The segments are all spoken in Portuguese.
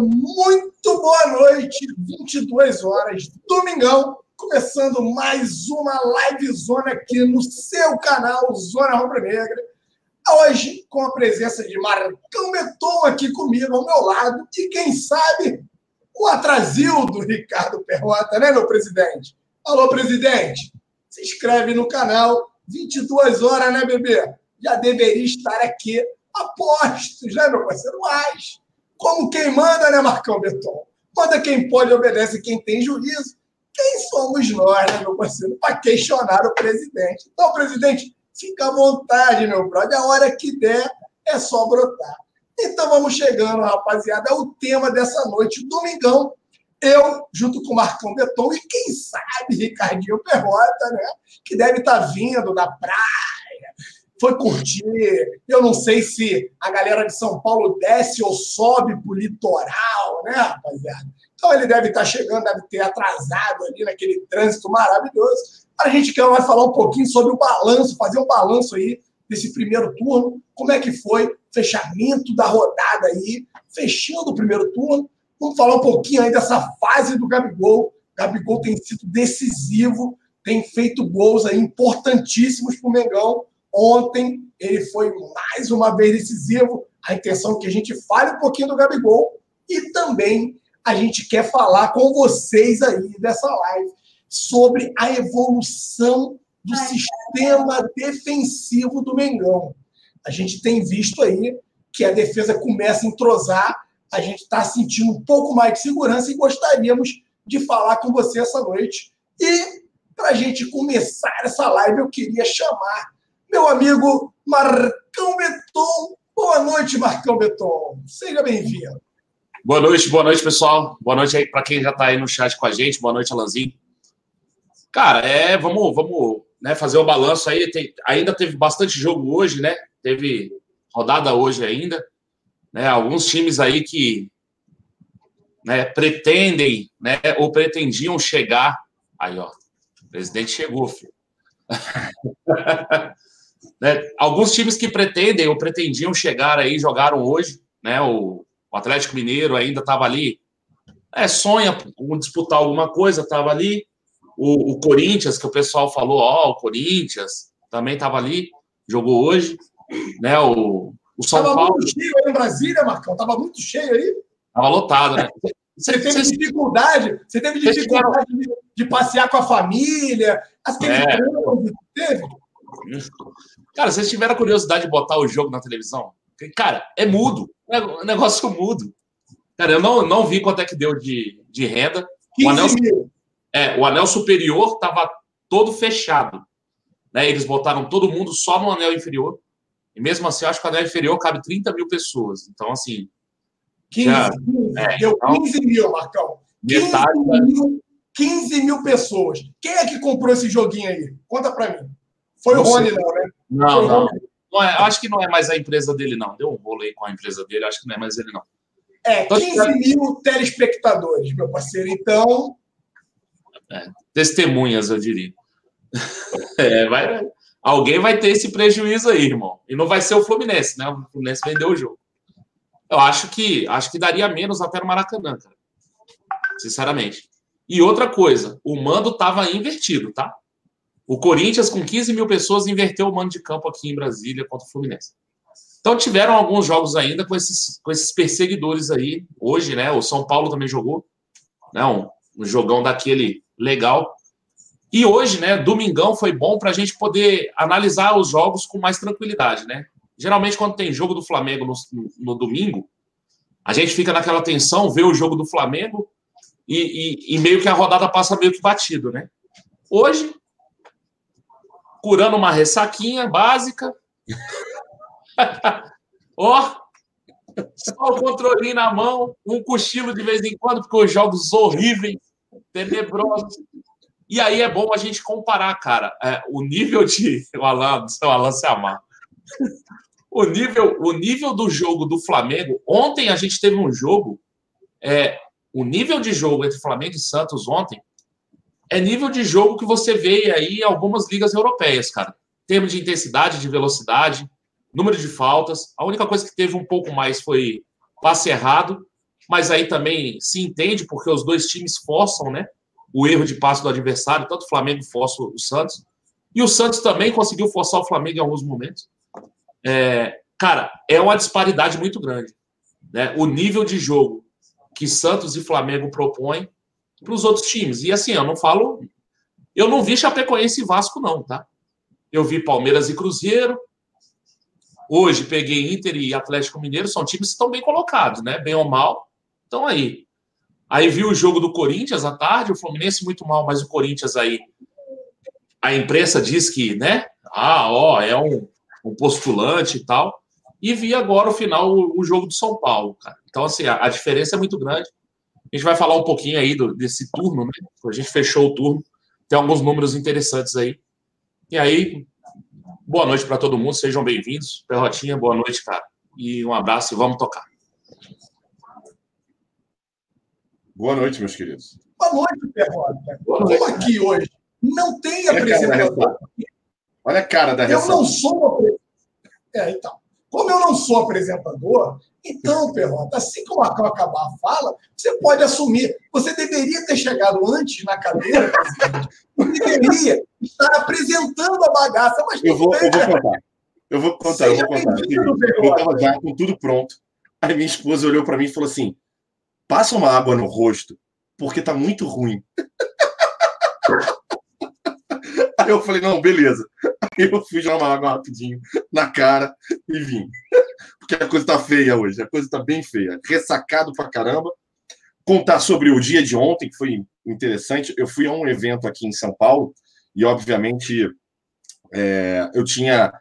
muito boa noite, 22 horas, domingão, começando mais uma livezona aqui no seu canal Zona Rubra Negra. Hoje, com a presença de Marcão Beton aqui comigo ao meu lado, e quem sabe, o atrasil do Ricardo Perrota, né, meu presidente? Alô, presidente, se inscreve no canal, 22 horas, né, bebê? Já deveria estar aqui apostos, né, meu parceiro? Mas como quem manda, né, Marcão Beton? Manda quem pode, obedece quem tem juízo. Quem somos nós, né, meu parceiro, para questionar o presidente? Então, presidente, fica à vontade, meu brother. A hora que der, é só brotar. Então, vamos chegando, rapaziada, ao tema dessa noite, domingão. Eu, junto com o Marcão Beton, e quem sabe Ricardinho Perrota, né? Que deve estar tá vindo da praia, foi curtir. Eu não sei se a galera de São Paulo desce ou sobe para o litoral, né, rapaziada? Então ele deve estar chegando, deve ter atrasado ali naquele trânsito maravilhoso. A gente quer vai falar um pouquinho sobre o balanço, fazer um balanço aí desse primeiro turno, como é que foi fechamento da rodada aí, fechando o primeiro turno. Vamos falar um pouquinho aí dessa fase do Gabigol. Gabigol tem sido decisivo, tem feito gols aí importantíssimos para o Mengão. Ontem ele foi mais uma vez decisivo. A intenção é que a gente fale um pouquinho do Gabigol e também a gente quer falar com vocês aí dessa live sobre a evolução do sistema defensivo do Mengão. A gente tem visto aí que a defesa começa a entrosar, a gente está sentindo um pouco mais de segurança e gostaríamos de falar com você essa noite. E para a gente começar essa live, eu queria chamar meu amigo Marcão Beton. Boa noite, Marcão Beton. Seja bem-vindo. Boa noite, boa noite, pessoal. Boa noite aí para quem já está aí no chat com a gente. Boa noite, Alanzinho. Cara, é, vamos, vamos né, fazer o balanço aí. Tem, ainda teve bastante jogo hoje, né? Teve rodada hoje ainda. Né, alguns times aí que né, pretendem, né, ou pretendiam chegar. Aí, ó, o presidente chegou, filho. Né? Alguns times que pretendem ou pretendiam chegar aí jogaram hoje, né? O, o Atlético Mineiro ainda estava ali, é, sonha disputar alguma coisa, estava ali. O, o, Corinthians, que o pessoal falou, ó, o Corinthians também estava ali, jogou hoje, né? O, o São tava Paulo. muito cheio aí em Brasília, Marcão, tava muito cheio aí. Tava lotado, né? Você teve dificuldade, você teve dificuldade de, de, passear com a família, as é. teve? Cara, vocês tiveram a curiosidade de botar o jogo na televisão? Cara, é mudo. É um negócio mudo. Cara, eu não, não vi quanto é que deu de, de renda. O anel, é, o anel superior estava todo fechado. Né? Eles botaram todo mundo só no anel inferior. E mesmo assim, eu acho que o anel inferior cabe 30 mil pessoas. Então, assim. 15, já, 15 é, deu então, 15 mil, Marcão. 15 metade, mil, 15 mil pessoas. Quem é que comprou esse joguinho aí? Conta para mim. Foi não o Rony, não, né? Não, não. não é, acho que não é mais a empresa dele, não. Deu um rolo aí com a empresa dele, acho que não é mais ele, não. É, 15 então, mil telespectadores, meu parceiro. Então. É, testemunhas, eu diria. É, vai, alguém vai ter esse prejuízo aí, irmão. E não vai ser o Fluminense, né? O Fluminense vendeu o jogo. Eu acho que acho que daria menos até no Maracanã, cara. Sinceramente. E outra coisa, o mando estava invertido, tá? O Corinthians, com 15 mil pessoas, inverteu o mando de campo aqui em Brasília contra o Fluminense. Então tiveram alguns jogos ainda com esses, com esses perseguidores aí. Hoje, né? O São Paulo também jogou. Né, um, um jogão daquele legal. E hoje, né? Domingão foi bom para a gente poder analisar os jogos com mais tranquilidade, né? Geralmente, quando tem jogo do Flamengo no, no, domingo, a gente fica naquela tensão, vê o jogo do Flamengo e, e, e meio que a rodada passa meio que batido, né? Hoje, curando uma ressaquinha básica. Ó, só o controlinho na mão, um cochilo de vez em quando, porque os jogos horríveis, tenebrosos. E aí é bom a gente comparar, cara, é, o nível de. O Alan, o Alan se amar. O nível, o nível do jogo do Flamengo. Ontem a gente teve um jogo. É, o nível de jogo entre Flamengo e Santos ontem é nível de jogo que você vê aí em algumas ligas europeias, cara. Em termos de intensidade, de velocidade, número de faltas. A única coisa que teve um pouco mais foi passe errado, mas aí também se entende, porque os dois times forçam, né? O erro de passe do adversário, tanto o Flamengo força o Santos. E o Santos também conseguiu forçar o Flamengo em alguns momentos. É, cara, é uma disparidade muito grande. Né? O nível de jogo que Santos e Flamengo propõem para os outros times. E assim, eu não falo. Eu não vi Chapecoense e Vasco, não, tá? Eu vi Palmeiras e Cruzeiro. Hoje peguei Inter e Atlético Mineiro, são times que estão bem colocados, né? Bem ou mal, estão aí. Aí vi o jogo do Corinthians à tarde, o Fluminense muito mal, mas o Corinthians aí. A imprensa diz que, né? Ah, ó, é um, um postulante e tal. E vi agora o final, o, jogo do São Paulo, cara. Então, assim, a, a diferença é muito grande. A gente vai falar um pouquinho aí do, desse turno, né? A gente fechou o turno, tem alguns números interessantes aí. E aí, boa noite para todo mundo, sejam bem-vindos. Perrotinha, boa noite, cara. E um abraço e vamos tocar. Boa noite, meus queridos. Boa noite, Perrota. Estou aqui hoje. Não tem apresentador. Olha a cara da Eu não sou. É, então. Como eu não sou apresentador, então, Perrota, assim que o Marcão acabar a fala, você pode assumir. Você deveria ter chegado antes na cadeira, você deveria estar apresentando a bagaça, mas eu vou, eu vou contar. Eu vou contar, eu vou contar. Eu estava já com tudo pronto. Aí minha esposa olhou para mim e falou assim: passa uma água no rosto, porque tá muito ruim. Aí eu falei, não, beleza. Aí eu fui jogar uma água rapidinho na cara e vim. Porque a coisa tá feia hoje, a coisa tá bem feia. Ressacado pra caramba. Contar sobre o dia de ontem, que foi interessante. Eu fui a um evento aqui em São Paulo e, obviamente, é, eu tinha.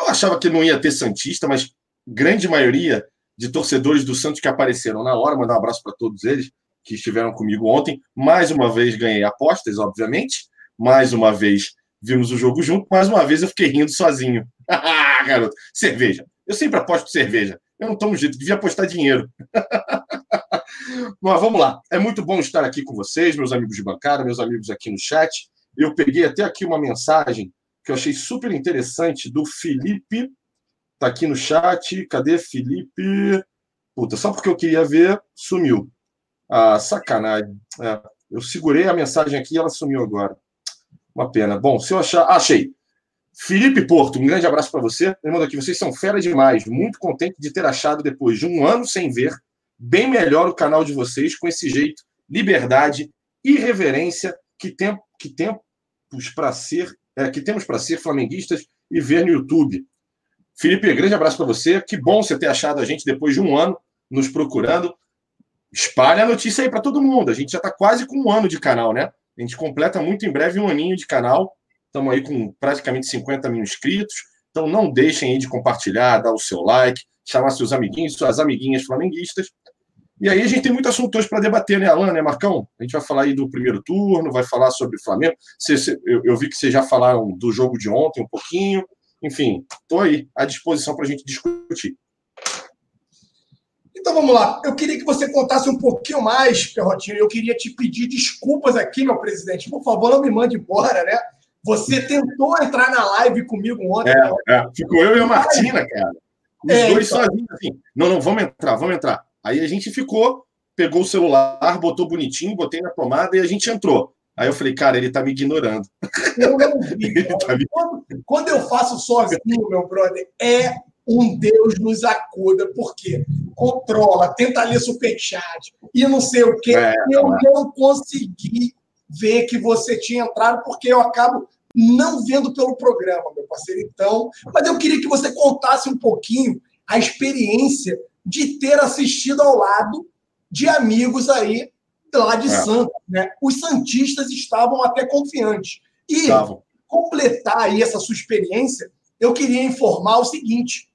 Eu achava que não ia ter Santista, mas grande maioria de torcedores do Santos que apareceram na hora. Mandar um abraço para todos eles que estiveram comigo ontem. Mais uma vez ganhei apostas, obviamente. Mais uma vez vimos o jogo junto. Mais uma vez eu fiquei rindo sozinho. Garoto, cerveja. Eu sempre aposto cerveja. Eu não tomo jeito, devia apostar dinheiro. Mas vamos lá. É muito bom estar aqui com vocês, meus amigos de bancada, meus amigos aqui no chat. Eu peguei até aqui uma mensagem que eu achei super interessante do Felipe. Tá aqui no chat. Cadê Felipe? Puta, só porque eu queria ver, sumiu. Ah, sacanagem. É, eu segurei a mensagem aqui e ela sumiu agora. Uma pena. Bom, se eu achar. Ah, achei. Felipe Porto, um grande abraço para você. Lembrando aqui, vocês são fera demais. Muito contente de ter achado, depois de um ano sem ver, bem melhor o canal de vocês, com esse jeito, liberdade, irreverência que, tem, que temos para ser, é, que temos para ser flamenguistas e ver no YouTube. Felipe, grande abraço para você. Que bom você ter achado a gente depois de um ano nos procurando. Espalhe a notícia aí para todo mundo. A gente já está quase com um ano de canal, né? A gente completa muito em breve um aninho de canal. Estamos aí com praticamente 50 mil inscritos. Então não deixem aí de compartilhar, dar o seu like, chamar seus amiguinhos, suas amiguinhas flamenguistas. E aí a gente tem muitos assuntos para debater, né, Alan, né, Marcão? A gente vai falar aí do primeiro turno, vai falar sobre Flamengo. eu, vi que vocês já falaram do jogo de ontem um pouquinho. Enfim, estou aí à disposição para a gente discutir. Então vamos lá. Eu queria que você contasse um pouquinho mais, Perrotinho. Eu queria te pedir desculpas aqui, meu presidente. Por favor, não me mande embora, né? Você tentou entrar na live comigo ontem. É, é. Ficou eu e a Martina, cara. Os é, dois então. sozinhos, assim. Não, não, vamos entrar, vamos entrar. Aí a gente ficou, pegou o celular, botou bonitinho, botei na tomada e a gente entrou. Aí eu falei, cara, ele tá me ignorando. Eu não vi. tá me... quando, quando eu faço sozinho, meu brother, é um Deus nos acuda, porque controla, tenta ler superchat e não sei o quê. É, eu é. não consegui ver que você tinha entrado, porque eu acabo não vendo pelo programa, meu parceiro. Então, mas eu queria que você contasse um pouquinho a experiência de ter assistido ao lado de amigos aí lá de é. Santos. Né? Os Santistas estavam até confiantes. E estavam. completar aí essa sua experiência, eu queria informar o seguinte: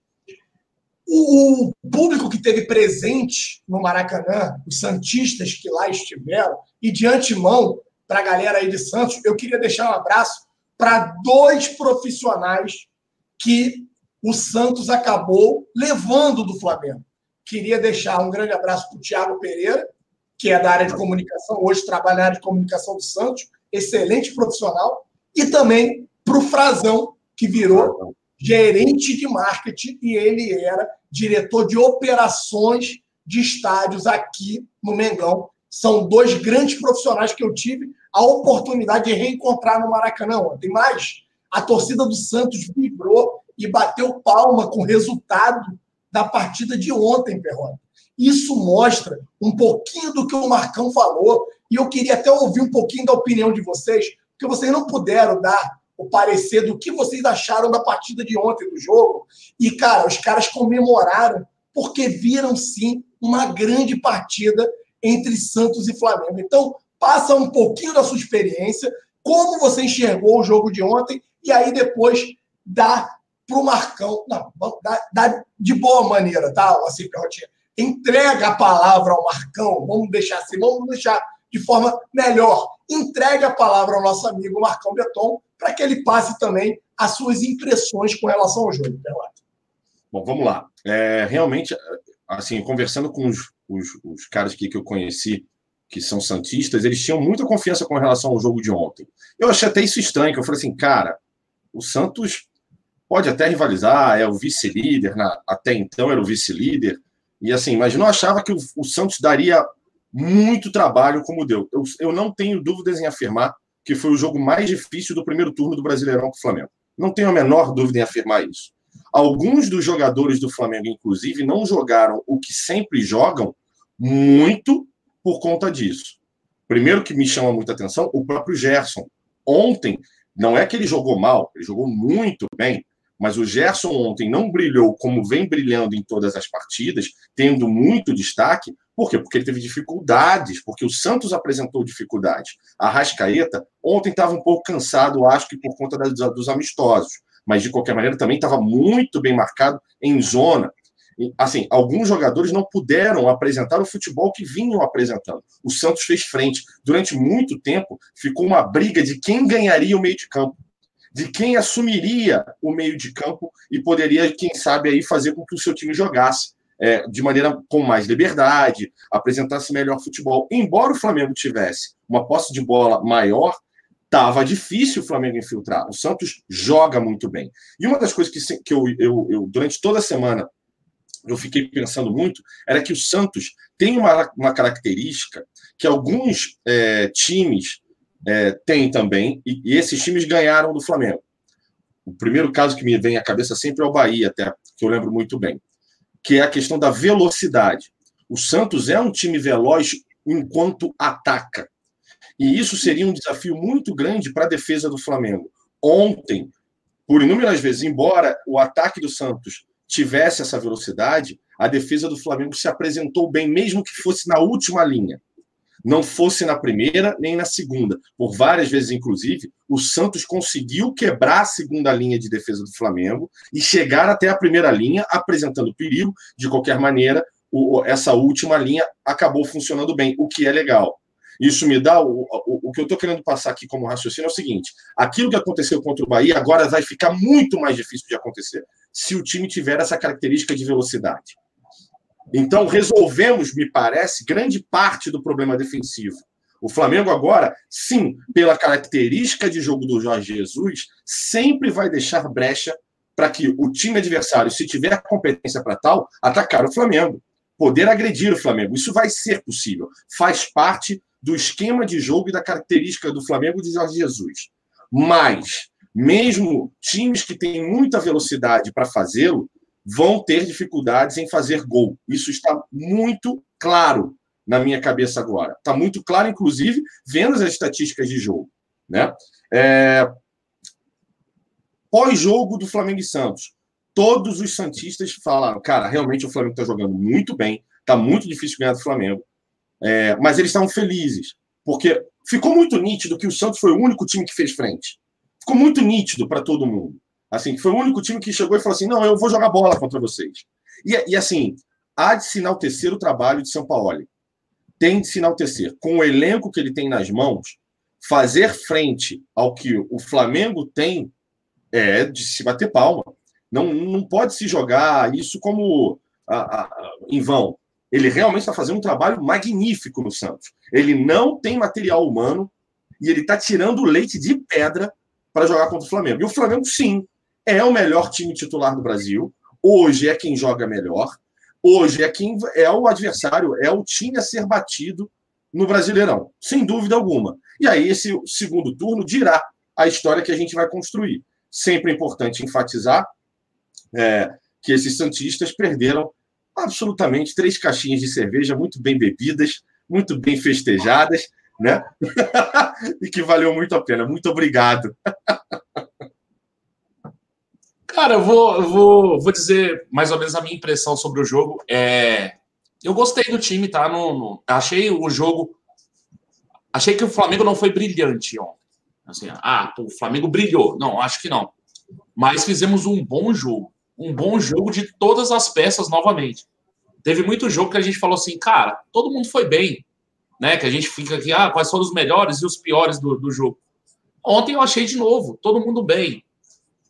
o, público que teve presente no Maracanã, os Santistas que lá estiveram, e de antemão, para a galera aí de Santos, eu queria deixar um abraço para dois profissionais que o Santos acabou levando do Flamengo. Queria deixar um grande abraço para o Thiago Pereira, que é da área de comunicação, hoje trabalha na área de comunicação do Santos, excelente profissional, e também para o Frazão, que virou gerente de marketing e ele era diretor de operações de estádios aqui no Mengão. São dois grandes profissionais que eu tive a oportunidade de reencontrar no Maracanã ontem. Mas a torcida do Santos vibrou e bateu palma com o resultado da partida de ontem, Perrota. Isso mostra um pouquinho do que o Marcão falou, e eu queria até ouvir um pouquinho da opinião de vocês, porque vocês não puderam dar o parecer do que vocês acharam da partida de ontem do jogo. E, cara, os caras comemoraram porque viram sim uma grande partida entre Santos e Flamengo. Então, passa um pouquinho da sua experiência, como você enxergou o jogo de ontem, e aí depois dá para o Marcão. Não, dá, dá, de boa maneira, tá? Assim, Perrotinha. Entrega a palavra ao Marcão, vamos deixar assim, vamos deixar de forma melhor. Entregue a palavra ao nosso amigo Marcão Beton para que ele passe também as suas impressões com relação ao jogo. Bom, vamos lá. É, realmente, assim, conversando com os, os, os caras que, que eu conheci, que são santistas, eles tinham muita confiança com relação ao jogo de ontem. Eu achei até isso estranho, que eu falei assim, cara, o Santos pode até rivalizar, é o vice-líder, até então era o vice-líder, e assim, mas não achava que o, o, Santos daria muito trabalho como deu. Eu, eu não tenho dúvidas em afirmar que foi o jogo mais difícil do primeiro turno do Brasileirão com o Flamengo. Não tenho a menor dúvida em afirmar isso. Alguns dos jogadores do Flamengo, inclusive, não jogaram o que sempre jogam muito por conta disso. Primeiro que me chama muita atenção, o próprio Gerson. Ontem, não é que ele jogou mal, ele jogou muito bem, mas o Gerson ontem não brilhou como vem brilhando em todas as partidas, tendo muito destaque. Por quê? Porque ele teve dificuldades, porque o Santos apresentou dificuldades. A Rascaeta ontem estava um pouco cansado, acho que por conta dos amistosos, mas de qualquer maneira também estava muito bem marcado em zona. Assim, alguns jogadores não puderam apresentar o futebol que vinham apresentando. O Santos fez frente. Durante muito tempo, ficou uma briga de quem ganharia o meio de campo de quem assumiria o meio de campo e poderia, quem sabe, aí fazer com que o seu time jogasse é, de maneira com mais liberdade, apresentasse melhor futebol. Embora o Flamengo tivesse uma posse de bola maior, estava difícil o Flamengo infiltrar. O Santos joga muito bem. E uma das coisas que, que eu, eu, eu durante toda a semana eu fiquei pensando muito era que o Santos tem uma, uma característica que alguns é, times é, tem também, e, e, esses times ganharam do Flamengo. O primeiro caso que me vem à cabeça sempre é o Bahia, até, que eu lembro muito bem, que é a questão da velocidade. O Santos é um time veloz enquanto ataca. E isso seria um desafio muito grande para a defesa do Flamengo. Ontem, por inúmeras vezes, embora o ataque do Santos tivesse essa velocidade, a defesa do Flamengo se apresentou bem, mesmo que fosse na última linha não fosse na primeira nem na segunda. Por várias vezes, inclusive, o Santos conseguiu quebrar a segunda linha de defesa do Flamengo e chegar até a primeira linha, apresentando perigo. De qualquer maneira, o, essa última linha acabou funcionando bem, o que é legal. Isso me dá. O, o, o que eu estou querendo passar aqui como raciocínio é o seguinte: aquilo que aconteceu contra o Bahia agora vai ficar muito mais difícil de acontecer se o time tiver essa característica de velocidade. Então, resolvemos, me parece, grande parte do problema defensivo. O Flamengo agora, sim, pela característica de jogo do Jorge Jesus, sempre vai deixar brecha para que o time adversário, se tiver competência para tal, atacar o Flamengo, poder agredir o Flamengo. Isso vai ser possível. Faz parte do esquema de jogo e da característica do Flamengo de Jorge Jesus. Mas, mesmo times que têm muita velocidade para fazê-lo, vão ter dificuldades em fazer gol. Isso está muito claro na minha cabeça agora. Está muito claro, inclusive, vendo as estatísticas de jogo. Né? É... Pós-jogo do Flamengo e Santos, todos os Santistas falaram: cara, realmente o Flamengo está jogando muito bem, está muito difícil ganhar do Flamengo. É... mas eles estavam felizes, porque ficou muito nítido que o Santos foi o único time que fez frente. Ficou muito nítido para todo mundo. Assim, foi o único time que chegou e falou assim: não, eu vou jogar bola contra vocês. E, e assim, há de se enaltecer o trabalho de São Paulo. Tem de se enaltecer. Com o elenco que ele tem nas mãos, fazer frente ao que o Flamengo tem é de se bater palma. Não, não pode se jogar isso como a, a, em vão. Ele realmente está fazendo um trabalho magnífico no Santos. Ele não tem material humano e ele está tirando leite de pedra para jogar contra o Flamengo. E o Flamengo, sim, é o melhor time titular do Brasil. Hoje é quem joga melhor. hoje é quem é o adversário, é o time a ser batido no Brasileirão, sem dúvida alguma. E aí esse segundo turno dirá a história que a gente vai construir. Sempre é importante enfatizar é, que esses santistas perderam absolutamente três caixinhas de cerveja muito bem bebidas, muito bem festejadas, né? e que valeu muito a pena. Muito obrigado. Cara, eu vou, eu vou, vou dizer mais ou menos a minha impressão sobre o jogo. É, eu gostei do time, tá? No, no, achei o jogo. Achei que o Flamengo não foi brilhante ontem. Assim, ah, o Flamengo brilhou. Não, acho que não. Mas fizemos um bom jogo. Um bom jogo de todas as peças novamente. Teve muito jogo que a gente falou assim, cara, todo mundo foi bem. Né? Que a gente fica aqui, ah, quais foram os melhores e os piores do, do jogo. Ontem eu achei de novo, todo mundo bem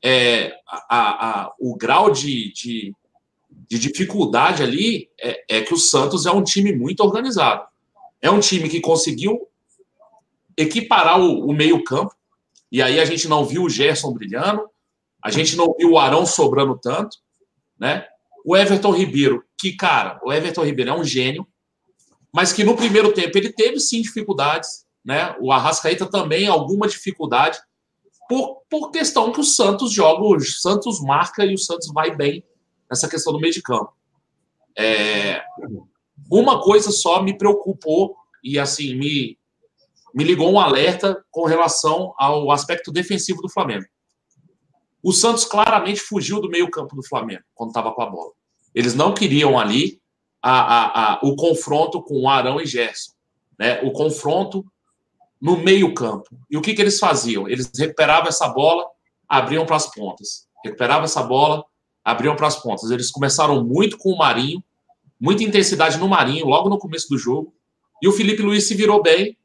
é, a, a, o grau de, de, de dificuldade ali é, é, que o Santos é um time muito organizado. É um time que conseguiu equiparar o, o meio-campo, e aí a gente não viu o Gerson brilhando, a gente não viu o Arão sobrando tanto, né? O Everton Ribeiro, que, cara, o Everton Ribeiro é um gênio, mas que no primeiro tempo ele teve sim dificuldades, né? O Arrascaeta também alguma dificuldade, por, por questão que o Santos joga, o Santos marca e o Santos vai bem nessa questão do meio de campo. É, uma coisa só me preocupou e assim me, me ligou um alerta com relação ao aspecto defensivo do Flamengo. O Santos claramente fugiu do meio campo do Flamengo quando estava com a bola. Eles não queriam ali a, a, a, o confronto com Arão e Gerson. Né? O confronto no meio-campo. E o que, que eles faziam? Eles recuperavam essa bola, abriam para as pontas. Recuperavam essa bola, abriam para as pontas. Eles começaram muito com o Marinho, muita intensidade no Marinho, logo no começo do jogo. E o Felipe Luiz se virou bem,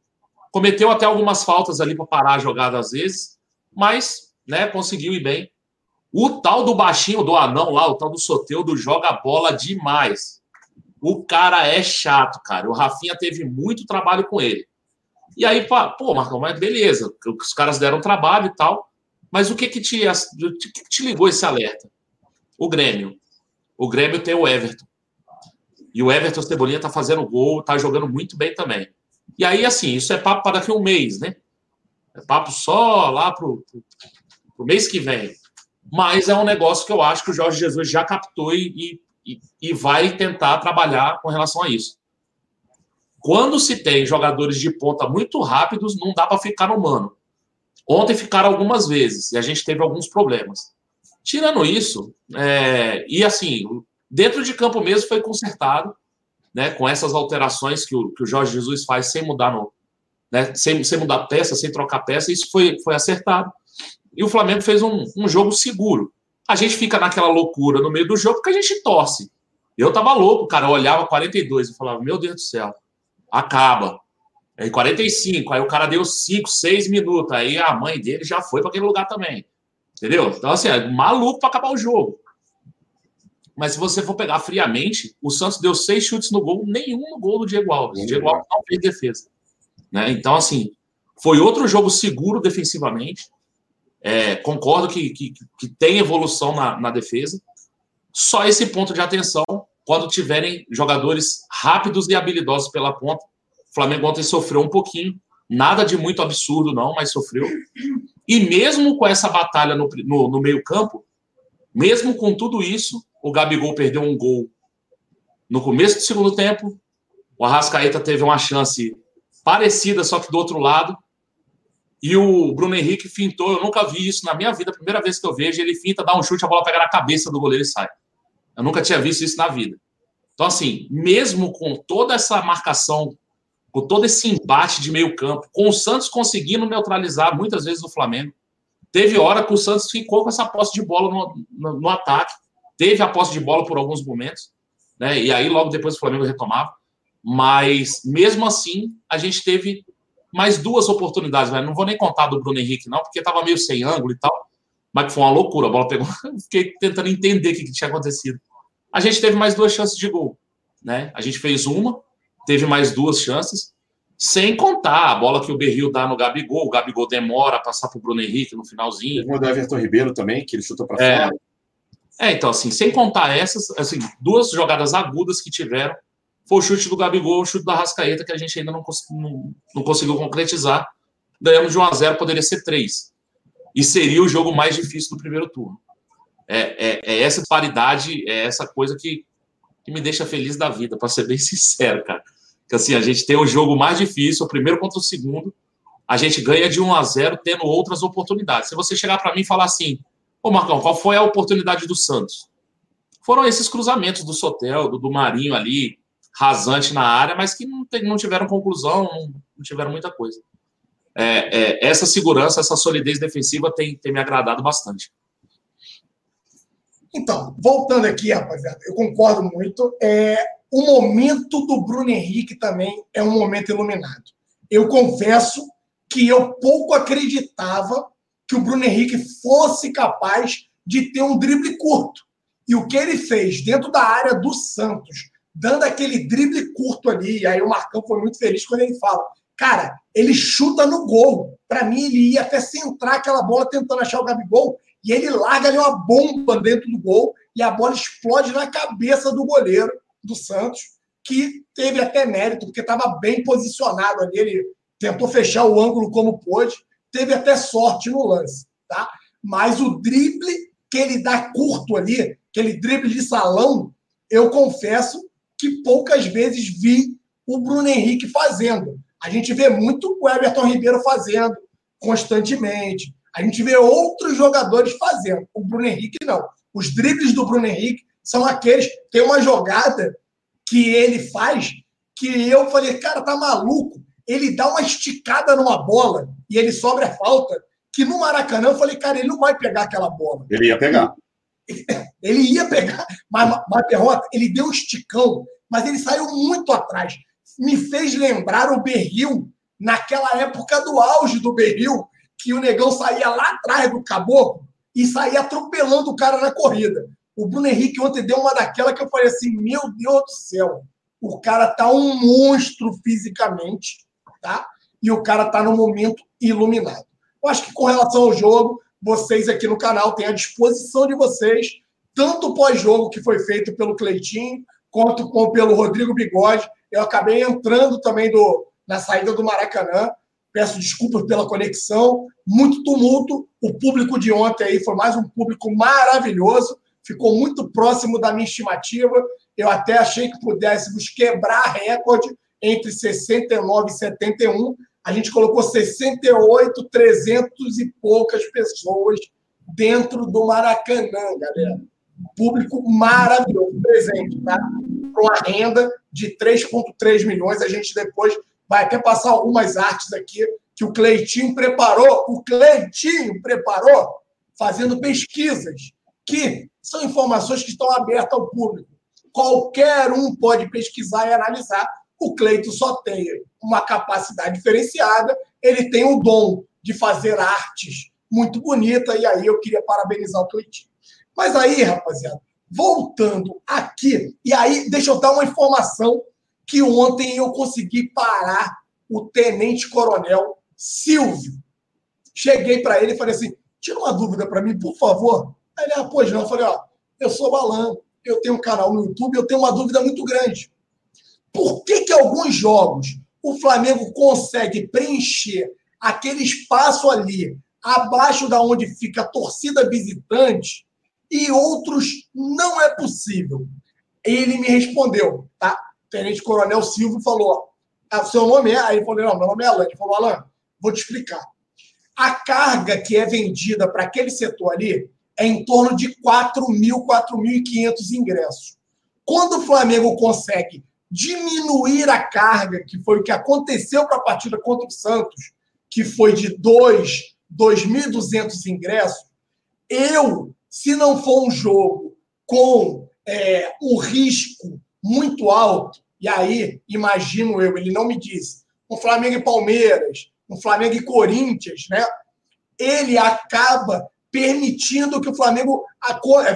cometeu até algumas faltas ali para parar a jogada às vezes, mas né, conseguiu ir bem. O tal do baixinho, do anão lá, o tal do Soteudo, joga bola demais. O cara é chato, cara. O Rafinha teve muito trabalho com ele. E aí, pô, Marcão, mas beleza, os caras deram trabalho e tal, mas o que que te, o que te ligou esse alerta? O Grêmio. O Grêmio tem o Everton. E o Everton Cebolinha tá fazendo gol, tá jogando muito bem também. E aí, assim, isso é papo para daqui a um mês, né? É papo só lá pro, pro, pro mês que vem. Mas é um negócio que eu acho que o Jorge Jesus já captou e, e, e vai tentar trabalhar com relação a isso. Quando se tem jogadores de ponta muito rápidos, não dá para ficar no mano. Ontem ficaram algumas vezes e a gente teve alguns problemas. Tirando isso, é, e assim, dentro de campo mesmo foi consertado, né, com essas alterações que o, que o Jorge Jesus faz sem mudar no, né, sem, sem mudar peça, sem trocar peça, isso foi, foi acertado. E o Flamengo fez um, um jogo seguro. A gente fica naquela loucura no meio do jogo porque a gente torce. Eu tava louco, cara. Eu olhava 42 e falava, meu Deus do céu acaba. Aí 45, aí o cara deu 5, 6 minutos, aí a mãe dele já foi para aquele lugar também. Entendeu? Então, assim, é maluco para acabar o jogo. Mas se você for pegar friamente, o Santos deu seis chutes no gol, nenhum no gol do Diego Alves. O Diego Alves não fez defesa. Né? Então, assim, foi outro jogo seguro defensivamente. É, concordo que, que, que, tem evolução na, na defesa. Só esse ponto de atenção quando tiverem jogadores rápidos e habilidosos pela ponta. O Flamengo ontem sofreu um pouquinho, nada de muito absurdo, não, mas sofreu. E mesmo com essa batalha no, no, no meio-campo, mesmo com tudo isso, o Gabigol perdeu um gol no começo do segundo tempo. O Arrascaeta teve uma chance parecida, só que do outro lado. E o Bruno Henrique fintou, eu nunca vi isso na minha vida, primeira vez que eu vejo, ele finta, dá um chute, a bola pega na cabeça do goleiro e sai. Eu nunca tinha visto isso na vida. Então, assim, mesmo com toda essa marcação, com todo esse embate de meio campo, com o Santos conseguindo neutralizar muitas vezes o Flamengo, teve hora que o Santos ficou com essa posse de bola no, no, no ataque, teve a posse de bola por alguns momentos, né? E aí logo depois o Flamengo retomava. Mas mesmo assim, a gente teve mais duas oportunidades. Né? Não vou nem contar do Bruno Henrique, não, porque estava meio sem ângulo e tal. Mas foi uma loucura. A bola pegou. Fiquei tentando entender o que, que tinha acontecido. A gente teve mais duas chances de gol. Né? A gente fez uma, teve mais duas chances, sem contar a bola que o Berril dá no Gabigol. O Gabigol demora a passar para o Bruno Henrique no finalzinho. Uma do Everton Ribeiro também, que ele chutou para é, fora. É, então, assim, sem contar essas, assim, duas jogadas agudas que tiveram, foi o chute do Gabigol, o chute da Rascaeta, que a gente ainda não, não, não conseguiu concretizar. Ganhamos de 1 a 0 poderia ser 3. E seria o jogo mais difícil do primeiro turno. É, é, é essa paridade, é essa coisa que, que me deixa feliz da vida, para ser bem sincero, cara. Que assim, a gente tem o jogo mais difícil, o primeiro contra o segundo, a gente ganha de 1 a 0 tendo outras oportunidades. Se você chegar para mim e falar assim, ô Marcão, qual foi a oportunidade do Santos? Foram esses cruzamentos do Sotel, do, do Marinho ali, rasante na área, mas que não, não tiveram conclusão, não, não tiveram muita coisa. É, é, essa segurança, essa solidez defensiva tem, tem me agradado bastante. Então, voltando aqui, rapaziada, eu concordo muito. É, o momento do Bruno Henrique também é um momento iluminado. Eu confesso que eu pouco acreditava que o Bruno Henrique fosse capaz de ter um drible curto. E o que ele fez dentro da área do Santos, dando aquele drible curto ali, aí o Marcão foi muito feliz quando ele fala: cara, ele chuta no gol. Para mim, ele ia até centrar aquela bola tentando achar o Gabigol, e ele larga ali uma bomba dentro do gol, e a bola explode na cabeça do goleiro do Santos, que teve até mérito, porque estava bem posicionado ali. Ele tentou fechar o ângulo como pôde, teve até sorte no lance, tá? Mas o drible que ele dá curto ali, aquele drible de salão, eu confesso que poucas vezes vi o Bruno Henrique fazendo. A gente vê muito o Everton Ribeiro fazendo constantemente. A gente vê outros jogadores fazendo. O Bruno Henrique não. Os dribles do Bruno Henrique são aqueles. Tem uma jogada que ele faz que eu falei, cara, tá maluco ele dá uma esticada numa bola e ele sobra a falta, que no Maracanã eu falei, cara, ele não vai pegar aquela bola. Ele ia pegar. Ele ia pegar, mas, mas Perrota, ele deu um esticão, mas ele saiu muito atrás. Me fez lembrar o Berril, naquela época do auge do Berril, que o negão saía lá atrás do caboclo e saía atropelando o cara na corrida. O Bruno Henrique ontem deu uma daquela que eu falei assim: meu Deus do céu, o cara tá um monstro fisicamente tá? E o cara está no momento iluminado. Eu acho que com relação ao jogo, vocês aqui no canal têm à disposição de vocês, tanto o pós-jogo que foi feito pelo Cleitinho, quanto com, pelo Rodrigo Bigode. Eu acabei entrando também do, na saída do Maracanã. Peço desculpas pela conexão, muito tumulto. O público de ontem aí foi mais um público maravilhoso, ficou muito próximo da minha estimativa. Eu até achei que pudéssemos quebrar recorde entre 69 e 71, a gente colocou 68, 300 e poucas pessoas dentro do Maracanã, galera. Público maravilhoso, presente, tá? Com a renda de 3,3 milhões. A gente depois vai até passar algumas artes aqui que o Cleitinho preparou. O Cleitinho preparou fazendo pesquisas, que são informações que estão abertas ao público. Qualquer um pode pesquisar e analisar o Cleito só tem uma capacidade diferenciada, ele tem o dom de fazer artes muito bonita, e aí eu queria parabenizar o Cleitinho. Mas aí, rapaziada, voltando aqui, e aí deixa eu dar uma informação que ontem eu consegui parar o tenente-coronel Silvio. Cheguei para ele e falei assim: tira uma dúvida para mim, por favor. Aí ele, ah, pois não. Eu falei: ó, eu sou Balan, eu tenho um canal no YouTube, eu tenho uma dúvida muito grande. Por que, que alguns jogos o Flamengo consegue preencher aquele espaço ali, abaixo da onde fica a torcida visitante, e outros não é possível? Ele me respondeu, tá? O Tenente Coronel Silvio falou: ah, seu nome é? Aí ele falou: não, meu nome é Alan. Ele falou: Alan, vou te explicar. A carga que é vendida para aquele setor ali é em torno de 4 mil, 4.500 ingressos. Quando o Flamengo consegue diminuir a carga, que foi o que aconteceu para a partida contra o Santos, que foi de 2, 2.200 ingressos, eu, se não for um jogo com é, um risco muito alto, e aí, imagino eu, ele não me disse, um Flamengo e Palmeiras, um Flamengo e Corinthians, né? Ele acaba permitindo que o Flamengo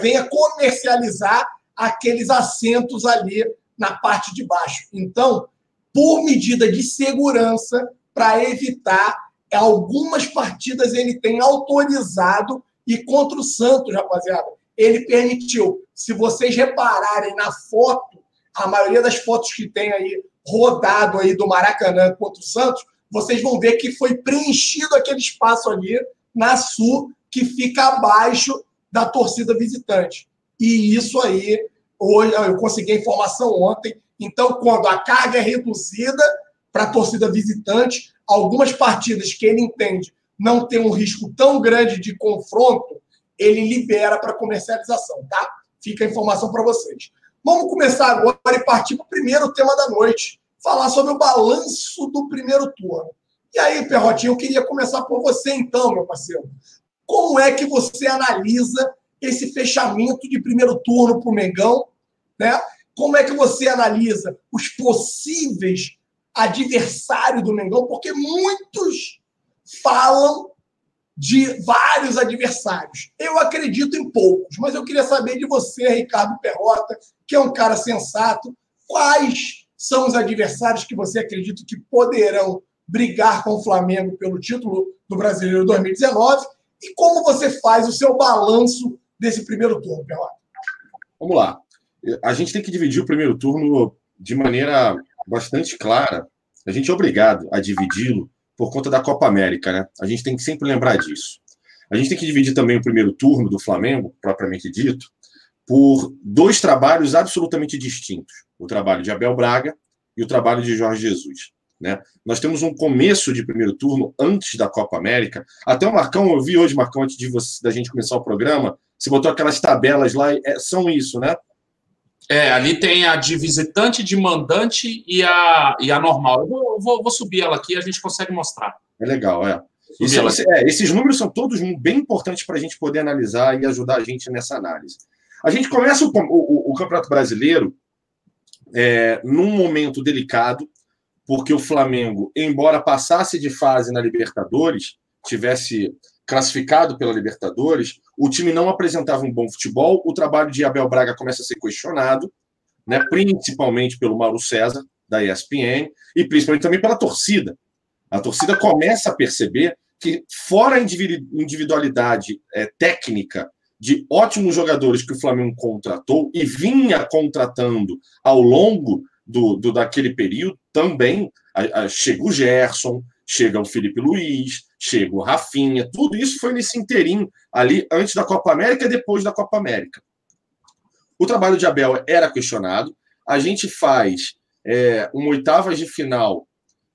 venha comercializar aqueles assentos ali na parte de baixo. Então, por medida de segurança, para evitar algumas partidas ele tem autorizado e contra o Santos, rapaziada, ele permitiu. Se vocês repararem na foto, a maioria das fotos que tem aí rodado aí do Maracanã contra o Santos, vocês vão ver que foi preenchido aquele espaço ali na Sul, que fica abaixo da torcida visitante. E isso aí, hoje eu consegui a informação ontem. Então, quando a carga é reduzida para a torcida visitante, algumas partidas que ele entende não tem um risco tão grande de confronto, ele libera para comercialização, tá? Fica a informação para vocês. Vamos começar agora e partir para o primeiro tema da noite, falar sobre o balanço do primeiro turno. E aí, Perrotinho, eu queria começar por você então, meu parceiro. Como é que você analisa esse fechamento de primeiro turno para o Mengão? Né? Como é que você analisa os possíveis adversários do Mengão? Porque muitos falam de vários adversários. Eu acredito em poucos, mas eu queria saber de você, Ricardo Perrota, que é um cara sensato, quais são os adversários que você acredita que poderão brigar com o Flamengo pelo título do Brasileiro 2019 e como você faz o seu balanço desse primeiro turno, Perrota? Vamos lá. A gente tem que dividir o primeiro turno de maneira bastante clara. A gente é obrigado a dividi-lo por conta da Copa América, né? A gente tem que sempre lembrar disso. A gente tem que dividir também o primeiro turno do Flamengo, propriamente dito, por dois trabalhos absolutamente distintos: o trabalho de Abel Braga e o trabalho de Jorge Jesus. Né? Nós temos um começo de primeiro turno antes da Copa América. Até o Marcão, eu vi hoje, Marcão, antes de você, da gente começar o programa, você botou aquelas tabelas lá, é, são isso, né? É, ali tem a de visitante, de mandante e a, e a normal. Eu vou, vou, vou subir ela aqui a gente consegue mostrar. É legal, é. Isso, é, esses números são todos bem importantes para a gente poder analisar e ajudar a gente nessa análise. A gente começa o, o, o Campeonato Brasileiro é, num momento delicado, porque o Flamengo, embora passasse de fase na Libertadores, tivesse classificado pela Libertadores, o time não apresentava um bom futebol, o trabalho de Abel Braga começa a ser questionado, né, principalmente pelo Mauro César, da ESPN, e principalmente também pela torcida. A torcida começa a perceber que, fora a individualidade é, técnica de ótimos jogadores que o Flamengo contratou e vinha contratando ao longo do, do daquele período, também a, a, o Gerson, chega o Felipe Luiz, chega o Rafinha, tudo isso foi nesse inteirinho ali antes da Copa América e depois da Copa América. O trabalho de Abel era questionado, a gente faz é, uma oitava de final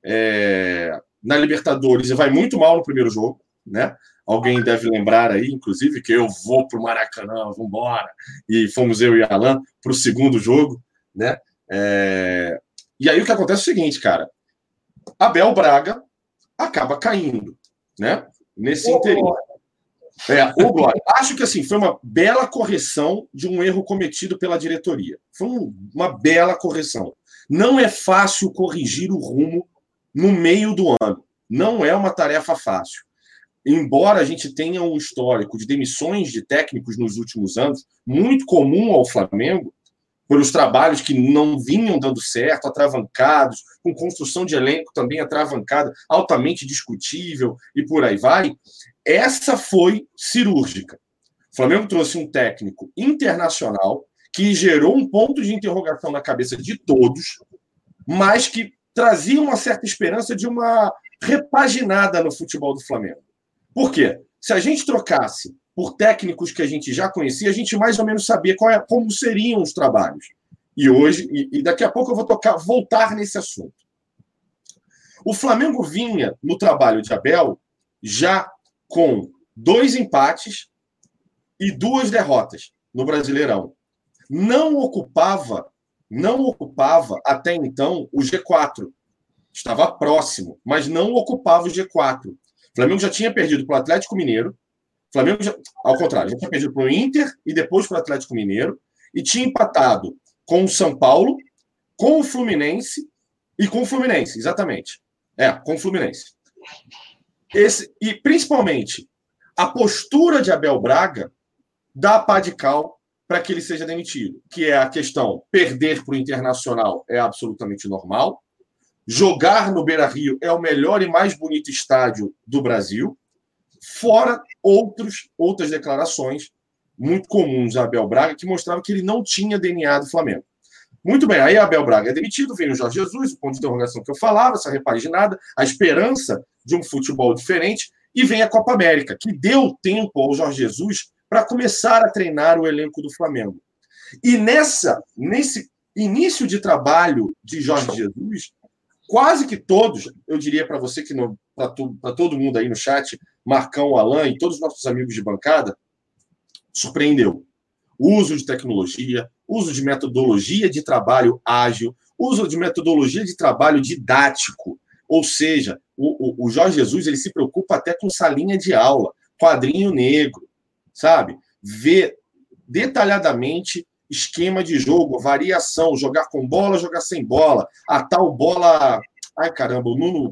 é, na Libertadores e vai muito mal no primeiro jogo, né? Alguém deve lembrar aí, inclusive, que eu vou para o Maracanã, vamos embora. E fomos eu e Alan para o segundo jogo, né? É... E aí o que acontece é o seguinte, cara. Abel Braga acaba caindo, né? Nesse interino. É, Glória. Acho que assim foi uma bela correção de um erro cometido pela diretoria. Foi um, uma bela correção. Não é fácil corrigir o rumo no meio do ano. Não é uma tarefa fácil. Embora a gente tenha um histórico de demissões de técnicos nos últimos anos, muito comum ao Flamengo, pelos trabalhos que não vinham dando certo, atravancados, com construção de elenco também atravancada, altamente discutível e por aí vai. Essa foi cirúrgica. O Flamengo trouxe um técnico internacional que gerou um ponto de interrogação na cabeça de todos, mas que trazia uma certa esperança de uma repaginada no futebol do Flamengo. Por quê? Se a gente trocasse por técnicos que a gente já conhecia, a gente mais ou menos sabia é, como seriam os trabalhos. E hoje, e, e daqui a pouco eu vou tocar, voltar nesse assunto. O Flamengo vinha no trabalho de Abel já com dois empates e duas derrotas no Brasileirão. Não ocupava, não ocupava até então o G4. Estava próximo, mas não ocupava o G4. O Flamengo já tinha perdido para o Atlético Mineiro, Flamengo, já, ao contrário, já tinha perdido para o Inter e depois para o Atlético Mineiro, e tinha empatado com o São Paulo, com o Fluminense e com o Fluminense, exatamente. É, com o Fluminense. Esse, e principalmente a postura de Abel Braga dá pá de cal para que ele seja demitido, que é a questão perder para o Internacional é absolutamente normal, jogar no Beira Rio é o melhor e mais bonito estádio do Brasil, fora outros, outras declarações muito comuns a Abel Braga que mostravam que ele não tinha DNA do Flamengo. Muito bem, aí Abel Braga é demitido, vem o Jorge Jesus, o ponto de interrogação que eu falava, essa repaginada, a esperança de um futebol diferente, e vem a Copa América, que deu tempo ao Jorge Jesus para começar a treinar o elenco do Flamengo. E nessa, nesse início de trabalho de Jorge Jesus, quase que todos, eu diria para você que para todo mundo aí no chat, Marcão, Alain e todos os nossos amigos de bancada, surpreendeu. Uso de tecnologia, uso de metodologia de trabalho ágil, uso de metodologia de trabalho didático. Ou seja, o, o, o Jorge Jesus ele se preocupa até com salinha de aula, quadrinho negro, sabe? Ver detalhadamente esquema de jogo, variação, jogar com bola, jogar sem bola, a tal bola. Ai, caramba, o Nuno.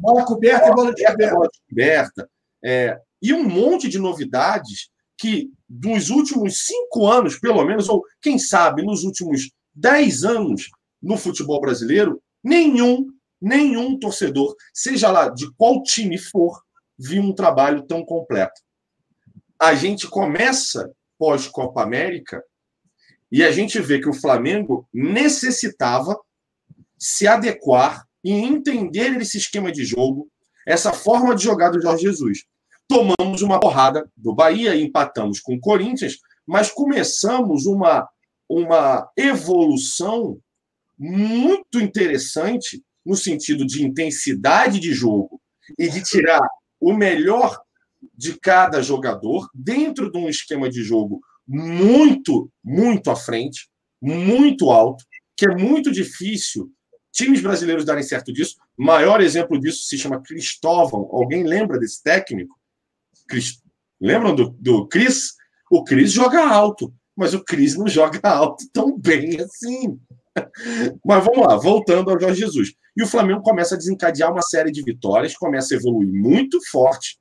Bola coberta e bola descoberta. Bola descoberta. É, e um monte de novidades que nos últimos cinco anos, pelo menos, ou quem sabe nos últimos dez anos no futebol brasileiro, nenhum, nenhum torcedor, seja lá de qual time for, viu um trabalho tão completo. A gente começa pós-Copa América e a gente vê que o Flamengo necessitava se adequar e entender esse esquema de jogo, essa forma de jogar do Jorge Jesus tomamos uma porrada do Bahia, empatamos com o Corinthians, mas começamos uma, uma evolução muito interessante no sentido de intensidade de jogo e de tirar o melhor de cada jogador dentro de um esquema de jogo muito, muito à frente, muito alto, que é muito difícil times brasileiros darem certo disso. Maior exemplo disso se chama Cristóvão. Alguém lembra desse técnico? Chris, lembram do, do Cris? O Cris joga alto, mas o Cris não joga alto tão bem assim. Mas vamos lá, voltando ao Jorge Jesus. E o Flamengo começa a desencadear uma série de vitórias, começa a evoluir muito forte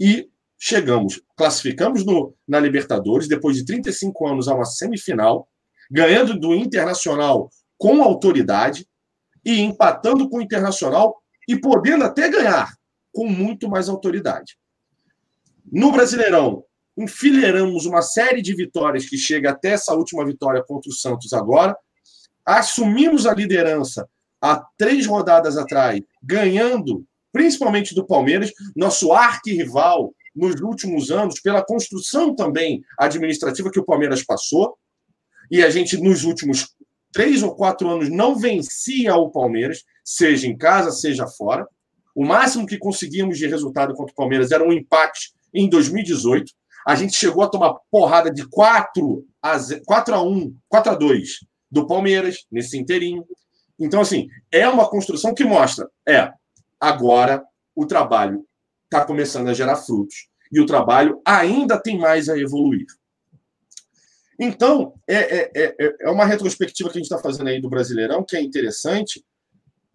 e chegamos, classificamos no, na Libertadores, depois de 35 anos a uma semifinal, ganhando do Internacional com autoridade e empatando com o Internacional e podendo até ganhar com muito mais autoridade. No Brasileirão, enfileiramos uma série de vitórias que chega até essa última vitória contra o Santos agora. Assumimos a liderança há três rodadas atrás, ganhando principalmente do Palmeiras, nosso arquirrival nos últimos anos, pela construção também administrativa que o Palmeiras passou. E a gente, nos últimos três ou quatro anos, não vencia o Palmeiras, seja em casa, seja fora. O máximo que conseguimos de resultado contra o Palmeiras era um empate em 2018. A gente chegou a tomar porrada de 4 a, 4 a 1, 4 a 2 do Palmeiras nesse inteirinho. Então, assim, é uma construção que mostra, é, agora o trabalho está começando a gerar frutos e o trabalho ainda tem mais a evoluir. Então, é, é, é, é uma retrospectiva que a gente está fazendo aí do Brasileirão, que é interessante,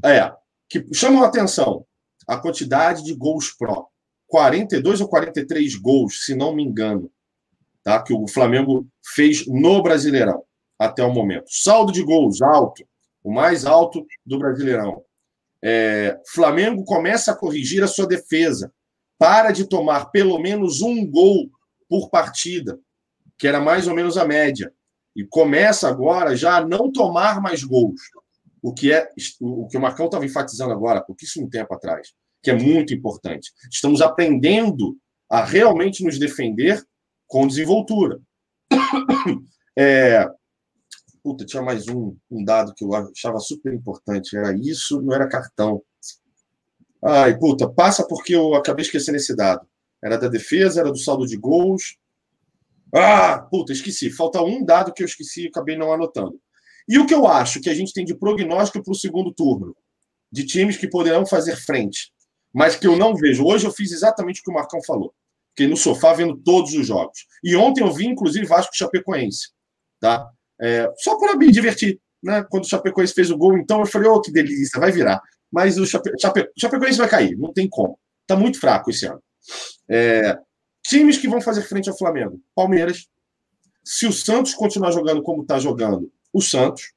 é que chama a atenção a quantidade de gols pró. 42 ou 43 gols, se não me engano, tá? que o Flamengo fez no Brasileirão até o momento. Saldo de gols alto, o mais alto do Brasileirão. É, Flamengo começa a corrigir a sua defesa. Para de tomar pelo menos um gol por partida, que era mais ou menos a média. E começa agora já a não tomar mais gols. O que é o que o Marcão estava enfatizando agora, pouquíssimo tempo atrás que é muito importante. Estamos aprendendo a realmente nos defender com desenvoltura. É, puta, tinha mais um, um dado que eu achava super importante. Era isso, não era cartão. Ai, puta, passa porque eu acabei esquecendo esse dado. Era da defesa, era do saldo de gols. Ah, puta, esqueci. Falta um dado que eu esqueci e acabei não anotando. E o que eu acho que a gente tem de prognóstico para o segundo turno? De times que poderão fazer frente mas que eu não vejo. Hoje eu fiz exatamente o que o Marcão falou. Fiquei no sofá vendo todos os jogos. E ontem eu vi, inclusive, Vasco Chapecoense. Tá? É, só para me divertir. Né? Quando o Chapecoense fez o gol, então eu falei, oh, que delícia, vai virar. Mas o Chape... Chape... Chapecoense vai cair, não tem como. Está muito fraco esse ano. É... Times que vão fazer frente ao Flamengo. Palmeiras. Se o Santos continuar jogando como está jogando, o Santos.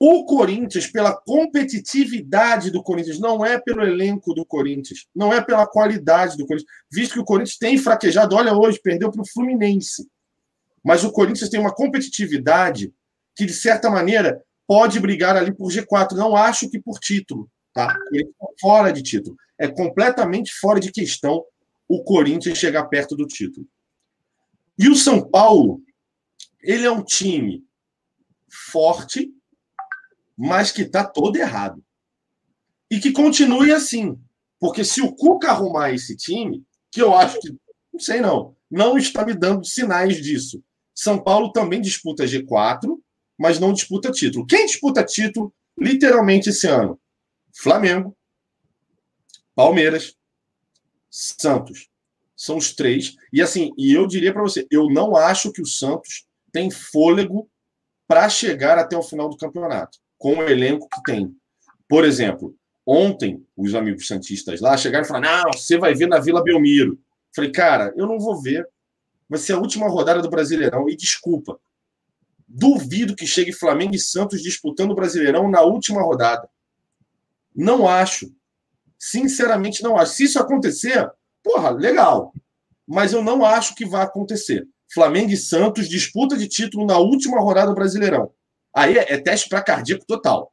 O Corinthians, pela competitividade do Corinthians, não é pelo elenco do Corinthians, não é pela qualidade do Corinthians, visto que o Corinthians tem fraquejado, olha hoje, perdeu para o Fluminense. Mas o Corinthians tem uma competitividade que, de certa maneira, pode brigar ali por G4. Não acho que por título, tá? Ele está fora de título. É completamente fora de questão o Corinthians chegar perto do título. E o São Paulo, ele é um time forte, mas que está todo errado. E que continue assim. Porque se o Cuca arrumar esse time, que eu acho que, não sei não, não está me dando sinais disso. São Paulo também disputa G4, mas não disputa título. Quem disputa título, literalmente, esse ano? Flamengo, Palmeiras, Santos. São os três. E assim, e eu diria para você, eu não acho que o Santos tem fôlego para chegar até o final do campeonato com o elenco que tem. Por exemplo, ontem, os amigos santistas lá chegaram e falaram: não, você vai ver na Vila Belmiro. Falei, cara, eu não vou ver. Vai ser a última rodada do Brasileirão. E desculpa, duvido que chegue Flamengo e Santos disputando o Brasileirão na última rodada. Não acho. Sinceramente, não acho. Se isso acontecer, porra, legal. Mas eu não acho que vai acontecer. Flamengo e Santos disputa de título na última rodada do Brasileirão. Aí é, é teste para cardíaco total.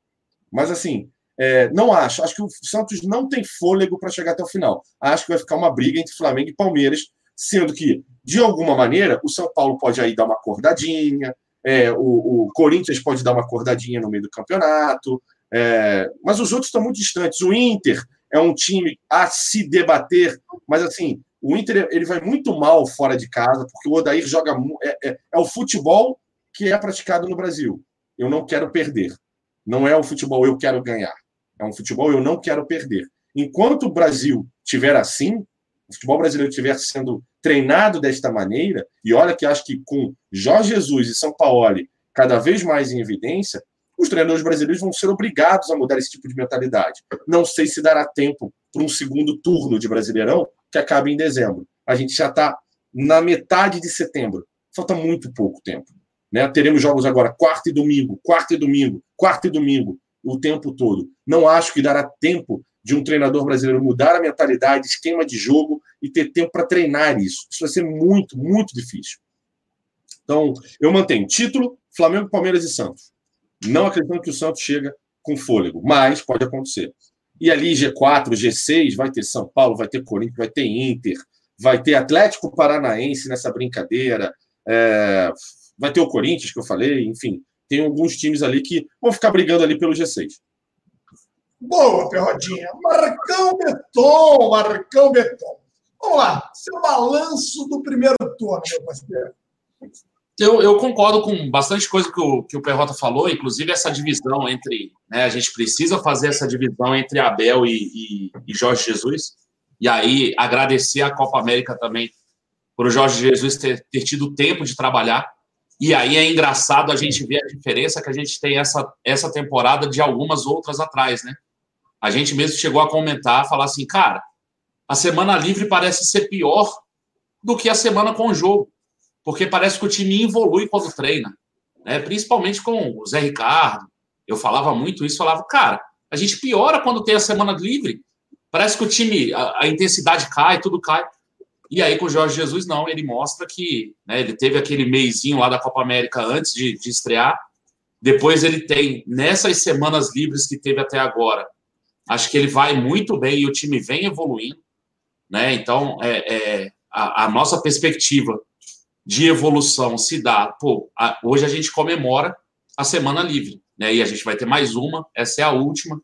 Mas assim, é, não acho. Acho que o Santos não tem fôlego para chegar até o final. Acho que vai ficar uma briga entre Flamengo e Palmeiras, sendo que, de alguma maneira, o São Paulo pode aí dar uma acordadinha, é, o, o, Corinthians pode dar uma acordadinha no meio do campeonato, é, mas os outros estão muito distantes. O Inter é um time a se debater, mas assim, o Inter ele vai muito mal fora de casa, porque o Odair joga. É, é, é o futebol que é praticado no Brasil eu não quero perder. Não é um futebol eu quero ganhar. É um futebol eu não quero perder. Enquanto o Brasil estiver assim, o futebol brasileiro estiver sendo treinado desta maneira, e olha que acho que com Jorge Jesus e São Paulo cada vez mais em evidência, os treinadores brasileiros vão ser obrigados a mudar esse tipo de mentalidade. Não sei se dará tempo para um segundo turno de Brasileirão que acabe em dezembro. A gente já está na metade de setembro. Falta muito pouco tempo. Né? Teremos jogos agora quarta e domingo, quarta e domingo, quarta e domingo, o tempo todo. Não acho que dará tempo de um treinador brasileiro mudar a mentalidade, esquema de jogo e ter tempo para treinar isso. Isso vai ser muito, muito difícil. Então, eu mantenho título, Flamengo, Palmeiras e Santos. Não acredito que o Santos chega com fôlego, mas pode acontecer. E ali G4, G6, vai ter São Paulo, vai ter Corinthians, vai ter Inter, vai ter Atlético Paranaense nessa brincadeira, é, vai ter o Corinthians, que eu falei, enfim, tem alguns times ali que vão ficar brigando ali pelo G6. Boa, Perrodinha. Marcão Beton, Marcão Beton. Vamos lá, seu balanço do primeiro turno, meu parceiro. Eu, eu, concordo com bastante coisa que o, que o Perrota falou, inclusive essa divisão entre. Né, a gente precisa fazer essa divisão entre Abel e, e, e Jorge Jesus. E aí agradecer a Copa América também por o Jorge Jesus ter, ter tido tempo de trabalhar e aí é engraçado a gente ver a diferença que a gente tem essa, essa temporada de algumas outras atrás, né? A gente mesmo chegou a comentar, falar assim, cara, a semana livre parece ser pior do que a semana com o jogo, porque parece que o time evolui quando treina, né? Principalmente com o Zé Ricardo. Eu falava muito isso, falava, cara, a gente piora quando tem a semana livre. Parece que o time, a, a intensidade cai, tudo cai. E aí, com o Jorge Jesus, não, ele mostra que né, ele teve aquele meizinho lá da Copa América antes de, de estrear. Depois ele tem, nessas semanas livres que teve até agora, acho que ele vai muito bem e o time vem evoluindo. Né? Então, é, é a, a, nossa perspectiva de evolução se dá. Pô, a, hoje a gente comemora a semana livre, né? E a gente vai ter mais uma, essa é a última,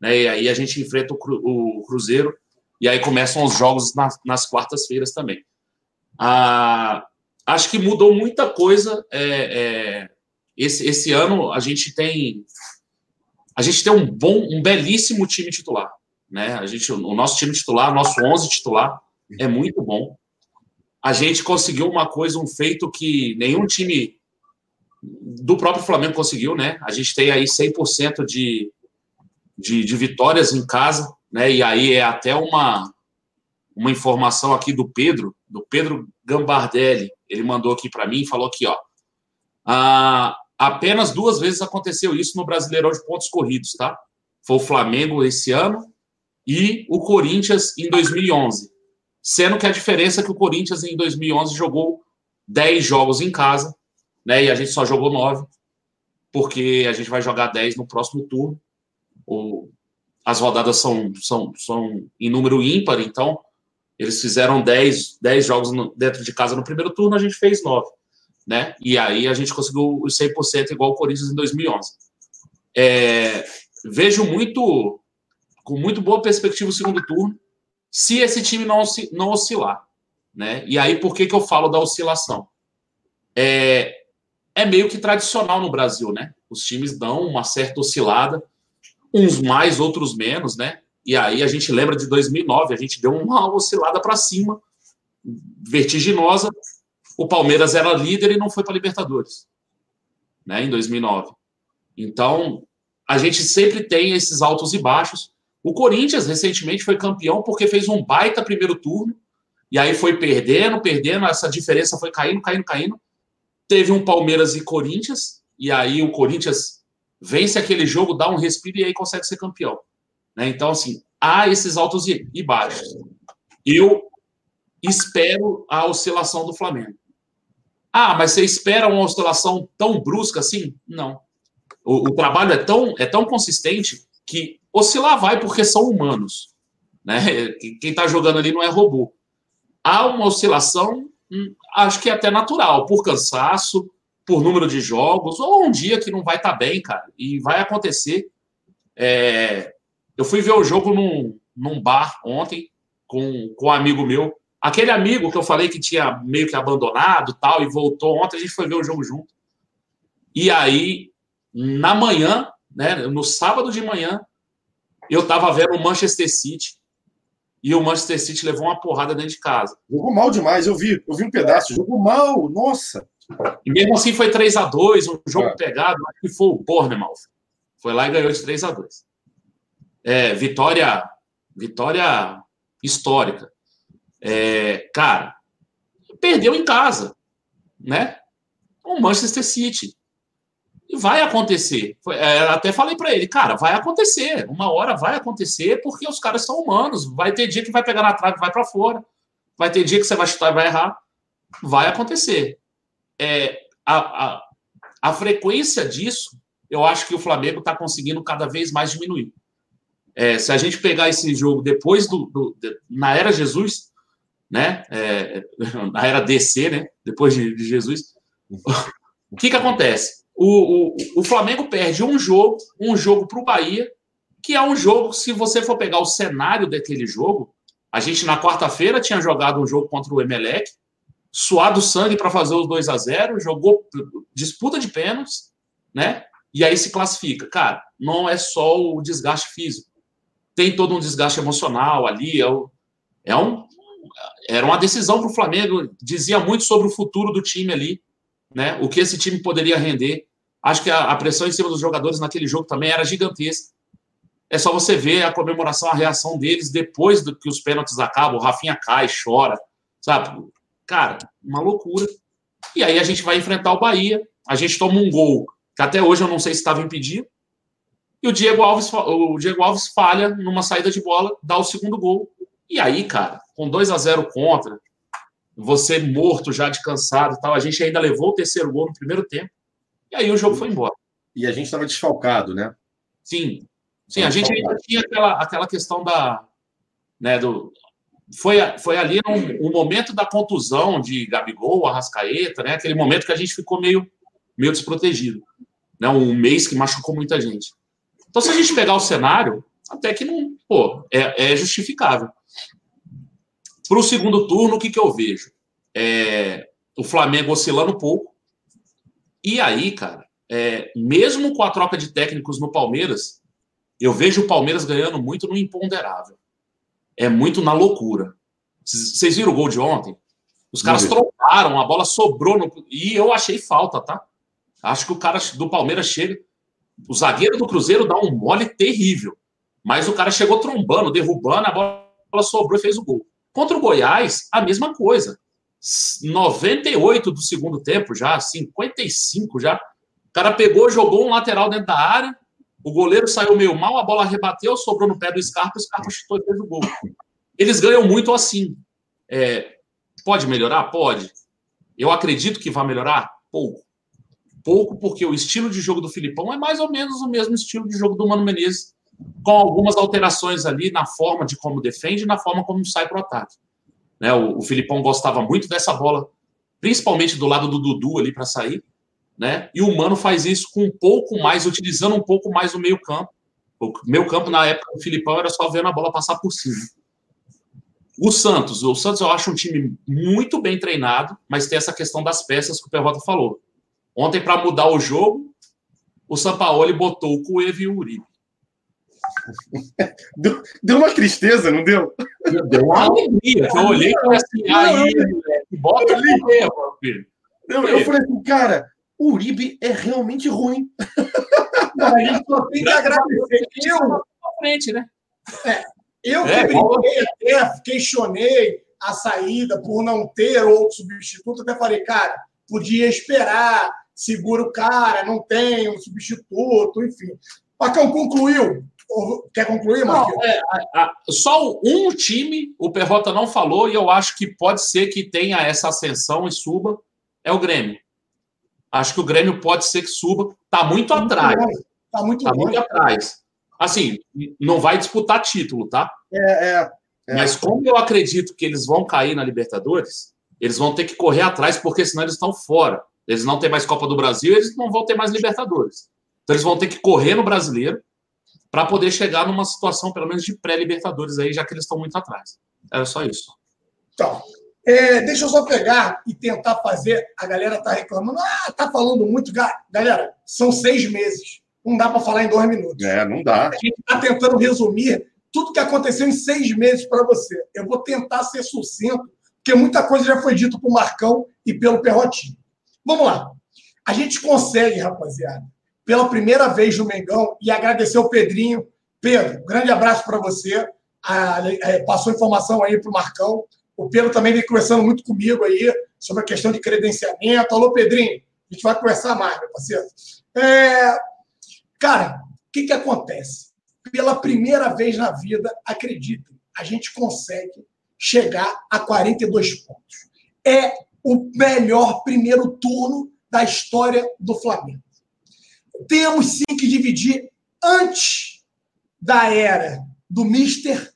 né? E aí a gente enfrenta o, cru, o Cruzeiro e aí começam os jogos nas, nas quartas-feiras também. Ah, acho que mudou muita coisa. É, é, esse, esse ano a gente tem a gente tem um bom, um belíssimo time titular, né? A gente, o nosso time titular, nosso 11 titular é muito bom. A gente conseguiu uma coisa, um feito que nenhum time do próprio Flamengo conseguiu, né? A gente tem aí 100% de, de, de vitórias em casa, né? E aí é até uma, uma informação aqui do Pedro, do Pedro Gambardelli. Ele mandou aqui para mim e falou aqui, ó. A, apenas duas vezes aconteceu isso no Brasileirão de pontos corridos, tá? Foi o Flamengo esse ano e o Corinthians em 2011. Sendo que a diferença é que o Corinthians em 2011 jogou 10 jogos em casa, né? E a gente só jogou 9, porque a gente vai jogar 10 no próximo turno. O, as rodadas são, são, são em número ímpar, então eles fizeram 10, 10 jogos no, dentro de casa no primeiro turno, a gente fez 9 né? E aí a gente conseguiu os 100% igual o Corinthians em 2011. É, vejo muito, com muito boa perspectiva o segundo turno, se esse time não, não oscilar, né? E aí por que, que eu falo da oscilação? É, é meio que tradicional no Brasil, né? Os times dão uma certa oscilada, uns mais, outros menos, né? E aí a gente lembra de 2009, a gente deu uma oscilada para cima, vertiginosa, o Palmeiras era líder e não foi para Libertadores, né, em 2009. Então, a gente sempre tem esses altos e baixos. O Corinthians recentemente foi campeão porque fez um baita primeiro turno e aí foi perdendo, perdendo, essa diferença foi caindo, caindo, caindo. Teve um Palmeiras e Corinthians e aí o Corinthians vence aquele jogo, dá um respiro e aí consegue ser campeão. Né? Então, assim, há esses altos e baixos. Eu espero a oscilação do Flamengo. Ah, mas você espera uma oscilação tão brusca assim? Não. O, o trabalho é tão, é tão consistente que oscilar vai porque são humanos. Né? Quem está jogando ali não é robô. Há uma oscilação, hum, acho que é até natural, por cansaço, por número de jogos, ou um dia que não vai estar tá bem, cara, e vai acontecer. É... Eu fui ver o jogo num, num bar ontem com, com um amigo meu. Aquele amigo que eu falei que tinha meio que abandonado tal, e voltou ontem, a gente foi ver o jogo junto. E aí, na manhã, né, no sábado de manhã, eu tava vendo o Manchester City. E o Manchester City levou uma porrada dentro de casa. Jogou mal demais, eu vi, eu vi um pedaço, jogou mal, nossa. E mesmo assim foi 3 a 2 um jogo é. pegado, acho que foi o Bournemouth. Foi lá e ganhou de 3 a 2 É, vitória, vitória histórica. É, cara, perdeu em casa, né? O Manchester City. E vai acontecer. É, até falei para ele, cara, vai acontecer. Uma hora vai acontecer porque os caras são humanos. Vai ter dia que vai pegar na trave e vai para fora. Vai ter dia que você vai chutar e vai errar. Vai acontecer. É, a, a, a frequência disso, eu acho que o Flamengo está conseguindo cada vez mais diminuir. É, se a gente pegar esse jogo depois do, do na era Jesus, né? É, na era DC, né? Depois de, de Jesus. O que, que acontece? O, o, o Flamengo perde um jogo, um jogo para o Bahia, que é um jogo, se você for pegar o cenário daquele jogo, a gente na quarta-feira tinha jogado um jogo contra o Emelec, suado sangue para fazer os 2 a 0 jogou disputa de pênaltis, né? E aí se classifica. Cara, não é só o desgaste físico. Tem todo um desgaste emocional ali. É, é um, era uma decisão para o Flamengo, dizia muito sobre o futuro do time ali, né? O que esse time poderia render. Acho que a, a pressão em cima dos jogadores naquele jogo também era gigantesca. É só você ver a comemoração, a reação deles depois do que os pênaltis acabam. O Rafinha cai, chora, sabe? Cara, uma loucura. E aí a gente vai enfrentar o Bahia. A gente toma um gol que até hoje eu não sei se estava impedido. E o Diego Alves, o Diego Alves falha numa saída de bola, dá o segundo gol. E aí, cara, com 2 a 0 contra, você morto já de cansado tal, a gente ainda levou o terceiro gol no primeiro tempo. E aí o jogo foi embora. E a gente estava desfalcado, né? Sim. Sim, a gente ainda tinha aquela, aquela questão da. Né, do, foi, foi ali um, um momento da contusão de Gabigol, Arrascaeta, né? Aquele momento que a gente ficou meio, meio desprotegido. Né, um mês que machucou muita gente. Então, se a gente pegar o cenário, até que não, pô, é, é justificável. Para o segundo turno, o que, que eu vejo? É, o Flamengo oscilando um pouco. E aí, cara, é, mesmo com a troca de técnicos no Palmeiras, eu vejo o Palmeiras ganhando muito no imponderável. É muito na loucura. Vocês viram o gol de ontem? Os caras trocaram, a bola sobrou no... e eu achei falta, tá? Acho que o cara do Palmeiras chega. O zagueiro do Cruzeiro dá um mole terrível. Mas o cara chegou trombando, derrubando, a bola sobrou e fez o gol. Contra o Goiás, a mesma coisa. 98 do segundo tempo já, 55 já. O cara pegou, jogou um lateral dentro da área, o goleiro saiu meio mal, a bola rebateu, sobrou no pé do Scarpa, o Scarpa chutou e fez o gol. Eles ganham muito assim. É, pode melhorar? Pode. Eu acredito que vai melhorar? Pouco. Pouco, porque o estilo de jogo do Filipão é mais ou menos o mesmo estilo de jogo do Mano Menezes, com algumas alterações ali na forma de como defende e na forma como sai para o ataque. Né, o, o Filipão gostava muito dessa bola, principalmente do lado do Dudu ali para sair né? E o Mano faz isso com um pouco mais, utilizando um pouco mais o meio-campo. O meio campo, na época, do Filipão era só vendo a bola passar por cima. O Santos, o Santos eu acho um time muito bem treinado, mas tem essa questão das peças que o Perrota falou. Ontem, para mudar o jogo, o Sampaoli botou o Cueva e o Uribe. Deu, deu, uma tristeza, não deu? Deu uma alegria. Eu olhei e falei assim, aí, bota filho. Eu, eu falei assim, cara, o Uribe é realmente ruim. A gente só tem que agradecer. Eu, frente, né? É, eu que é, brinquei até, questionei a saída por não ter outro substituto, até falei, cara, podia esperar, segura o cara, não tem um substituto, enfim. Pacão concluiu. Quer concluir, Marquinhos? É, só um time, o Perrota não falou, e eu acho que pode ser que tenha essa ascensão e suba, é o Grêmio. Acho que o Grêmio pode ser que suba. Está muito, atrás. Está muito, tá muito atrás. Assim, não vai disputar título, tá? É, é, é. Mas como eu acredito que eles vão cair na Libertadores, eles vão ter que correr atrás, porque senão eles estão fora. Eles não têm mais Copa do Brasil, eles não vão ter mais Libertadores. Então eles vão ter que correr no brasileiro para poder chegar numa situação, pelo menos, de pré-Libertadores aí, já que eles estão muito atrás. Era só isso. Então, é, deixa eu só pegar e tentar fazer. A galera está reclamando, ah, tá falando muito. Galera, são seis meses. Não dá para falar em dois minutos. É, não dá. A gente está tentando resumir tudo que aconteceu em seis meses para você. Eu vou tentar ser sucinto, porque muita coisa já foi dito por Marcão e pelo Perrotinho. Vamos lá. A gente consegue, rapaziada, pela primeira vez no Mengão, e agradecer ao Pedrinho. Pedro, grande abraço para você. A, a, é, passou informação aí para o Marcão. O Pedro também vem conversando muito comigo aí sobre a questão de credenciamento. Alô, Pedrinho, a gente vai conversar mais, meu parceiro. É... Cara, o que, que acontece? Pela primeira vez na vida, acreditem, a gente consegue chegar a 42 pontos. É o melhor primeiro turno da história do Flamengo. Temos sim que dividir antes da era do Mister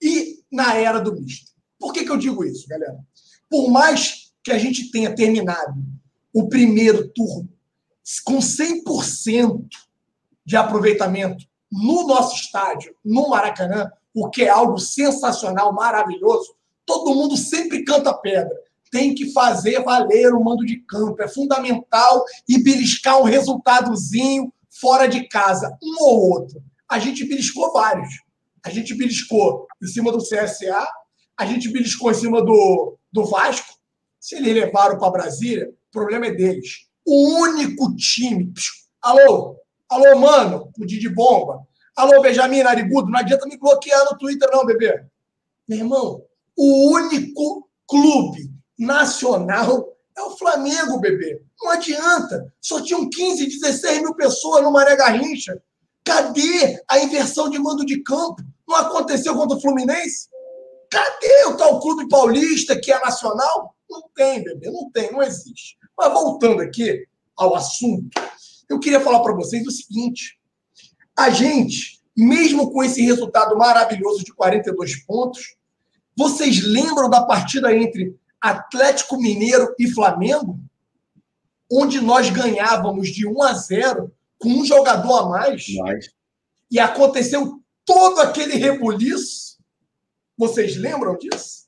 e na era do Mister. Por que, que eu digo isso, galera? Por mais que a gente tenha terminado o primeiro turno com 100% de aproveitamento no nosso estádio, no Maracanã, o que é algo sensacional, maravilhoso, todo mundo sempre canta pedra. Tem que fazer valer o mando de campo. É fundamental e beliscar um resultadozinho fora de casa, um ou outro. A gente beliscou vários. A gente beliscou em cima do CSA, a gente beliscou em cima do, do Vasco. Se eles levaram para Brasília, o problema é deles. O único time. Alô, alô, mano, o de Bomba. Alô, Benjamin Narigudo, não adianta me bloquear no Twitter, não, bebê. Meu irmão, o único clube nacional é o Flamengo, bebê. Não adianta. Só tinham 15, 16 mil pessoas no Maré Garrincha. Cadê a inversão de mando de campo? Não aconteceu contra o Fluminense? Cadê o tal clube paulista que é nacional? Não tem, bebê, não tem, não existe. Mas voltando aqui ao assunto, eu queria falar para vocês o seguinte: a gente, mesmo com esse resultado maravilhoso de 42 pontos, vocês lembram da partida entre Atlético Mineiro e Flamengo? Onde nós ganhávamos de 1 a 0 com um jogador a mais. mais. E aconteceu todo aquele rebuliço vocês lembram disso?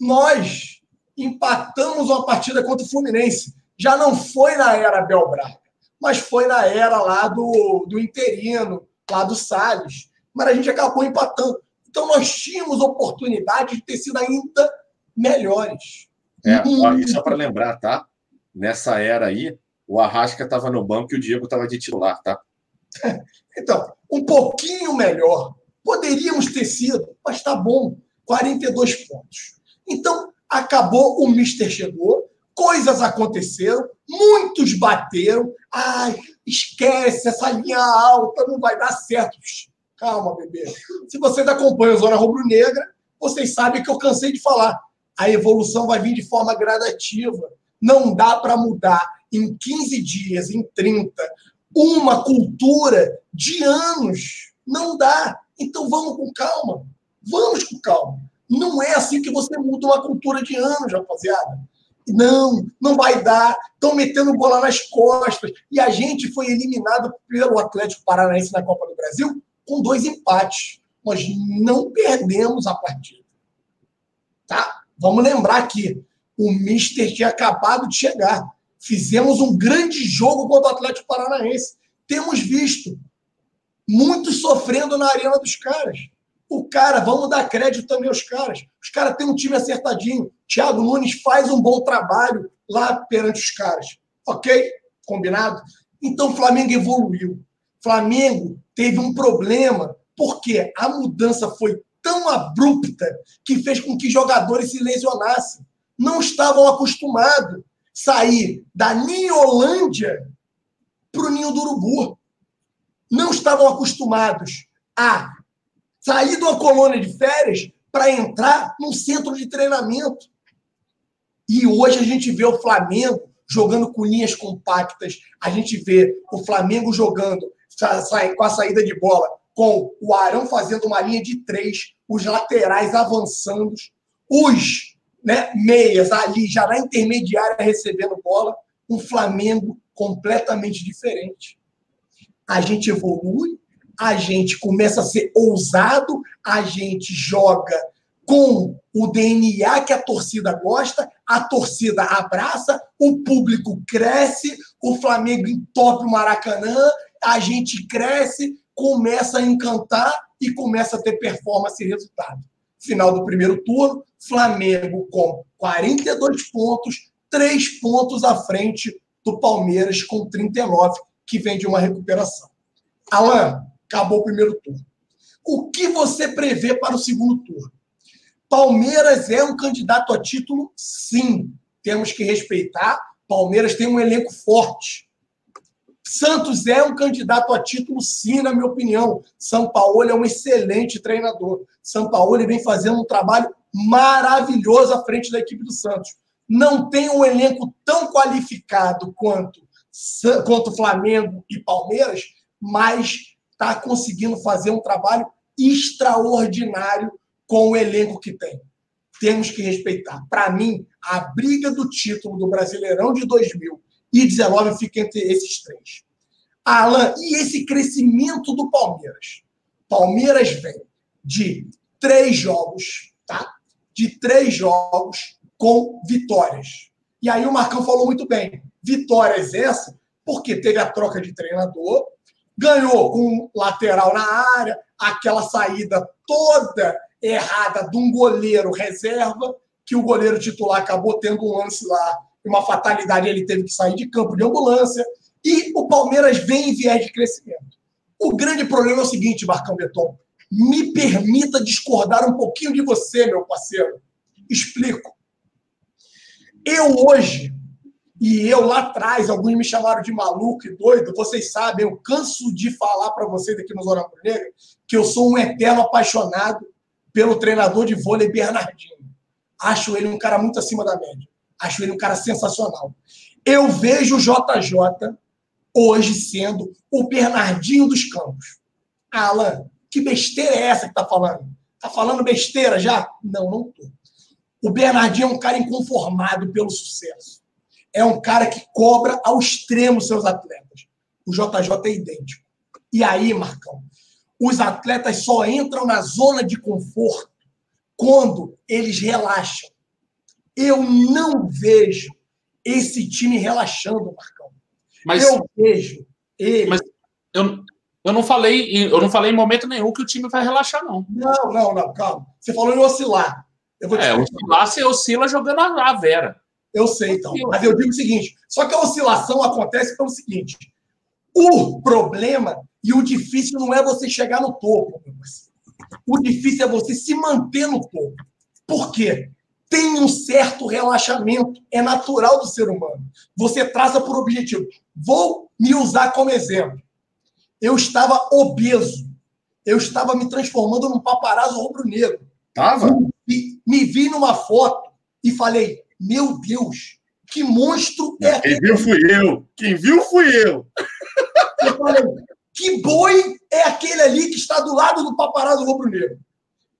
Nós empatamos uma partida contra o Fluminense. Já não foi na era Bel Braga, mas foi na era lá do, do interino, lá do Salles. Mas a gente acabou empatando. Então nós tínhamos oportunidade de ter sido ainda melhores. É, hum. só para lembrar, tá? Nessa era aí, o Arrasca estava no banco e o Diego estava de titular, tá? Então, um pouquinho melhor. Poderíamos ter sido, mas está bom, 42 pontos. Então, acabou, o Mister chegou, coisas aconteceram, muitos bateram. Ai, esquece, essa linha alta não vai dar certo. Calma, bebê. Se vocês acompanham a Zona Rubro-Negra, vocês sabem que eu cansei de falar. A evolução vai vir de forma gradativa. Não dá para mudar em 15 dias, em 30, uma cultura de anos. Não dá. Então vamos com calma. Vamos com calma. Não é assim que você muda uma cultura de anos, rapaziada. Não, não vai dar. Estão metendo bola nas costas. E a gente foi eliminado pelo Atlético Paranaense na Copa do Brasil com dois empates. Nós não perdemos a partida. Tá? Vamos lembrar que o Mister tinha acabado de chegar. Fizemos um grande jogo contra o Atlético Paranaense. Temos visto muitos sofrendo na arena dos caras. O cara, vamos dar crédito também aos caras. Os caras têm um time acertadinho. Thiago Nunes faz um bom trabalho lá perante os caras. Ok? Combinado? Então o Flamengo evoluiu. Flamengo teve um problema porque a mudança foi tão abrupta que fez com que jogadores se lesionassem. Não estavam acostumados a sair da Niolândia para o Ninho do Urubu. Não estavam acostumados a sair de uma colônia de férias para entrar num centro de treinamento. E hoje a gente vê o Flamengo jogando com linhas compactas, a gente vê o Flamengo jogando com a saída de bola, com o Arão fazendo uma linha de três, os laterais avançando, os né, meias ali já na intermediária recebendo bola, um Flamengo completamente diferente. A gente evolui, a gente começa a ser ousado, a gente joga com o DNA que a torcida gosta, a torcida abraça, o público cresce, o Flamengo entope o Maracanã, a gente cresce, começa a encantar e começa a ter performance e resultado. Final do primeiro turno, Flamengo com 42 pontos, 3 pontos à frente do Palmeiras com 39, que vem de uma recuperação. Alan, acabou o primeiro turno. O que você prevê para o segundo turno? Palmeiras é um candidato a título? Sim. Temos que respeitar. Palmeiras tem um elenco forte. Santos é um candidato a título, sim, na minha opinião. São Paulo é um excelente treinador. São Paulo vem fazendo um trabalho maravilhoso à frente da equipe do Santos. Não tem um elenco tão qualificado quanto, quanto Flamengo e Palmeiras, mas está conseguindo fazer um trabalho extraordinário com o elenco que tem. Temos que respeitar. Para mim, a briga do título do Brasileirão de 2019 fica entre esses três. Alan, e esse crescimento do Palmeiras? Palmeiras vem de três jogos, tá? De três jogos com vitórias. E aí o Marcão falou muito bem. Vitórias essa, porque teve a troca de treinador, ganhou com um lateral na área, aquela saída toda errada de um goleiro reserva, que o goleiro titular acabou tendo um lance lá, uma fatalidade, ele teve que sair de campo de ambulância, e o Palmeiras vem em viés de crescimento. O grande problema é o seguinte, Marcão Beton, me permita discordar um pouquinho de você, meu parceiro. Explico. Eu hoje, e eu lá atrás, alguns me chamaram de maluco e doido, vocês sabem, eu canso de falar para vocês aqui no Zona Negra que eu sou um eterno apaixonado pelo treinador de vôlei Bernardinho. Acho ele um cara muito acima da média. Acho ele um cara sensacional. Eu vejo o JJ hoje sendo o Bernardinho dos Campos. Alan, que besteira é essa que tá falando? Tá falando besteira já? Não, não tô. O Bernardinho é um cara inconformado pelo sucesso. É um cara que cobra ao extremo seus atletas. O JJ é idêntico. E aí, Marcão, os atletas só entram na zona de conforto quando eles relaxam. Eu não vejo esse time relaxando, Marcão. Mas, eu vejo ele. Mas eu, eu não falei, eu não falei em momento nenhum que o time vai relaxar, não. Não, não, não, calma. Você falou em oscilar. Eu vou é, oscilar, você oscila jogando a Vera. Eu sei, então. Mas eu digo o seguinte: só que a oscilação acontece pelo seguinte: o problema e o difícil não é você chegar no topo. O difícil é você se manter no topo. Por quê? Tem um certo relaxamento, é natural do ser humano. Você traça por objetivo. Vou me usar como exemplo. Eu estava obeso. Eu estava me transformando num paparazzo rubro-negro. Tava? Me, me vi numa foto e falei: Meu Deus, que monstro é Quem viu fui eu. Quem viu fui eu. Eu falei: Que boi é aquele ali que está do lado do paparazzo rubro-negro?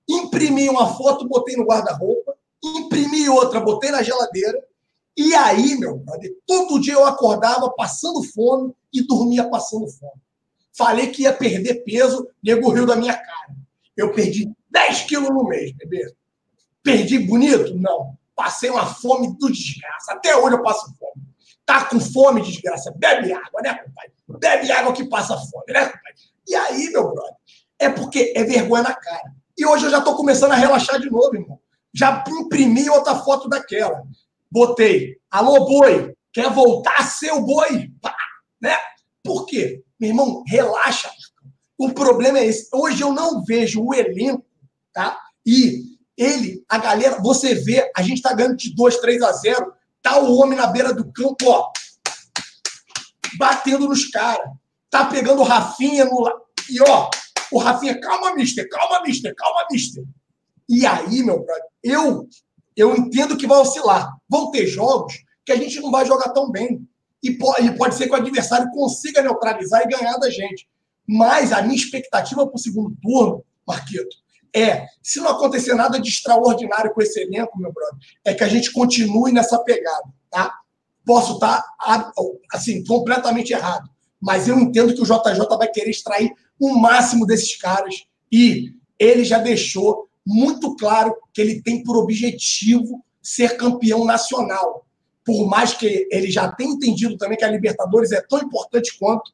Imprimi uma foto, botei no guarda-roupa, imprimi outra, botei na geladeira. E aí, meu brother, todo dia eu acordava passando fome e dormia passando fome. Falei que ia perder peso, nego riu da minha cara. Eu perdi 10 quilos no mês, bebê. Perdi bonito? Não. Passei uma fome do desgraça. Até hoje eu passo fome. Tá com fome, desgraça? Bebe água, né, compadre? Bebe água que passa fome, né, compadre? E aí, meu brother, é porque é vergonha na cara. E hoje eu já tô começando a relaxar de novo, irmão. Já imprimi outra foto daquela. Botei, alô, boi, quer voltar a ser o boi? Pá, né? Por quê? Meu irmão, relaxa. O problema é esse. Hoje eu não vejo o elenco, tá? E ele, a galera, você vê, a gente tá ganhando de 2, 3 a 0, tá o homem na beira do campo, ó, batendo nos caras. Tá pegando o Rafinha no. E ó, o Rafinha, calma, mister, calma, mister, calma, mister. E aí, meu brother, eu, eu entendo que vai oscilar. Vão ter jogos que a gente não vai jogar tão bem. E pode, pode ser que o adversário consiga neutralizar e ganhar da gente. Mas a minha expectativa para o segundo turno, Marquito, é, se não acontecer nada de extraordinário com esse elenco, meu brother, é que a gente continue nessa pegada, tá? Posso estar, assim, completamente errado, mas eu entendo que o JJ vai querer extrair o máximo desses caras e ele já deixou muito claro que ele tem por objetivo ser campeão nacional. Por mais que ele já tenha entendido também que a Libertadores é tão importante quanto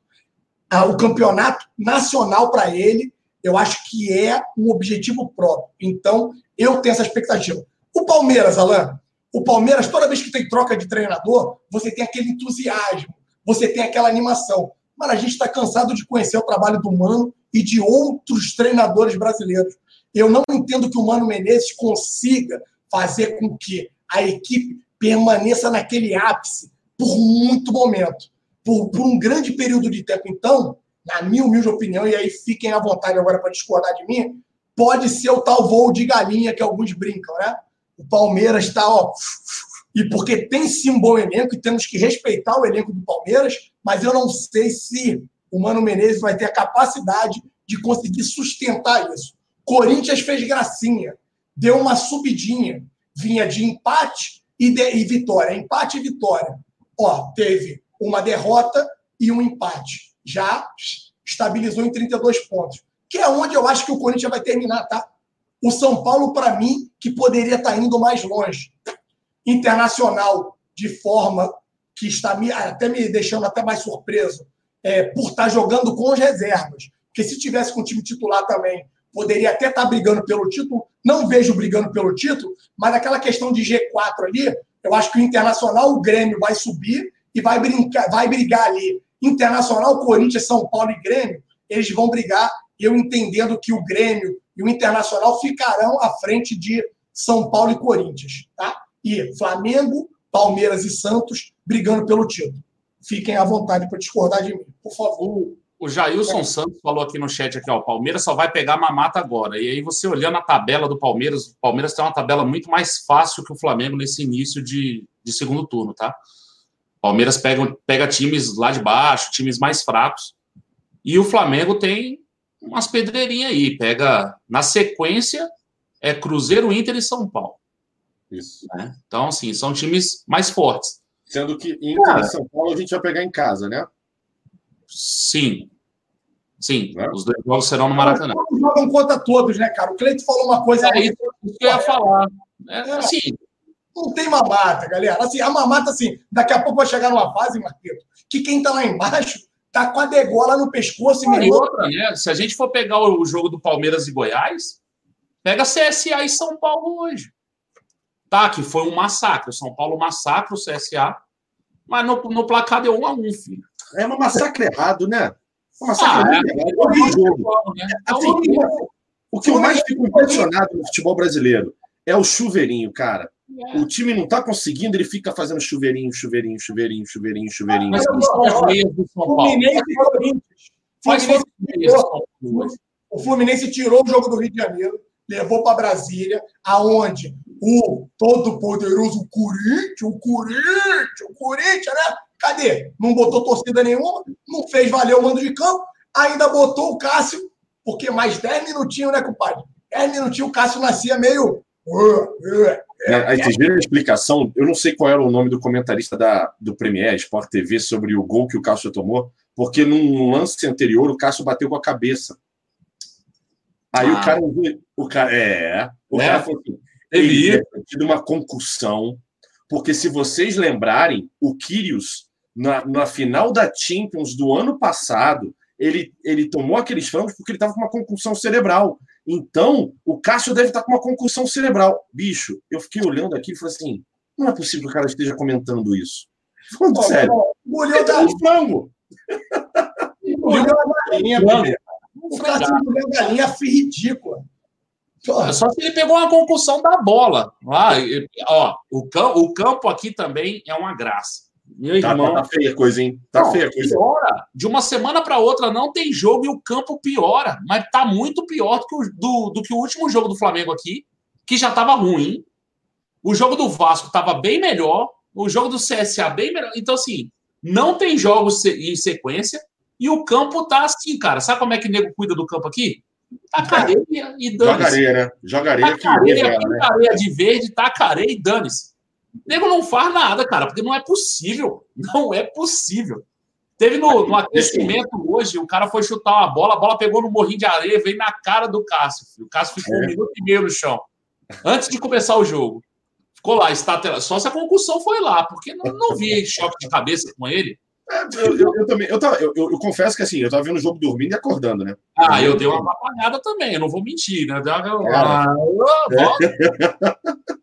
ah, o campeonato nacional para ele, eu acho que é um objetivo próprio. Então, eu tenho essa expectativa. O Palmeiras, Alain, o Palmeiras, toda vez que tem troca de treinador, você tem aquele entusiasmo, você tem aquela animação. Mas a gente está cansado de conhecer o trabalho do Mano e de outros treinadores brasileiros. Eu não entendo que o Mano Menezes consiga fazer com que a equipe permaneça naquele ápice por muito momento, por, por um grande período de tempo. Então, na minha humilde opinião, e aí fiquem à vontade agora para discordar de mim, pode ser o tal voo de galinha que alguns brincam, né? O Palmeiras está, ó. E porque tem sim um bom elenco e temos que respeitar o elenco do Palmeiras, mas eu não sei se o Mano Menezes vai ter a capacidade de conseguir sustentar isso. Corinthians fez gracinha, deu uma subidinha, vinha de empate e, de, e vitória. Empate e vitória. Ó, teve uma derrota e um empate. Já estabilizou em 32 pontos. Que é onde eu acho que o Corinthians vai terminar, tá? O São Paulo, para mim, que poderia estar tá indo mais longe. Internacional, de forma que está me, até me deixando até mais surpreso, é, por estar tá jogando com as reservas. Porque se tivesse com o time titular também, poderia até estar tá brigando pelo título. Não vejo brigando pelo título, mas aquela questão de G4 ali, eu acho que o Internacional, o Grêmio vai subir e vai, brincar, vai brigar ali. Internacional, Corinthians, São Paulo e Grêmio, eles vão brigar, eu entendendo que o Grêmio e o Internacional ficarão à frente de São Paulo e Corinthians. Tá? E Flamengo, Palmeiras e Santos brigando pelo título. Fiquem à vontade para discordar de mim, por favor. O Jailson é. Santos falou aqui no chat aqui, ó, o Palmeiras só vai pegar mamata agora. E aí você olhando a tabela do Palmeiras, o Palmeiras tem uma tabela muito mais fácil que o Flamengo nesse início de, de segundo turno, tá? Palmeiras pega, pega times lá de baixo, times mais fracos. E o Flamengo tem umas pedreirinhas aí. Pega na sequência é Cruzeiro, Inter e São Paulo. Isso. Né? Então, assim, são times mais fortes. Sendo que Inter Cara, e São Paulo a gente vai pegar em casa, né? Sim. Sim, é? os dois jogos serão no Maracanã. Todos jogam contra todos, né, cara? O Cleito falou uma coisa. É isso que eu ia falar. É, assim, não tem mamata, galera. Assim, a mamata, assim, daqui a pouco vai chegar numa fase, Marquito, que quem tá lá embaixo tá com a degola no pescoço e, e outra, né? Se a gente for pegar o jogo do Palmeiras e Goiás, pega CSA e São Paulo hoje. Tá, que foi um massacre. O São Paulo massacre o CSA, mas no, no placar deu um a um, filho. É um massacre errado, né? Ah, é, assim, o que eu mais fico impressionado no futebol brasileiro é o chuveirinho, cara. É. O time não está conseguindo, ele fica fazendo chuveirinho, chuveirinho, chuveirinho, chuveirinho, chuveirinho. Mas o Fluminense e Corinthians. O Fluminense tirou o jogo do Rio de Janeiro, levou para Brasília, aonde o todo poderoso Corinthians, o Corinthians, o Corinthians, né? Cadê? Não botou torcida nenhuma, não fez valer o mando de campo, ainda botou o Cássio, porque mais 10 minutinhos, né, compadre? 10 minutinhos o Cássio nascia meio. É, aí vocês viram a explicação? Eu não sei qual era o nome do comentarista da, do Premier Sport TV sobre o gol que o Cássio tomou, porque num lance anterior o Cássio bateu com a cabeça. Aí ah. o cara. O cara é. O é. cara falou assim: ele ia tido uma concussão, porque se vocês lembrarem, o Kyrgios, na, na final da Champions do ano passado, ele, ele tomou aqueles frangos porque ele estava com uma concussão cerebral. Então, o Cássio deve estar com uma concussão cerebral. Bicho, eu fiquei olhando aqui e falei assim: não é possível que o cara esteja comentando isso. Falando sério. Engoliu da um frango. Engoliu da galinha, O cara engoliu a galinha ridícula. Só se ele pegou uma concussão da bola. Ah, ó, o, campo, o campo aqui também é uma graça. Meu tá, irmão. Tá feia a coisa, hein? Tá não, feia a coisa. Piora. De uma semana para outra não tem jogo e o campo piora. Mas tá muito pior do que, o, do, do que o último jogo do Flamengo aqui, que já tava ruim. O jogo do Vasco tava bem melhor. O jogo do CSA bem melhor. Então, assim, não tem jogos em sequência. E o campo tá assim, cara. Sabe como é que o nego cuida do campo aqui? Taca areia e dane-se. Joga areia, né? Joga areia. Taca areia, né? de verde, taca areia e dane-se. Nego não faz nada, cara, porque não é possível. Não é possível. Teve no, no aquecimento hoje, o cara foi chutar uma bola, a bola pegou no morrinho de areia, veio na cara do Cássio. O Cássio ficou é. um minuto e meio no chão, antes de começar o jogo. Ficou lá, está só se a concussão foi lá, porque não, não vi choque de cabeça com ele. Eu, eu, eu, também, eu, tava, eu, eu, confesso que assim, eu tava vendo o jogo dormindo e acordando, né? Ah, eu dei uma apagada também, eu não vou mentir, né? Dei uma... Ah,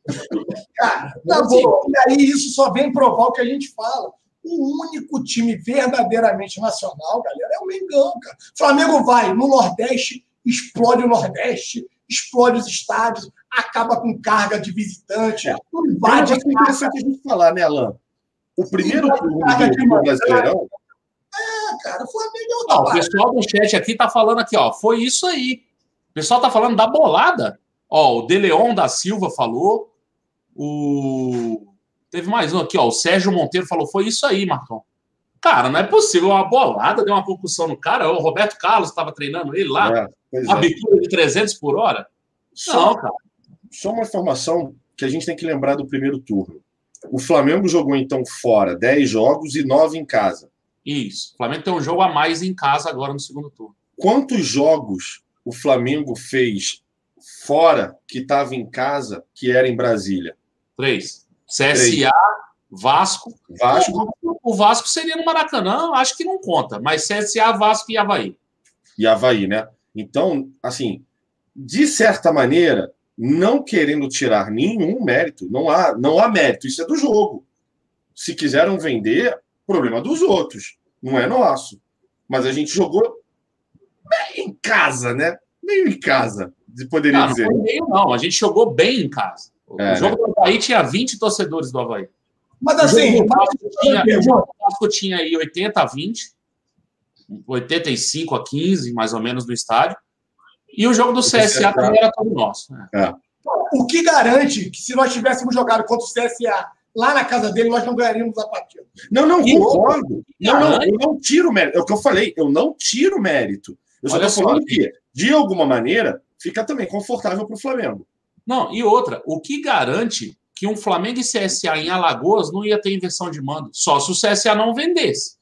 Cara, tá bom. E aí isso só vem provar o que a gente fala. O único time verdadeiramente nacional, galera, é o Mengão, cara. Flamengo vai no Nordeste, explode o Nordeste, explode os estádios, acaba com carga de visitante. É. Não vai de interessante a gente falar, né, Alain? O primeiro turno do Brasileirão. É, cara, o Flamengo é o pessoal do chat aqui tá falando aqui, ó. Foi isso aí. O pessoal tá falando da bolada. Ó, o Deleon da Silva falou. O. Teve mais um aqui, ó. O Sérgio Monteiro falou: foi isso aí, Marcão. Cara, não é possível. Uma bolada deu uma concussão no cara. O Roberto Carlos estava treinando ele lá. É, uma é. de 300 por hora. Só, não, cara. Só uma informação que a gente tem que lembrar do primeiro turno. O Flamengo jogou então fora 10 jogos e 9 em casa. Isso. O Flamengo tem um jogo a mais em casa agora no segundo turno. Quantos jogos o Flamengo fez fora que estava em casa, que era em Brasília? Três. CSA, Três. Vasco. Vasco. O Vasco seria no Maracanã, acho que não conta, mas CSA, Vasco e Havaí. E Havaí, né? Então, assim, de certa maneira, não querendo tirar nenhum mérito, não há, não há mérito, isso é do jogo. Se quiseram vender, problema dos outros, não é nosso. Mas a gente jogou bem em casa, né? Meio em casa, poderia não, dizer. Não, meio, não, a gente jogou bem em casa. É, o jogo né? do Havaí tinha 20 torcedores do Havaí. Mas assim, o Vasco tinha, o tinha aí 80 a 20, 85 a 15, mais ou menos, no estádio. E o jogo do CSA também era todo nosso. Né? É. O que garante que se nós tivéssemos jogado contra o CSA lá na casa dele, nós não ganharíamos a partida? Não, não, concordo. Não, não, eu não tiro mérito. É o que eu falei, eu não tiro mérito. Eu só estou falando que, de alguma maneira, fica também confortável para o Flamengo. Não, e outra, o que garante que um Flamengo e CSA em Alagoas não ia ter inversão de mando? Só se o CSA não vendesse.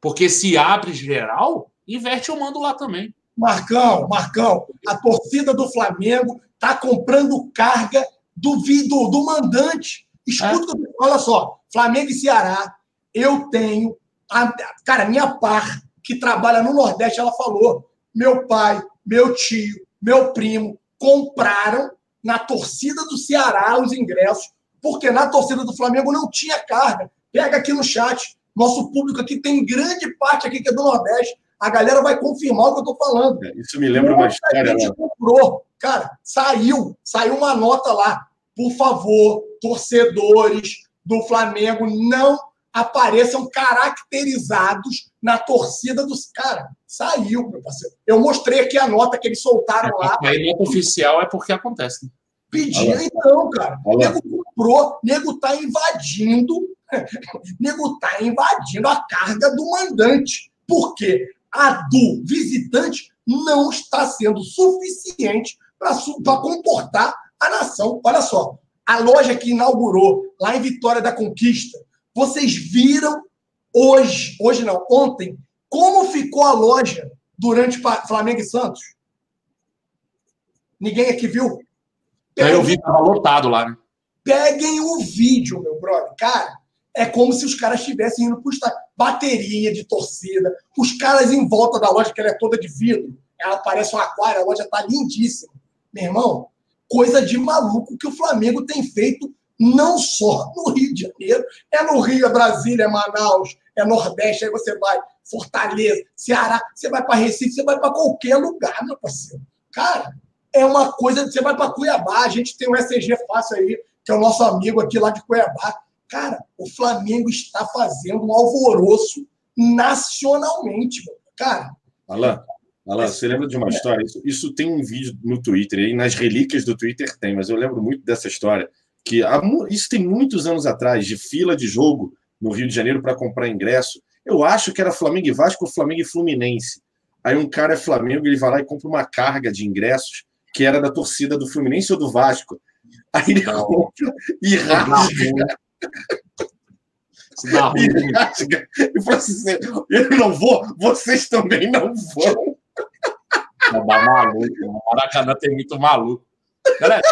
Porque se abre geral, inverte o mando lá também. Marcão, Marcão, a torcida do Flamengo está comprando carga do, do, do mandante. Escuta, é. olha só, Flamengo e Ceará, eu tenho, a, cara, minha par, que trabalha no Nordeste, ela falou, meu pai, meu tio, meu primo, compraram na torcida do Ceará os ingressos, porque na torcida do Flamengo não tinha carga. Pega aqui no chat, nosso público aqui tem grande parte aqui que é do Nordeste a galera vai confirmar o que eu estou falando. É, isso me lembra uma história. A gente comprou, cara, saiu, saiu uma nota lá. por favor, torcedores do Flamengo, não apareçam caracterizados na torcida dos caras. Saiu, meu parceiro. Eu mostrei aqui a nota que eles soltaram lá. A nota oficial é porque acontece. Né? Pedia então, cara. O nego comprou, nego tá invadindo, nego tá invadindo a carga do mandante. Por quê? A do visitante não está sendo suficiente para comportar a nação. Olha só, a loja que inaugurou lá em Vitória da Conquista, vocês viram hoje, hoje não, ontem, como ficou a loja durante Flamengo e Santos? Ninguém aqui viu? Peguem, eu vi que estava lotado lá, né? Peguem o vídeo, meu brother. Cara, é como se os caras estivessem indo para estádio. Bateria de torcida, os caras em volta da loja, que ela é toda de vidro, ela parece um aquário, a loja tá lindíssima. Meu irmão, coisa de maluco que o Flamengo tem feito não só no Rio de Janeiro, é no Rio, é Brasília, é Manaus, é Nordeste, aí você vai Fortaleza, Ceará, você vai para Recife, você vai para qualquer lugar, meu parceiro. Cara, é uma coisa, você vai para Cuiabá, a gente tem um SG fácil aí, que é o nosso amigo aqui lá de Cuiabá. Cara, o Flamengo está fazendo um alvoroço nacionalmente, cara. Alan, Alan, você lembra de uma história? Isso, isso tem um vídeo no Twitter, aí nas relíquias do Twitter tem, mas eu lembro muito dessa história. Que há, isso tem muitos anos atrás, de fila de jogo no Rio de Janeiro para comprar ingresso. Eu acho que era Flamengo e Vasco ou Flamengo e Fluminense. Aí um cara é Flamengo, ele vai lá e compra uma carga de ingressos que era da torcida do Fluminense ou do Vasco. Aí ele compra e rasga. E rasga. E fala assim: eu não vou, vocês também não vão. Não dá maluco. O Maracanã tem muito maluco. Galera,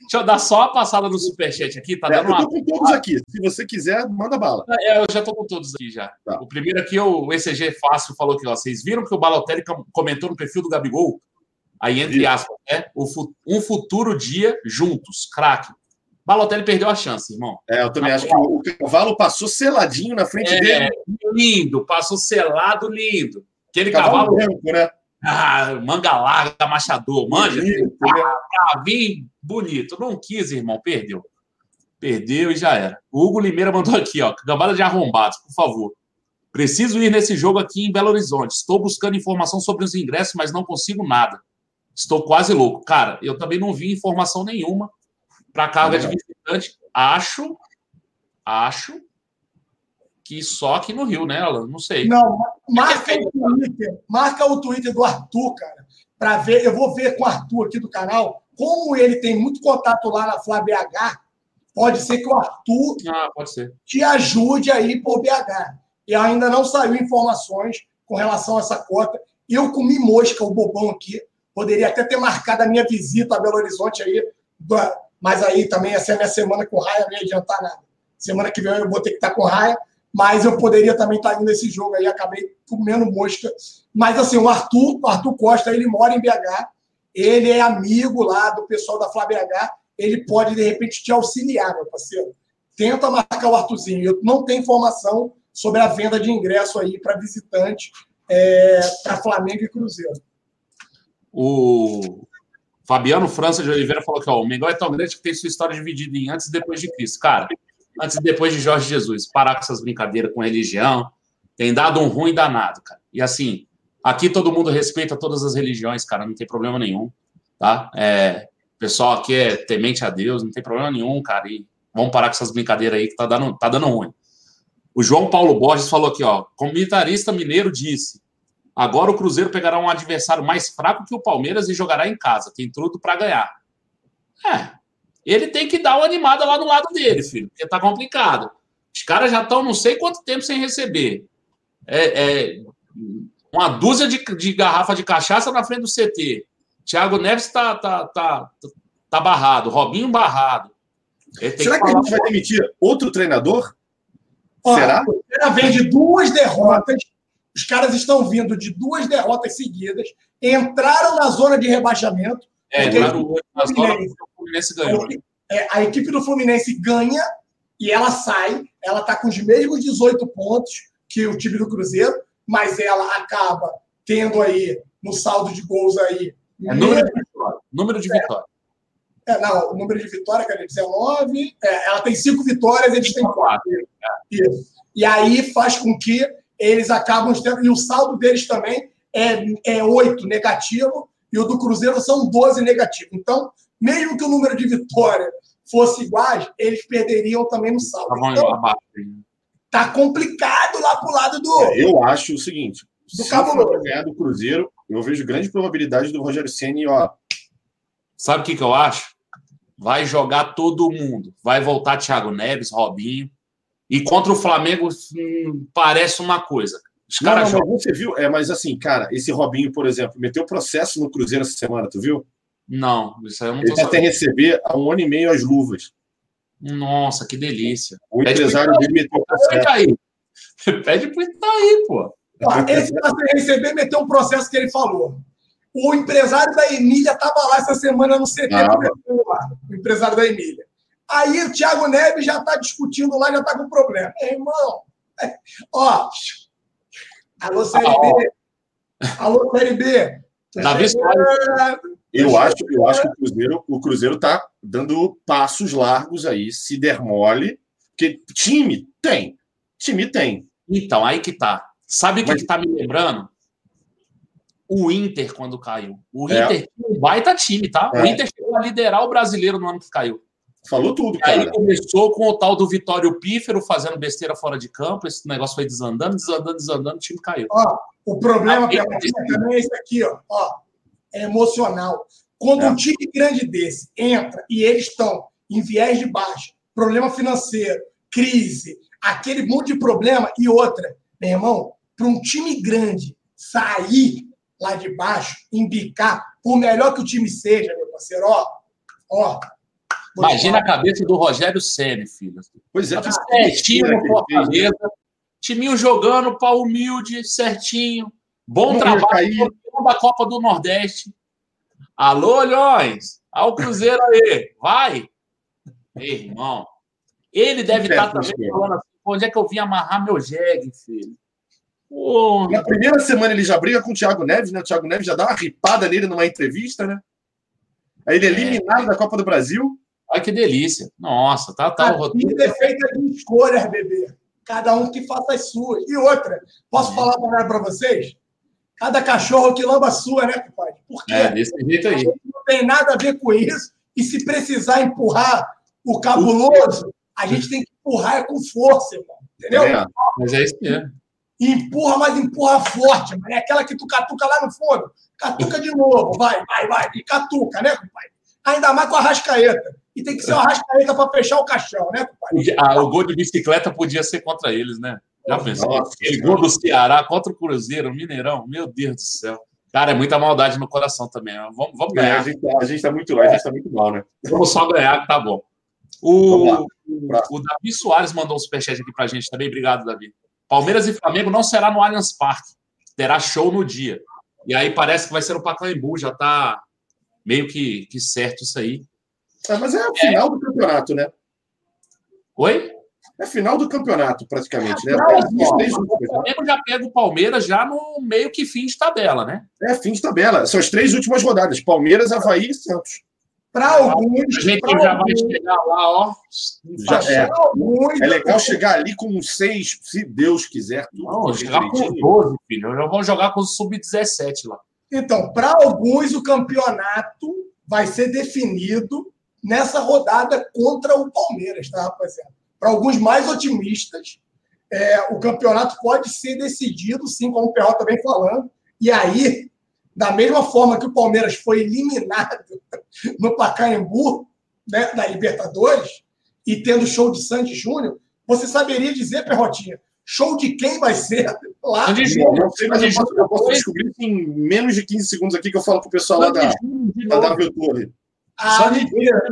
deixa eu dar só a passada no superchat aqui. Tá dando é, eu tô com todos aqui. Se você quiser, manda bala. É, eu já tô com todos aqui já. Tá. O primeiro aqui, o ECG Fácil falou que ó, vocês viram que o Balotelli comentou no perfil do Gabigol? Aí, entre aspas, né? um futuro dia juntos, craque. Balotelli perdeu a chance, irmão. É, eu também acho que o cavalo passou seladinho na frente é, dele. Lindo, passou selado, lindo. Aquele cavalo. cavalo branco, né? Ah, manga larga, machador, manja. Bonito, ah, vim bonito. Não quis, irmão, perdeu. Perdeu e já era. O Hugo Limeira mandou aqui, ó. Gambada de arrombados, por favor. Preciso ir nesse jogo aqui em Belo Horizonte. Estou buscando informação sobre os ingressos, mas não consigo nada. Estou quase louco. Cara, eu também não vi informação nenhuma para carga é. de visitante. Acho, acho que só aqui no Rio, né, Alan? Não sei. Não, marca o Twitter, marca o Twitter do Arthur, cara, para ver. Eu vou ver com o Arthur aqui do canal, como ele tem muito contato lá na Flá BH, pode ser que o Arthur ah, te ajude aí por BH. E ainda não saiu informações com relação a essa cota. Eu comi mosca, o bobão aqui. Poderia até ter marcado a minha visita a Belo Horizonte aí, mas aí também essa é a minha semana com raia, não ia adiantar nada. Semana que vem eu vou ter que estar com raia, mas eu poderia também estar indo nesse jogo aí, acabei comendo mosca. Mas assim, o Arthur, o Arthur Costa, ele mora em BH, ele é amigo lá do pessoal da Flá BH, ele pode de repente te auxiliar, meu parceiro. Tenta marcar o Arthurzinho. Eu não tenho informação sobre a venda de ingresso aí para visitante, é, para Flamengo e Cruzeiro. O Fabiano França de Oliveira falou que ó, o Mengão é tão grande que tem sua história dividida em antes e depois de Cristo. Cara, antes e depois de Jorge Jesus. Parar com essas brincadeiras com religião. Tem dado um ruim danado, cara. E assim, aqui todo mundo respeita todas as religiões, cara, não tem problema nenhum, tá? É, pessoal aqui é temente a Deus, não tem problema nenhum, cara. E vamos parar com essas brincadeiras aí que tá dando, tá dando ruim. O João Paulo Borges falou aqui, ó, comentarista mineiro disse: Agora o Cruzeiro pegará um adversário mais fraco que o Palmeiras e jogará em casa. Tem tudo para ganhar. É. Ele tem que dar uma animada lá do lado dele, filho, porque tá complicado. Os caras já estão não sei quanto tempo sem receber. É, é uma dúzia de, de, garrafa de cachaça na frente do CT. Thiago Neves tá, tá, tá, tá barrado. Robinho barrado. Será que, que a gente vai demitir outro treinador? Olha, Será? Ela vem de duas derrotas os caras estão vindo de duas derrotas seguidas, entraram na zona de rebaixamento. É, entraram na zona o Fluminense ganhou. É, a equipe do Fluminense ganha e ela sai. Ela está com os mesmos 18 pontos que o time do Cruzeiro, mas ela acaba tendo aí no saldo de gols aí. É número de vitória. Número de é, vitória. É, não, o número de vitórias, cadê? 19. É, ela tem cinco vitórias, eles têm quatro. Isso. E aí faz com que eles acabam tendo. E o saldo deles também é, é 8 negativo, e o do Cruzeiro são 12 negativo. Então, mesmo que o número de vitórias fosse iguais, eles perderiam também no saldo. Tá então, tá complicado lá pro lado do. É, eu acho o seguinte: do se for ganhar do Cruzeiro, eu vejo grande probabilidade do Rogério Ceni, ó. Sabe o que, que eu acho? Vai jogar todo mundo. Vai voltar Thiago Neves, Robinho. E contra o Flamengo hum, parece uma coisa. Os caras não, não, você viu? É, mas assim, cara, esse Robinho, por exemplo, meteu processo no Cruzeiro essa semana, tu viu? Não, isso aí eu não tô Ele até receber há um ano e meio as luvas. Nossa, que delícia. O Pede empresário dele meteu processo. Aí. Pede pro Itaí, pô. Esse para receber meteu um processo que ele falou. O empresário da Emília estava lá essa semana no CT ah, lá, o empresário da Emília. Aí o Thiago Neves já está discutindo lá, já está com problema. Meu irmão, ó, alô Série B, alô Série B. Davi eu acho, eu acho que o Cruzeiro, o Cruzeiro tá dando passos largos aí, se der mole, porque time tem, time tem. Então, aí que tá. Sabe o Mas... que, que tá me lembrando? O Inter, quando caiu. O é. Inter é um baita time, tá? É. O Inter chegou a liderar o brasileiro no ano que caiu. Falou tudo, cara. Aí começou com o tal do Vitório Pífero fazendo besteira fora de campo. Esse negócio foi desandando, desandando, desandando, o time caiu. Ó, o problema ah, também é esse aqui, ó. ó é emocional. Quando é. um time grande desse entra e eles estão em viés de baixo, problema financeiro, crise, aquele monte de problema e outra, meu irmão, para um time grande sair lá de baixo, embicar, por melhor que o time seja, meu parceiro, ó, ó, Imagina a cabeça do Rogério Senna, filho. Pois é, que certinho no Fortaleza. Timinho jogando, pau humilde, certinho. Bom Não trabalho da Copa do Nordeste. Alô, Olhões! Olha o Cruzeiro aí, vai! Ei, irmão. Ele deve estar também falando assim: onde é que eu vim amarrar meu jegue, filho? Na primeira semana ele já briga com o Thiago Neves, né? O Thiago Neves já dá uma ripada nele numa entrevista, né? Aí ele é eliminado é. da Copa do Brasil. Ai, que delícia. Nossa, tá, tá. A o vida é feita de escolhas, bebê. Cada um que faça as suas. E outra, posso é. falar para vocês? Cada cachorro que lamba a sua, né, pai? Porque é, desse jeito aí. não tem nada a ver com isso. E se precisar empurrar o cabuloso, a gente tem que empurrar com força, irmão. Entendeu? É, mas é isso mesmo. empurra, mas empurra forte, mano. É aquela que tu catuca lá no fundo. Catuca de novo, vai, vai, vai. E catuca, né, pai? Ainda mais com a rascaeta. E tem que ser uma rascaeta para fechar o caixão, né? Ah, o gol de bicicleta podia ser contra eles, né? Já pensou? Nossa, gol do Ceará contra o Cruzeiro, Mineirão, meu Deus do céu. Cara, é muita maldade no coração também. Vamos, vamos ganhar. É, a, gente, a gente tá muito, a gente tá muito mal, né? Vamos só ganhar, tá bom. O, o Davi Soares mandou um superchat aqui pra gente também. Obrigado, Davi. Palmeiras e Flamengo não será no Allianz Parque. Terá show no dia. E aí parece que vai ser no Pacaembu, já tá meio que, que certo isso aí. É, mas é o final é. do campeonato, né? Oi? É final do campeonato, praticamente, né? o Flamengo já pega o Palmeiras já no meio que fim de tabela, né? É, fim de tabela. São as três últimas rodadas: Palmeiras, Havaí e Santos. Para alguns. A gente já vai chegar lá, ó. Já é. é legal chegar ali com seis, se Deus quiser. Não, chegar com 12, filho. Já vão jogar com o sub-17 lá. Então, para alguns, o campeonato vai ser definido nessa rodada contra o Palmeiras, tá, rapaziada? Para alguns mais otimistas, é, o campeonato pode ser decidido, sim, como o Perro também falando. E aí, da mesma forma que o Palmeiras foi eliminado no Pacaembu, né, da Libertadores, e tendo show de Sandy Júnior, você saberia dizer, Perrotinha, show de quem vai ser lá? Sandy Júnior. Eu posso, eu posso descobrir em menos de 15 segundos aqui que eu falo para o pessoal lá da, da W Torre. Ah, Sandy mentira.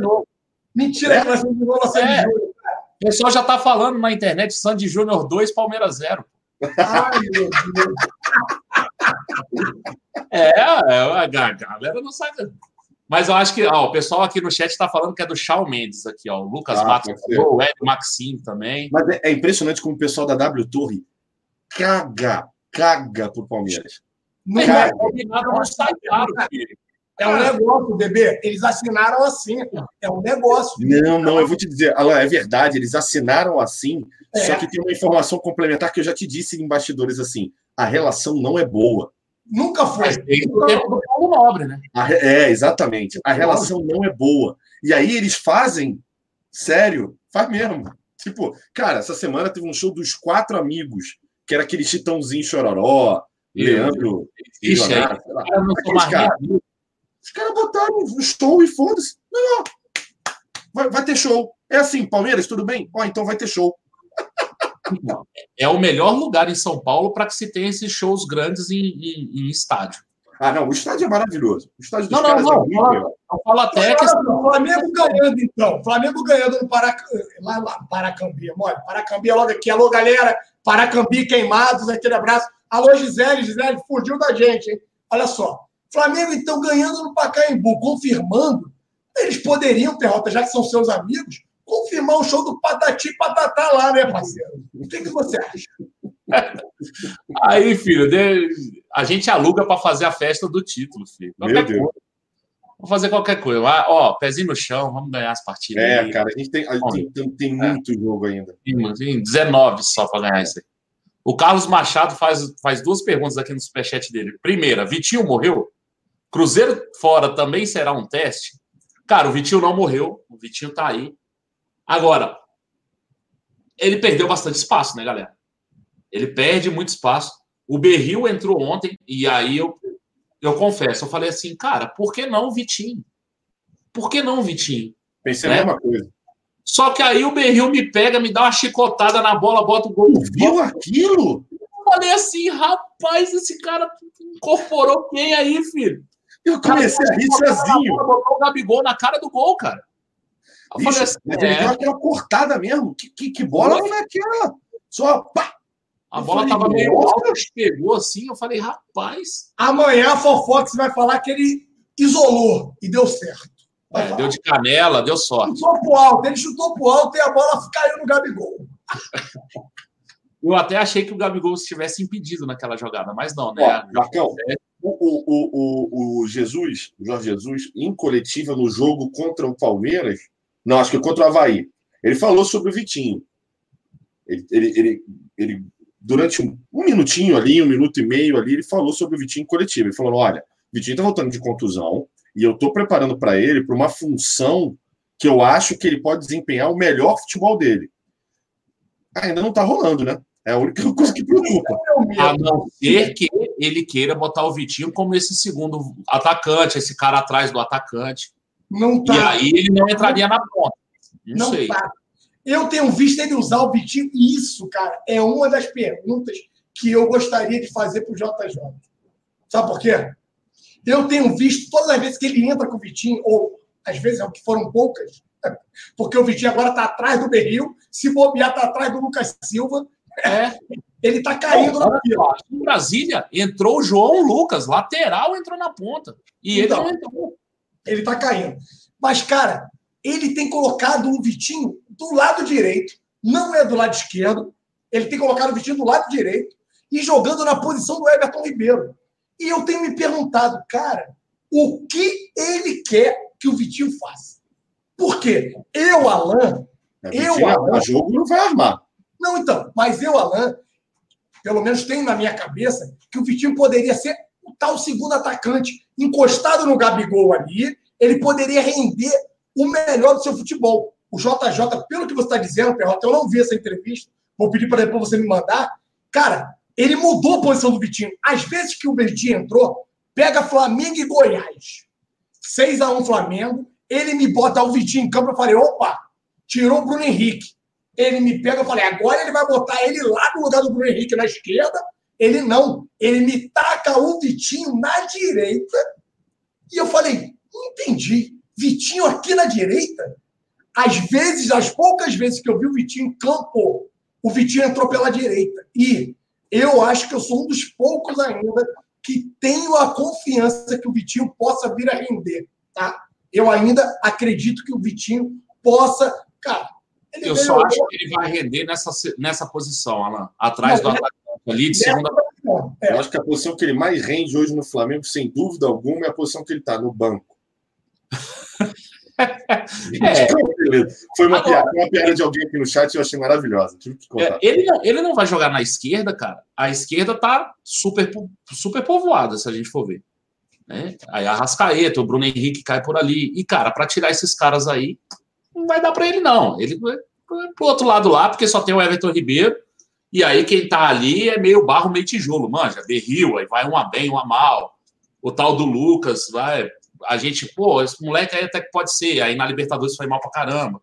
Mentira é? que vai ser de novo a Sandy é. Júnior. O pessoal já está falando na internet Sandy Júnior 2, Palmeiras 0. Ai, meu Deus. É, é, a galera não sabe. Mas eu acho que ó, o pessoal aqui no chat está falando que é do Shawn Mendes aqui, ó. O Lucas ah, Matos, o Ed Maxim também. Mas é, é, impressionante como o pessoal da W Torre caga, caga por Palmeiras. Não caga. é combinado, não sai caro, filho. É um negócio, bebê. Eles assinaram assim. É um negócio. Não, não, eu vou te dizer, Alan, é verdade, eles assinaram assim, é. só que tem uma informação complementar que eu já te disse em bastidores assim: a relação não é boa. Nunca foi. Mas o tempo do Paulo Nobre, né? é, exatamente. A relação não é boa. E aí eles fazem, sério, faz mesmo. Tipo, cara, essa semana teve um show dos quatro amigos, que era aquele Chitãozinho Chororó, Leandro, Ixi, Leonardo, cara, os caras botaram um show e foda-se. Não, vai, vai, ter show. É assim, Palmeiras, tudo bem? Ó, então vai ter show. É o melhor lugar em São Paulo para que se tenha esses shows grandes em, em, em, estádio. Ah, não, o estádio é maravilhoso. O estádio dos não, não, não, é não, eu falo até que. O Flamengo ganhando, então. Flamengo ganhando no Parac... lá, lá, Paracambi. Olha, Paracambi é logo aqui. Alô, galera. Paracambi queimados, aquele abraço. Alô, Gisele. Gisele fugiu da gente, hein? Olha só. Flamengo, então, ganhando no Pacaembu, confirmando, eles poderiam, Perrota, já que são seus amigos, confirmar o show do Patati Patatá lá, né, parceiro? O que, que você acha? Aí, filho, a gente aluga para fazer a festa do título, filho. Qualquer Meu Deus. Coisa. Vamos fazer qualquer coisa. Ó, pezinho no chão, vamos ganhar as partidas. É, aí. cara, a gente tem, a gente tem, tem, é. muito jogo ainda. Tem 19 só para ganhar isso aí. O Carlos Machado faz, faz duas perguntas aqui no superchat dele. Primeira, Vitinho morreu? Cruzeiro fora também será um teste? Cara, o Vitinho não morreu, o Vitinho tá aí. Agora, ele perdeu bastante espaço, né, galera? Ele perde muito espaço. O Berril entrou ontem e aí eu, eu confesso, eu falei assim, cara, por que não o Vitinho? Por que não o Vitinho? Pensei né? a mesma coisa. Só que aí o Berril me pega, me dá uma chicotada na bola, bota o gol. Viu aquilo? Eu falei assim, rapaz, esse cara incorporou quem aí, filho? Eu comecei a rir sozinho. Botou o Gabigol na cara do gol, cara. Eu falei assim, mas ele é... deu aquela cortada mesmo. Que, que, que bola foi aquela? Só pá! A bola falei, tava meio alta, pegou assim. Eu falei, rapaz. Amanhã a Fofox vai falar que ele isolou e deu certo. É, deu de canela, deu sorte. Chutou pro alto, ele chutou pro alto e a bola caiu no Gabigol. Eu até achei que o Gabigol estivesse impedido naquela jogada, mas não, né? Ó, Marcão, o, o, o, o Jesus, o Jorge Jesus, em coletiva no jogo contra o Palmeiras, não, acho que contra o Havaí, ele falou sobre o Vitinho. Ele, ele, ele, ele durante um, um, minutinho ali, um minuto e meio ali, ele falou sobre o Vitinho em coletiva. Ele falou: olha, o Vitinho está voltando de contusão e eu estou preparando para ele para uma função que eu acho que ele pode desempenhar o melhor futebol dele. Ainda não está rolando, né? É a única coisa que preocupa. A não ser que ele queira botar o Vitinho como esse segundo atacante, esse cara atrás do atacante. Não tá. E aí ele não entraria na ponta. Não, não sei. Tá. Eu tenho visto ele usar o Vitinho, e isso, cara, é uma das perguntas que eu gostaria de fazer para o JJ. Sabe por quê? Eu tenho visto todas as vezes que ele entra com o Vitinho, ou às vezes é que foram poucas, porque o Vitinho agora está atrás do Berril, se bobear, está atrás do Lucas Silva. É. Ele está caindo na fila. Em Brasília, entrou o João Lucas, lateral, entrou na ponta. E então, ele não entrou. Ele está caindo. Mas, cara, ele tem colocado o Vitinho do lado direito, não é do lado esquerdo. Ele tem colocado o Vitinho do lado direito e jogando na posição do Everton Ribeiro. E eu tenho me perguntado, cara, o que ele quer que o Vitinho faça? Por quê? Eu, Alain, é, eu, Alain, jogo não vai armar. Não, então, mas eu, Alain, pelo menos tenho na minha cabeça que o Vitinho poderia ser o tal segundo atacante, encostado no Gabigol ali, ele poderia render o melhor do seu futebol. O JJ, pelo que você está dizendo, Perrota, eu não vi essa entrevista, vou pedir para depois você me mandar. Cara, ele mudou a posição do Vitinho. Às vezes que o Vitinho entrou, pega Flamengo e Goiás. 6 a 1 Flamengo, ele me bota o Vitinho em campo, eu falei, opa, tirou o Bruno Henrique ele me pega, eu falei, agora ele vai botar ele lá no lugar do Bruno Henrique na esquerda. Ele não, ele me taca o Vitinho na direita. E eu falei, entendi. Vitinho aqui na direita? Às vezes, as poucas vezes que eu vi o Vitinho em campo, o Vitinho entrou pela direita. E eu acho que eu sou um dos poucos ainda que tenho a confiança que o Vitinho possa vir a render. Tá? Eu ainda acredito que o Vitinho possa. Cara, ele eu só acho que ele vai render nessa, nessa posição, Alan. Atrás do atacante ali, de segunda É. Eu acho que a posição que ele mais rende hoje no Flamengo, sem dúvida alguma, é a posição que ele está no banco. é. Foi uma, Agora, piada, uma piada de alguém aqui no chat eu achei maravilhosa. É, ele, não, ele não vai jogar na esquerda, cara. A esquerda tá super, super povoada, se a gente for ver. Né? Aí a Rascaeta, o Bruno Henrique cai por ali. E, cara, para tirar esses caras aí, não vai dar para ele, não. Ele vai pro outro lado lá, porque só tem o Everton Ribeiro. E aí quem tá ali é meio barro, meio tijolo, manja, berril, aí vai uma bem, uma mal. O tal do Lucas, vai. A gente, pô, esse moleque aí até que pode ser. Aí na Libertadores foi mal pra caramba.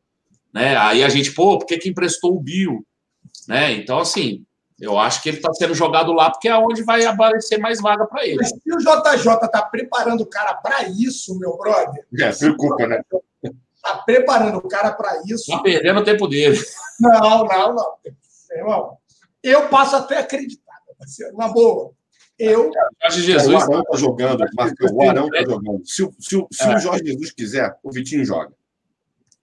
Né? Aí a gente, pô, por que, que emprestou o Bill? Né? Então, assim, eu acho que ele está sendo jogado lá porque é onde vai aparecer mais vaga para ele. Mas se o JJ está preparando o cara para isso, meu brother. É, preocupa, né? Está preparando o cara para isso. Está perdendo o tempo dele. Não, não, não. Irmão, eu passo até acreditar, na boa. Eu. Jorge Jesus. O Arão está jogando, Marcão. O Arão está jogando. Se, se, se é. o Jorge Jesus quiser, o Vitinho joga.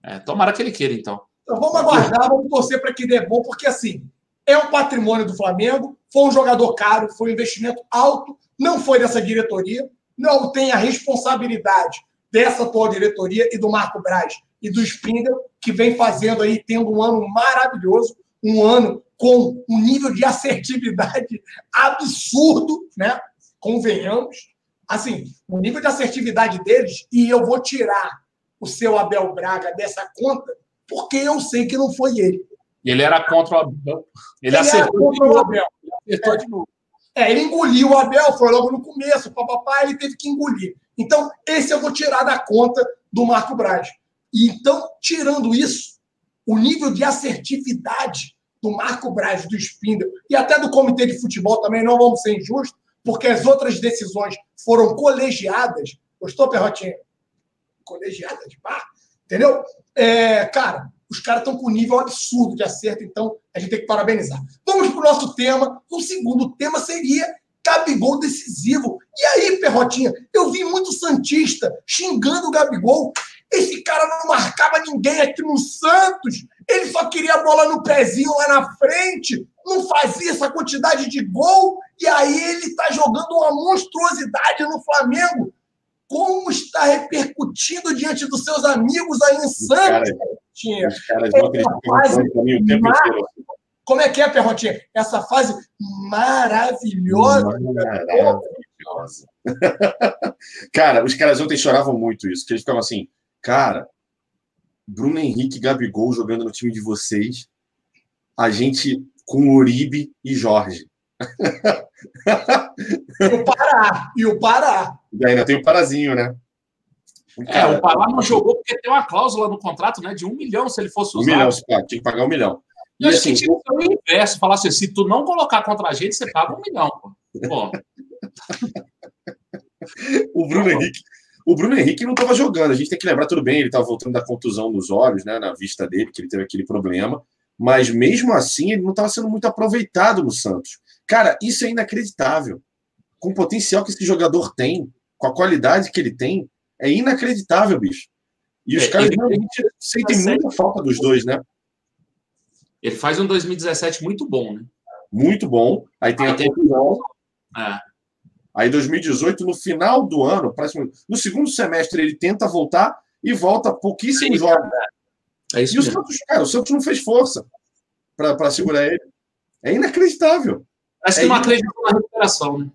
É, tomara que ele queira, então. Então vamos aguardar, vamos torcer para que dê bom, porque assim, é um patrimônio do Flamengo, foi um jogador caro, foi um investimento alto, não foi dessa diretoria, não tem a responsabilidade dessa atual diretoria e do Marco Braz e do Spindle, que vem fazendo aí, tendo um ano maravilhoso, um ano com um nível de assertividade absurdo, né? Convenhamos. Assim, o nível de assertividade deles, e eu vou tirar o seu Abel Braga dessa conta, porque eu sei que não foi ele. Ele era contra o Abel. Ele, ele acertou contra o Abel. Ele acertou é. de novo. É, ele engoliu o Abel, foi logo no começo, papapá, ele teve que engolir. Então, esse eu vou tirar da conta do Marco Braz. E então, tirando isso, o nível de assertividade do Marco Braz, do Spindle e até do comitê de futebol também, não vamos ser injustos, porque as outras decisões foram colegiadas. Gostou, Perrotinho? Colegiadas, pá. Entendeu? É, cara, os caras estão com um nível absurdo de acerto, então a gente tem que parabenizar. Vamos para o nosso tema. O segundo tema seria Gabigol decisivo. E aí, Perrotinha, eu vi muito Santista xingando o Gabigol. Esse cara não marcava ninguém aqui no Santos. Ele só queria a bola no pezinho lá na frente. Não fazia essa quantidade de gol. E aí ele está jogando uma monstruosidade no Flamengo como está repercutindo diante dos seus amigos aí em Santos. Tinha. Os caras vão acreditar mim o tempo inteiro. Como é que é, Perrotinha? Essa fase maravilhosa. Maravilhosa. cara, os caras ontem choravam muito isso, que eles ficavam assim, cara, Bruno Henrique e Gabigol jogando no time de vocês, a gente com Uribe e Jorge. e o Pará, e o Pará. E ainda tem o Parazinho, né? É, o Pará não jogou porque tem uma cláusula no contrato né, de um milhão se ele fosse usar. Um milhão, tinha que pagar um milhão. E, assim, que tinha que ser o inverso, falar assim, se tu não colocar contra a gente, você paga um milhão. Pô. o Bruno Henrique. O Bruno Henrique não estava jogando. A gente tem que lembrar, tudo bem, ele estava voltando da contusão nos olhos, né, na vista dele, que ele teve aquele problema. Mas mesmo assim, ele não estava sendo muito aproveitado no Santos. Cara, isso é inacreditável. Com o potencial que esse jogador tem, com a qualidade que ele tem, é inacreditável, bicho. E os é, caras realmente sentem muita falta dos dois, né? Ele faz um 2017 muito bom, né? Muito bom. Aí tem Aí a tem... É. Aí 2018, no final do ano, no segundo semestre, ele tenta voltar e volta pouquíssimos jogos. É. é isso e mesmo. o Santos, cara, o Santos não fez força para segurar ele. É inacreditável. Parece que é não acredita na recuperação, né?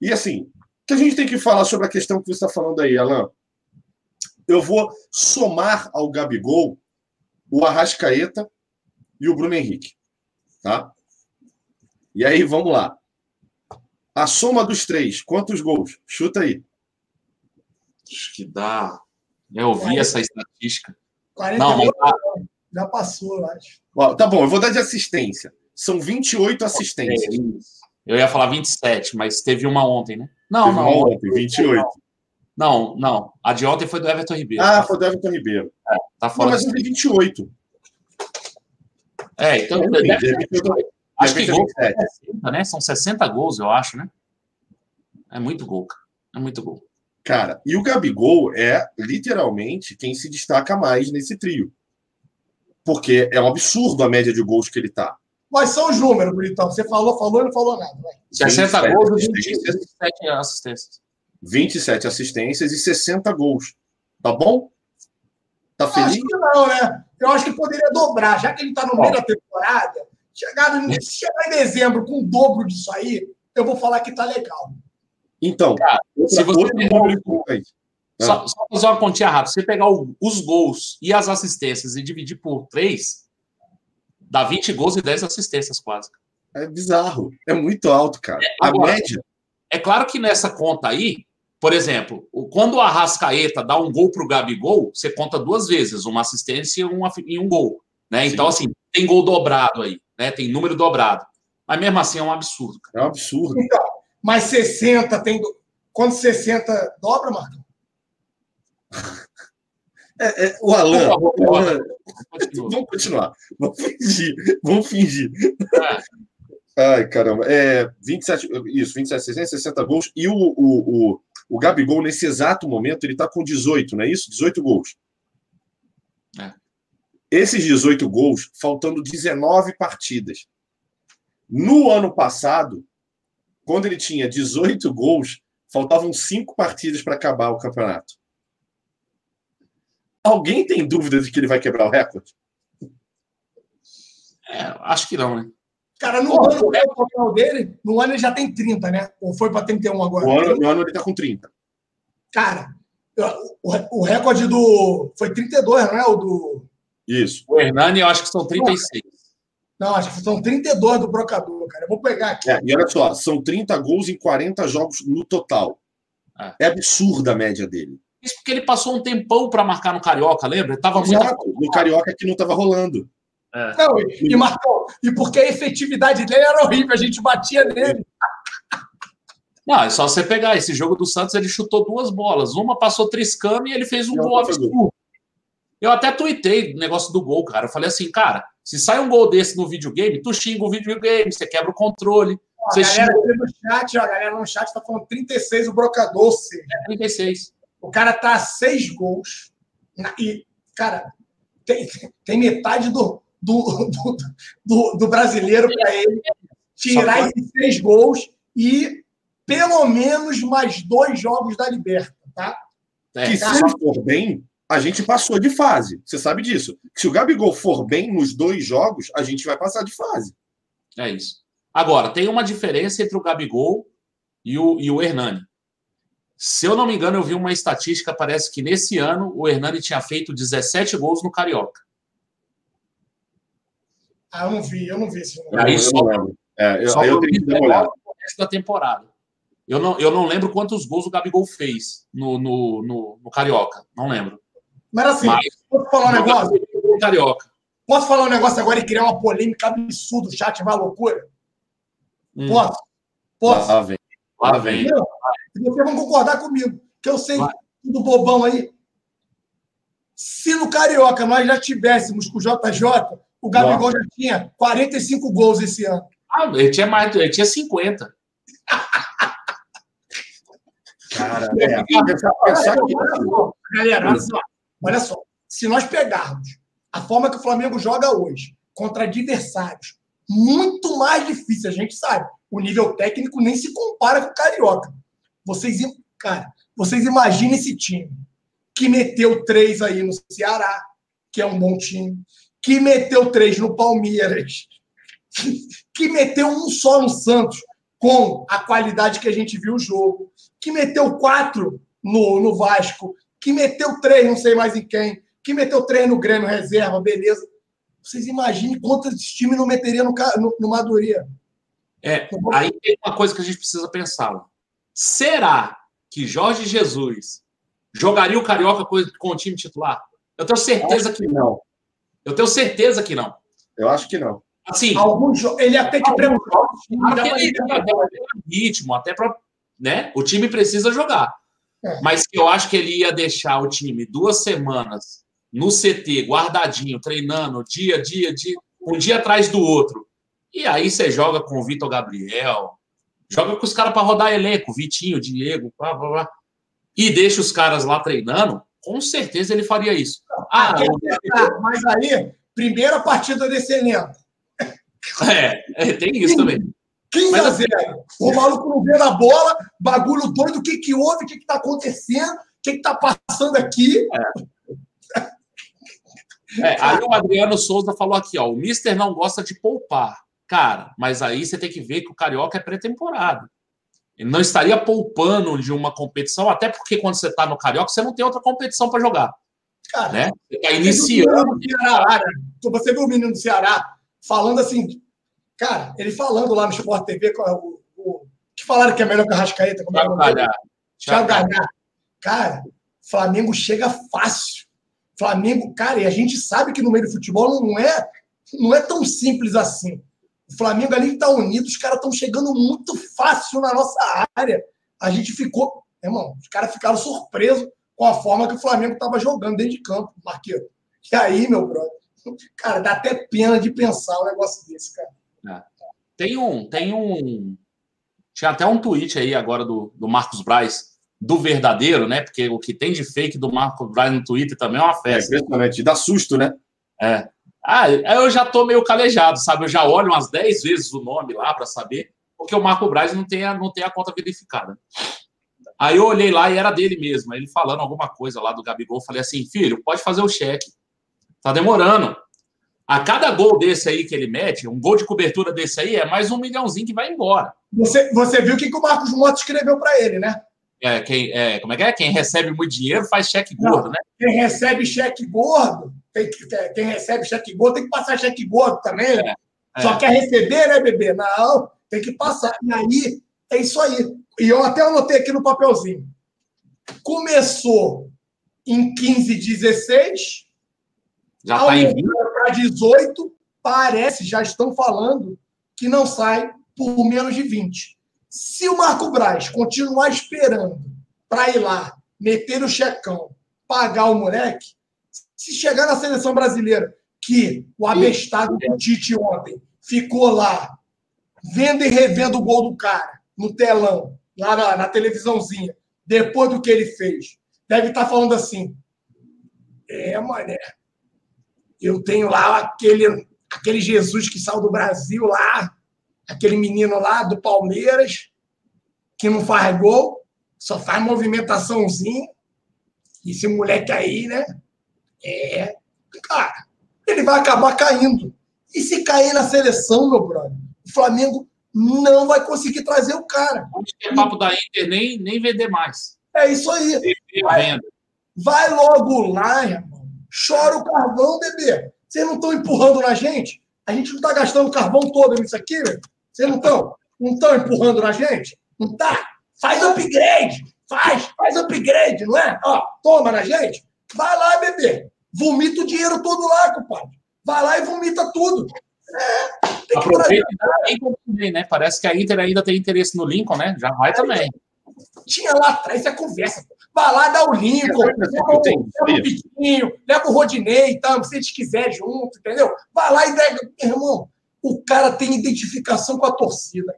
E assim, que a gente tem que falar sobre a questão que você está falando aí, Alan. Eu vou somar ao Gabigol o Arrascaeta e o Bruno Henrique. Tá? E aí, vamos lá. A soma dos três, quantos gols? Chuta aí. Acho que dá. Eu ouvi 40, essa estatística. 40 Não, mas... Já passou, eu acho. tá bom, eu vou dar de assistência. São 28 assistências. Eu ia falar 27, mas teve uma ontem, né? Não, teve não. Uma ontem, 28. Não, não. A de ontem foi do Everton Ribeiro. Ah, foi do Everton Ribeiro. É, tá fora. Não, mas tem 28. É, então. Deve, deve, deve, acho que gol 60, né? São 60 gols, eu acho, né? É muito gol, cara. É muito gol. Cara, e o Gabigol é literalmente quem se destaca mais nesse trio. Porque é um absurdo a média de gols que ele tá. Quais são os números, Bonitão? Você falou, falou e não falou nada. Vai. 60 gols e 27 assistências. 27 assistências e 60 gols. Tá bom? Tá feliz? acho que não, né? Eu acho que poderia dobrar, já que ele está no meio da temporada. Chegado, se chegar em dezembro com o dobro disso aí, eu vou falar que tá legal. Então, Cara, outra, se você outro pegar número o- importante. Só, só fazer uma continha rápida. Se você pegar o- os gols e as assistências e dividir por 3, dá 20 gols e 10 assistências quase. É bizarro. É muito alto, cara. A agora- média. É claro que nessa conta aí, por exemplo, quando o Arrascaeta dá um gol para o Gabigol, você conta duas vezes, uma assistência e, uma, e um gol. Né? Então, assim, tem gol dobrado aí, né? Tem número dobrado. Mas mesmo assim é um absurdo. cara. É um absurdo. Então, mas 60 tem. do- Quando 60 dobra, Marcão? É, é, o Alan. Por favor, o Alan- Continua. Vamos continuar. Vamos fingir. Vamos fingir. É. Ai, caramba. É, 27, isso, 27, 60, 60 gols. E o, o, o, o Gabigol, nesse exato momento, ele está com 18, não é isso? 18 gols. É. Esses 18 gols, faltando 19 partidas. No ano passado, quando ele tinha 18 gols, faltavam 5 partidas para acabar o campeonato. Alguém tem dúvida de que ele vai quebrar o recorde? É, acho que não, né? Cara, no ano é o total dele, no ano ele já tem 30, né? Ou foi para 31 agora? No ano, no ano ele está com 30. Cara, o, o recorde do. Foi 32, não é? O do. Isso. O Hernani, eu acho que são 36. Não, acho que são 32 do Brocador, cara. Eu vou pegar aqui. É, e olha só, são 30 gols em 40 jogos no total. É. É absurda a média dele. Isso porque ele passou um tempão para marcar no Carioca, lembra? Ele tava muito. Exato. No Carioca que não estava rolando. É. Não, e, e Marcão, e porque a efetividade dele era horrível, a gente batia nele. Não, é só você pegar esse jogo do Santos, ele chutou duas bolas. Uma passou triscando e ele fez um a gol absurdo. Eu até tuitei o negócio do gol, cara. Eu falei assim, cara, se sai um gol desse no videogame, tu xinga o videogame, você quebra o controle. Ó, a Você galera xinga no chat, ó, a galera no chat tá falando 36 o Brocador, seja, o 36. o cara tá a seis gols. E, cara, tem, tem metade do, do, do, do, do brasileiro para ele tirar esses seis gols e pelo menos mais dois jogos da Liberta, tá? É, que se ele for bem, a gente passou de fase. Você sabe disso. Se o Gabigol for bem nos dois jogos, a gente vai passar de fase. é isso. Agora, tem uma diferença entre o Gabigol e o, e o Hernani. Se eu não me engano, eu vi uma estatística, parece que nesse ano o Hernani tinha feito 17 gols no Carioca. Ah, eu não vi, eu não vi esse número. Aí eu, só- não lembro. É, eu, Só aí eu que tenho que dar uma olhada. o resto da temporada. Eu não, eu não lembro quantos gols o Gabigol fez no, no, no, no Carioca. Não lembro. Mas assim, Mas- posso falar um negócio? No Carioca. Posso falar um negócio agora e criar uma polêmica absurda, o chat vai à loucura? Hum, Posso? Posso? Lá vem. lá vem. Não, vocês vão concordar comigo, que eu sei Vai. tudo bobão aí. Se no Carioca nós já tivéssemos com o JJ, o Gabigol já tinha 45 gols esse ano. Ah, ele tinha mais, ele tinha 50. Cara, é, Galera, olha só, olha só. Se nós pegarmos a forma que o Flamengo joga hoje contra adversários muito mais difíceis, a gente sabe, o nível técnico nem se compara com o Carioca. Vocês, cara, vocês imaginem esse time que meteu três aí no Ceará, que é um bom time, que meteu três no Palmeiras, que meteu um só no Santos, com a qualidade que a gente viu o jogo, que meteu quatro no, no Vasco, que meteu três, não sei mais em quem, que meteu três no Grêmio reserva, beleza. Vocês imaginem quantos esse time não meteria no, no, no Madureira. É, aí tem uma coisa que a gente precisa pensar. Será que Jorge Jesus jogaria o Carioca com, o time titular? Eu tenho certeza que não. não. Eu tenho certeza que não. Eu acho que não. Assim, Alguns ele ia ter que o até ritmo, até para. Né? O time precisa jogar. É. Mas eu acho que ele ia deixar o time duas semanas no CT, guardadinho, treinando, dia, dia, dia, um dia atrás do outro. E aí você joga com o Vitor Gabriel, joga com os caras para rodar elenco, Vitinho, Diego, blá, blá, blá, e deixa os caras lá treinando, com certeza ele faria isso. Ah, dizer, tá, mas aí, primeira partida desse elenco. É, é tem isso também. 15 Mas, a 0. Assim, o maluco não vê na bola, bagulho doido, o que, que houve, o que está acontecendo, o que está passando aqui. É. É, aí o Adriano Souza falou aqui, ó, o Mister não gosta de poupar. Cara, mas aí você tem que ver que o Carioca é pré-temporada. Ele não estaria poupando de uma competição, até porque quando você está no Carioca, você não tem outra competição para jogar. Cara, né? Você está iniciando. Ceará, você viu o menino do Ceará falando assim, cara, ele falando lá no Sport TV, o, o, que falaram que é melhor que o Rascaeta. Como Thiago. Thiago Galhardo. Cara, Flamengo chega fácil. Flamengo, cara, e a gente sabe que no meio do futebol não é, não é tão simples assim. O Flamengo ali está unido, os caras estão chegando muito fácil na nossa área. A gente ficou, irmão, os caras ficaram surpresos com a forma que o Flamengo estava jogando dentro de campo, Marqueiro. E aí, meu brother, cara, dá até pena de pensar um negócio desse, cara. É. Tem um, tem um. Tinha até um tweet aí agora do, do Marcos Braz, do verdadeiro, né? Porque o que tem de fake do Marcos Braz no Twitter também é uma festa. É impressionante, dá susto, né? É. Ah, eu já tô meio calejado, sabe? Eu já olho umas 10 vezes o nome lá para saber, porque o Marco Braz não tem, a, não tem a conta verificada. Aí eu olhei lá e era dele mesmo. Ele falando alguma coisa lá do Gabigol. Falei assim, filho, pode fazer o cheque. Tá demorando. A cada gol desse aí que ele mete, um gol de cobertura desse aí, é mais um milhãozinho que vai embora. Você, você viu o que, que o Marcos Motos escreveu para ele, né? É, quem, é, como é que é? Quem recebe muito dinheiro faz cheque gordo, Não, né? Quem recebe cheque gordo, tem que, quem recebe cheque gordo tem que passar cheque gordo também. Né? É, Só quer receber, né, bebê? Não, tem que passar. E aí, é isso aí. E eu até anotei aqui no papelzinho. Começou em 15, 16. Já está em 20. Para 18, parece, já estão falando que não sai por menos de 20. Se o Marco Braz continuar esperando para ir lá, meter o checão, pagar o moleque, se chegar na seleção brasileira, que o abestado do Tite ontem ficou lá, vendo e revendo o gol do cara no telão, lá na, na televisãozinha, depois do que ele fez, deve estar tá falando assim: é, mané, eu tenho lá aquele, aquele Jesus que saiu do Brasil lá, aquele menino lá do Palmeiras, que não faz gol, só faz movimentaçãozinha. Esse moleque aí, né? É. Cara, ele vai acabar caindo. E se cair na seleção, meu brother, o Flamengo não vai conseguir trazer o cara. Acho que é papo da Inter nem, nem vender mais. É isso aí. Vai, vai logo lá, irmão. Chora o carvão, bebê. Vocês não estão empurrando na gente? A gente não está gastando carvão todo nisso aqui, velho? Vocês não estão? Não estão empurrando na gente? Não tá? Faz upgrade! Faz, faz upgrade, não é? Ó, toma na gente. Vai lá, bebê. Vomita o dinheiro todo lá, compadre. Vai lá e vomita tudo. É, tem que Aproveita também, né? Parece que a Inter ainda tem interesse no Lincoln, né? Já vai também. Tinha lá atrás a conversa. Vai lá, dá o Lincoln, leva o, leva o Piquinho, leva o Rodinei e tal, se eles quiserem junto, entendeu? Vai lá e dá. Irmão, o cara tem identificação com a torcida.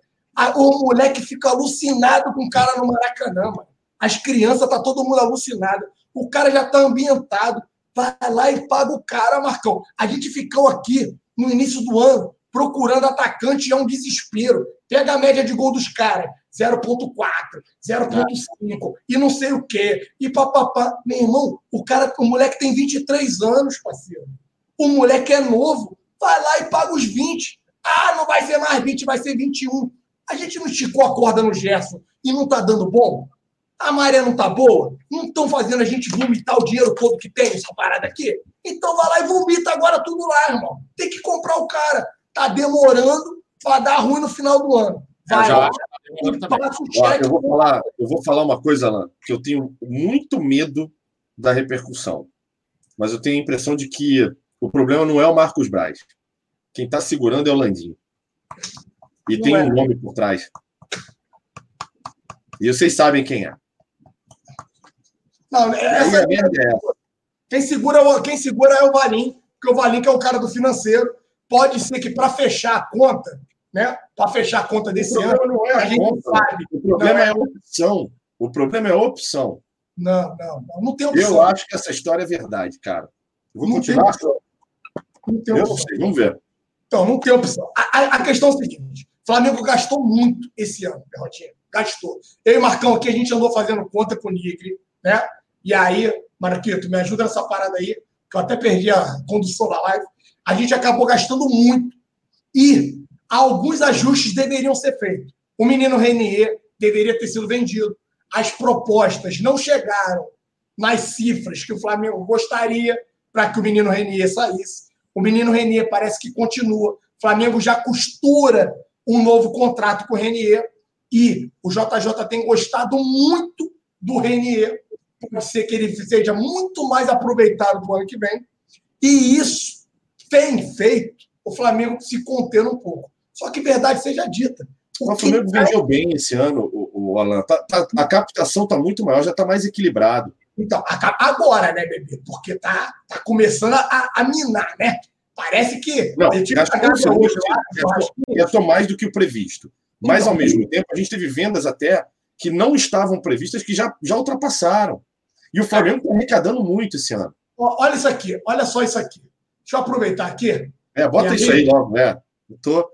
O moleque fica alucinado com o cara no Maracanã, mano. As crianças, tá todo mundo alucinado. O cara já tá ambientado. Vai lá e paga o cara, Marcão. A gente ficou aqui no início do ano procurando atacante e é um desespero. Pega a média de gol dos caras, 0.4, 0.5 e não sei o quê. E papapá. Meu irmão, o cara, o moleque tem 23 anos, parceiro. O moleque é novo. Vai lá e paga os 20. Ah, não vai ser mais 20, vai ser 21. A gente não esticou a corda no Gerson e não está dando bom? A maré não está boa? Não estão fazendo a gente vomitar o dinheiro todo que tem essa parada aqui? Então vai lá e vomita agora tudo lá, irmão. Tem que comprar o cara. Tá demorando para dar ruim no final do ano. Vai já, lá e o cheque. Eu vou, falar, eu vou falar uma coisa, Alan, que eu tenho muito medo da repercussão. Mas eu tenho a impressão de que o problema não é o Marcos Braz. Quem está segurando é o Landinho. E não tem é. um nome por trás. E vocês sabem quem é. Não, essa é, é Quem segura, quem segura é o Valim, porque o Valim que é o cara do financeiro. Pode ser que para fechar a conta, né? Para fechar a conta desse o ano, não é a, a gente conta. sabe. O problema é... é a opção. O problema é a opção. Não, não, não, não tem opção. Eu acho que essa história é verdade, cara. Eu vou não continuar. Tem não tem opção. Eu não sei, vamos ver. Então, não tem opção. A, a, questão é a seguinte: o Flamengo gastou muito esse ano, Perrotinho. Gastou. Eu e Marcão aqui, a gente andou fazendo conta com o Nigri, né? E aí, Marquito, me ajuda nessa parada aí, que eu até perdi a condução da live. A gente acabou gastando muito. E alguns ajustes deveriam ser feitos. O menino Renier deveria ter sido vendido. As propostas não chegaram nas cifras que o Flamengo gostaria para que o menino Renier saísse. O menino Renier parece que continua. O Flamengo já costura um novo contrato com o Renier e o JJ tem gostado muito do Renier. Pode ser que ele seja muito mais aproveitado para o ano que vem. E isso tem feito o Flamengo se conter um pouco. Só que verdade seja dita. O, o Flamengo tá... vendeu bem esse ano, o, o Alan. Tá, tá, a captação está muito maior, já está mais equilibrado. Então, agora, né, bebê? Porque tá, tá começando a, a minar, né? Parece que. Não, tive gastou, hoje, gastou mais do que o previsto. Mas, então, ao mesmo tempo, a gente teve vendas até que não estavam previstas, que já, já ultrapassaram. E o Flamengo está arrecadando muito esse ano. Olha isso aqui, olha só isso aqui. Deixa eu aproveitar aqui. É, bota isso aí logo, né? Eu tô,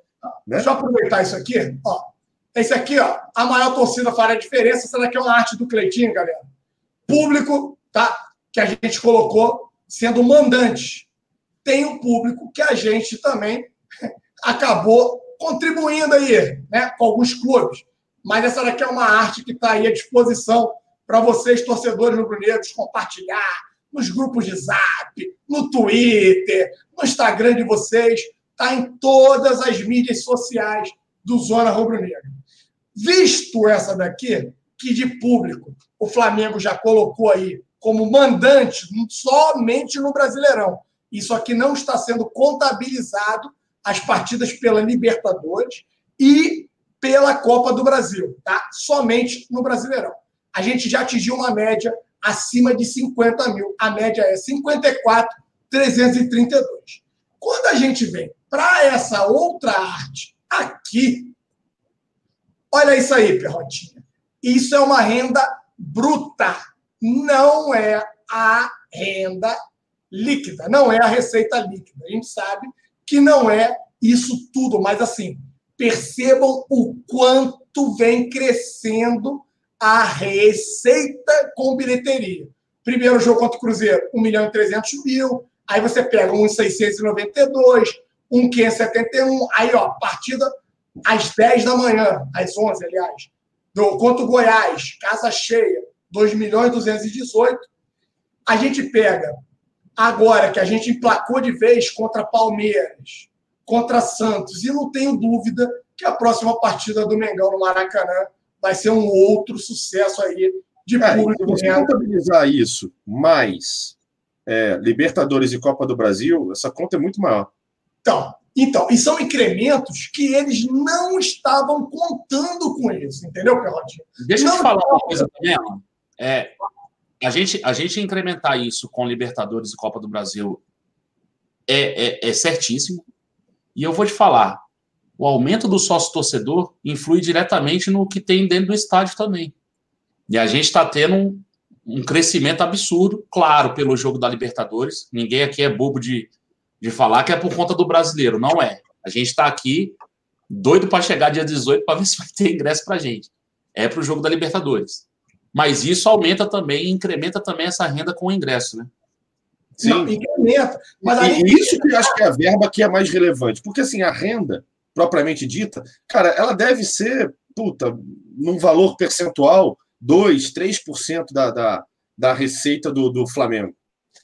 né? Deixa eu aproveitar isso aqui. Ó, esse aqui, ó, a maior torcida fará a diferença. Essa daqui é uma arte do Cleitinho, galera. Público, tá? Que a gente colocou sendo mandante. Tem o público que a gente também acabou contribuindo aí, né? Com alguns clubes. Mas essa daqui é uma arte que está aí à disposição para vocês, torcedores rubro-negros, compartilhar nos grupos de zap, no Twitter, no Instagram de vocês, está em todas as mídias sociais do Zona Rubro-Negra. Visto essa daqui, que de público o Flamengo já colocou aí como mandante somente no Brasileirão. Isso aqui não está sendo contabilizado as partidas pela Libertadores e pela Copa do Brasil, tá? Somente no Brasileirão. A gente já atingiu uma média acima de 50 mil. A média é 54,332. Quando a gente vem para essa outra arte aqui, olha isso aí, Perrotinha. Isso é uma renda bruta, não é a renda líquida, não é a receita líquida. A gente sabe que não é isso tudo, mas assim, percebam o quanto vem crescendo a receita com bilheteria. Primeiro jogo contra o Cruzeiro, 1 milhão e 300 mil. Aí você pega um 692, um 571. Aí, ó, partida às 10 da manhã, às 11, aliás. Do, contra o Goiás, casa cheia, 2 milhões e 218. A gente pega agora que a gente emplacou de vez contra Palmeiras, contra Santos, e não tenho dúvida que a próxima partida do Mengão no Maracanã vai ser um outro sucesso aí de é, público. Se você contabilizar isso, mais é, Libertadores e Copa do Brasil, essa conta é muito maior. Então, então, e são incrementos que eles não estavam contando com isso, entendeu, Perrotinho? Deixa não eu te falar uma coisa também, é, a, gente, a gente incrementar isso com Libertadores e Copa do Brasil é, é, é certíssimo. E eu vou te falar, o aumento do sócio torcedor influi diretamente no que tem dentro do estádio também. E a gente está tendo um, um, crescimento absurdo, claro, pelo jogo da Libertadores. Ninguém aqui é bobo de, de falar que é por conta do brasileiro. Não é. A gente está aqui doido para chegar dia 18 para ver se vai ter ingresso para a gente. É para o jogo da Libertadores. Mas isso aumenta também, incrementa também essa renda com o ingresso, né? Sim. Não, incrementa. Mas aí... E isso que eu acho que é a verba que é mais relevante. Porque, assim, a renda propriamente dita, cara, ela deve ser, puta, num valor percentual, 2, 3% da, da, da receita do, do Flamengo.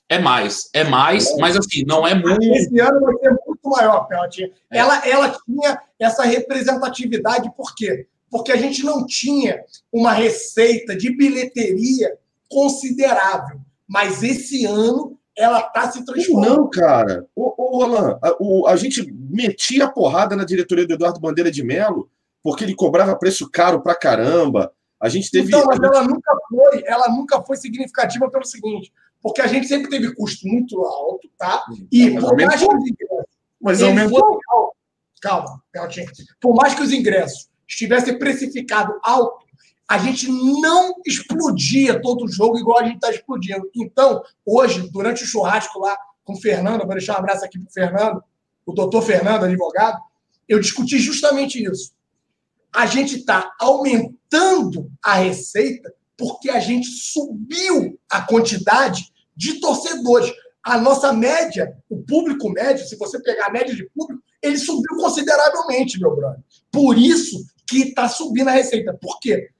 É mais, é mais, é. mas assim, não é muito. Esse ano vai ser muito maior, Peltinha. É. Ela, ela tinha essa representatividade, por quê? Porque a gente não tinha uma receita de bilheteria considerável. Mas esse ano ela está se transformando. Não, cara. Ô, ô Alan, a, o, a gente metia a porrada na diretoria do Eduardo Bandeira de Mello porque ele cobrava preço caro pra caramba. A gente teve. Então, mas ela nunca foi, ela nunca foi significativa pelo seguinte, porque a gente sempre teve custo muito alto, tá? E mas por mais que os ingressos. Mas aumentou. Calma, calma, Por mais que os ingressos estivessem precificados alto, a gente não explodia todo o jogo igual a gente está explodindo. Então, hoje, durante o churrasco lá com o Fernando, vou deixar um abraço aqui para o Fernando, o doutor Fernando, advogado, eu discuti justamente isso. A gente está aumentando a receita porque a gente subiu a quantidade de torcedores. A nossa média, o público médio, se você pegar a média de público, ele subiu consideravelmente, meu brother. Por isso que está subindo a receita. Por quê?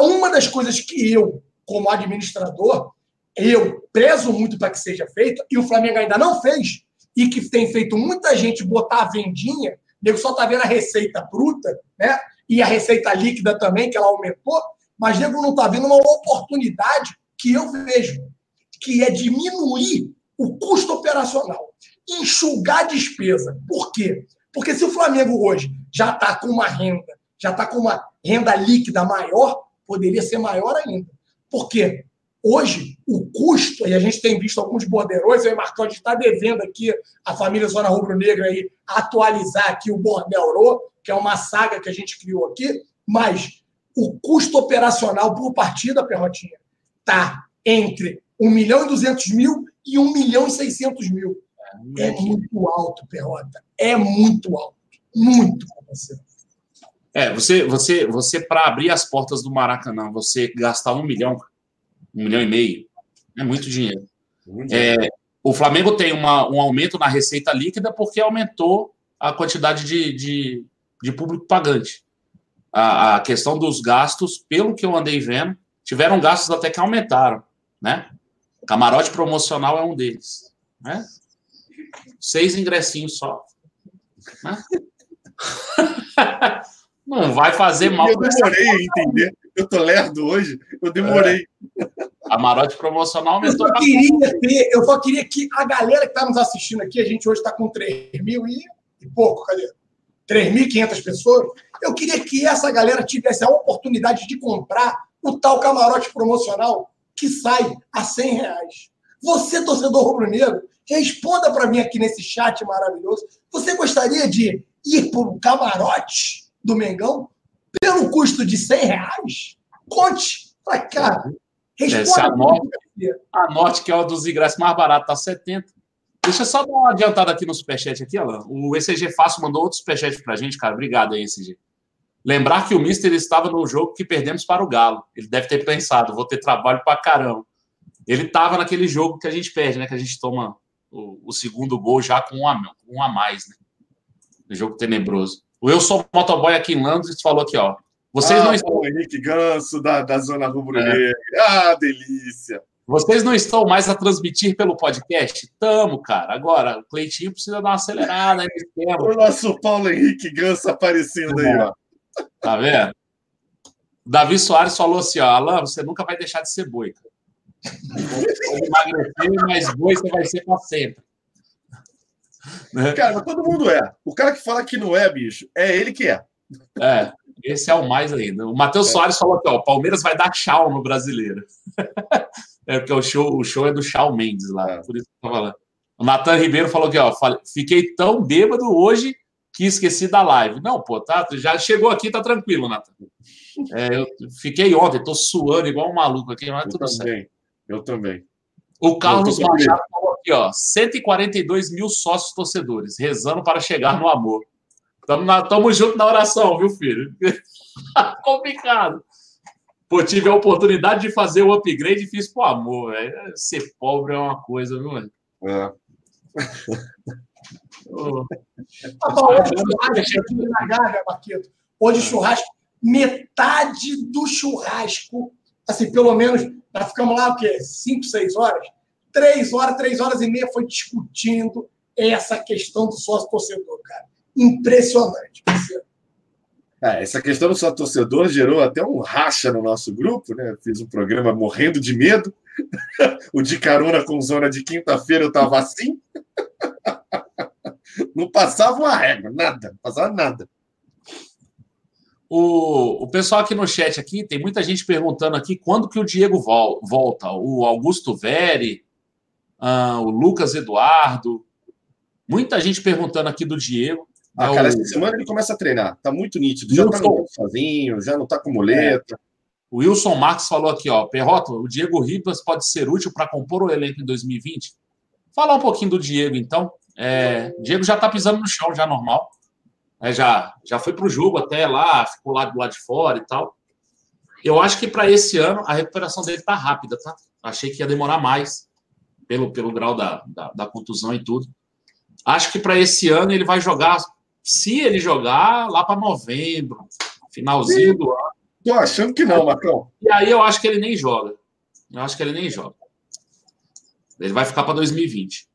Uma das coisas que eu, como administrador, eu prezo muito para que seja feita, e o Flamengo ainda não fez, e que tem feito muita gente botar a vendinha, nego só está vendo a receita bruta, né? E a receita líquida também, que ela aumentou, mas nego não está vendo uma oportunidade que eu vejo, que é diminuir o custo operacional, enxugar a despesa. Por quê? Porque se o Flamengo hoje já está com uma renda, já está com uma renda líquida maior, poderia ser maior ainda. Por quê? Hoje, o custo, e a gente tem visto alguns borderões, e Marcão, a gente está devendo aqui a família Zona Rubro-Negra aí atualizar aqui o Bordelro, que é uma saga que a gente criou aqui, mas o custo operacional por partida, Perrotinha, está entre 1 milhão e 200 mil e 1 milhão e 600 mil. É muito alto, Perrota. É muito alto. Muito, você. É, você, você, você para abrir as portas do Maracanã, você gastar um milhão, um milhão e meio. É muito dinheiro. Muito é, o Flamengo tem uma, um aumento na receita líquida porque aumentou a quantidade de, de, de público pagante. A, a, questão dos gastos, pelo que eu andei vendo, tiveram gastos até que aumentaram, né? Camarote promocional é um deles, né? Seis ingressinhos só. Né? Não vai fazer mal. Eu demorei a entender. Eu tô lerdo hoje, eu demorei. É. Camarote promocional aumentou. Eu só, queria ter, eu só queria que a galera que está nos assistindo aqui, a gente hoje está com 3 mil e, e pouco, cadê? 3.500 pessoas. Eu queria que essa galera tivesse a oportunidade de comprar o tal camarote promocional que sai a 100 reais. Você, torcedor rubro-negro, responda para mim aqui nesse chat maravilhoso. Você gostaria de ir para o camarote do Mengão pelo custo de 100 reais? Conte. Fala, cara. É, anote, anote que é o dos ingressos mais barato, tá 70. Deixa eu só dar uma adiantada aqui no superchat aqui, Alan. O ECG Fácil mandou outro superchat pra gente, cara. Obrigado aí, ECG. Lembrar que o Mister estava no jogo que perdemos para o Galo. Ele deve ter pensado, vou ter trabalho para caramba. Ele estava naquele jogo que a gente perde, né? Que a gente toma o, o segundo gol já com um a, um a mais, né? No jogo tenebroso. O Eu Sou Motoboy aqui em Londres falou aqui, ó. Vocês ah, não estão. Henrique Ganso, da, da Zona Rubro-Negra. É. Ah, delícia! Vocês não estão mais a transmitir pelo podcast? Tamo, cara. Agora, o Cleitinho precisa dar uma acelerada aí O nosso Paulo Henrique Ganso aparecendo é. aí, ó. Tá vendo? Davi Soares falou assim: ó, Alain, você nunca vai deixar de ser boi. Pode emagrecer, mas boi você vai ser para sempre. Né? Cara, todo mundo é. O cara que fala que não é, bicho, é ele que é. É, esse é o mais ainda. O Matheus é. Soares falou ó, o Palmeiras vai dar tchau no brasileiro. é porque o show, o show é do Shawn Mendes lá, é. por isso que eu tô falando. O Natan Ribeiro falou aqui: ó, fiquei tão bêbado hoje que esqueci da live. Não, pô, tá, já chegou aqui, tá tranquilo, Nathan. É, eu fiquei ontem, tô suando igual um maluco aqui, mas eu tudo também, certo. Eu também. O Carlos Machado falou aqui, ó, 142 mil sócios torcedores, rezando para chegar no amor. Tamo, na, tamo junto na oração, viu, filho? Complicado. Pô, tive a oportunidade de fazer o upgrade e fiz pro amor, velho. Ser pobre é uma coisa, viu, velho? É. hoje churrasco na Gávea, Marquito. Hoje churrasco, metade do churrasco, assim, pelo menos, nós ficamos lá o quê? Cinco, seis horas? Três horas, três horas e meia foi discutindo essa questão do sócio torcedor, cara. Impressionante, É, essa questão do sócio torcedor gerou até um racha no nosso grupo, né? Fiz um programa morrendo de medo. o de carona com zona de quinta-feira eu tava assim. Não passava uma régua, nada, não passava nada. O, o pessoal aqui no chat aqui, tem muita gente perguntando aqui quando que o Diego vol, volta. O Augusto Veri, uh, o Lucas Eduardo. Muita gente perguntando aqui do Diego. Ah, é cara, o... essa semana ele começa a treinar. Tá muito nítido. Já Wilson... tá sozinho, já não tá com muleta. É. O Wilson Marques falou aqui, ó. Perrota, o Diego Ribas pode ser útil para compor o elenco em 2020? Falar um pouquinho do Diego, então. É, Diego já está pisando no chão, já normal. Né, já, já foi para o jogo até lá, ficou lá do lado de fora e tal. Eu acho que para esse ano a recuperação dele tá rápida, tá? Achei que ia demorar mais, pelo, pelo grau da, da, da contusão e tudo. Acho que para esse ano ele vai jogar, se ele jogar, lá para novembro, finalzinho do ano. Tô achando que não, Marcão. E aí eu acho que ele nem joga. Eu acho que ele nem joga. Ele vai ficar para 2020.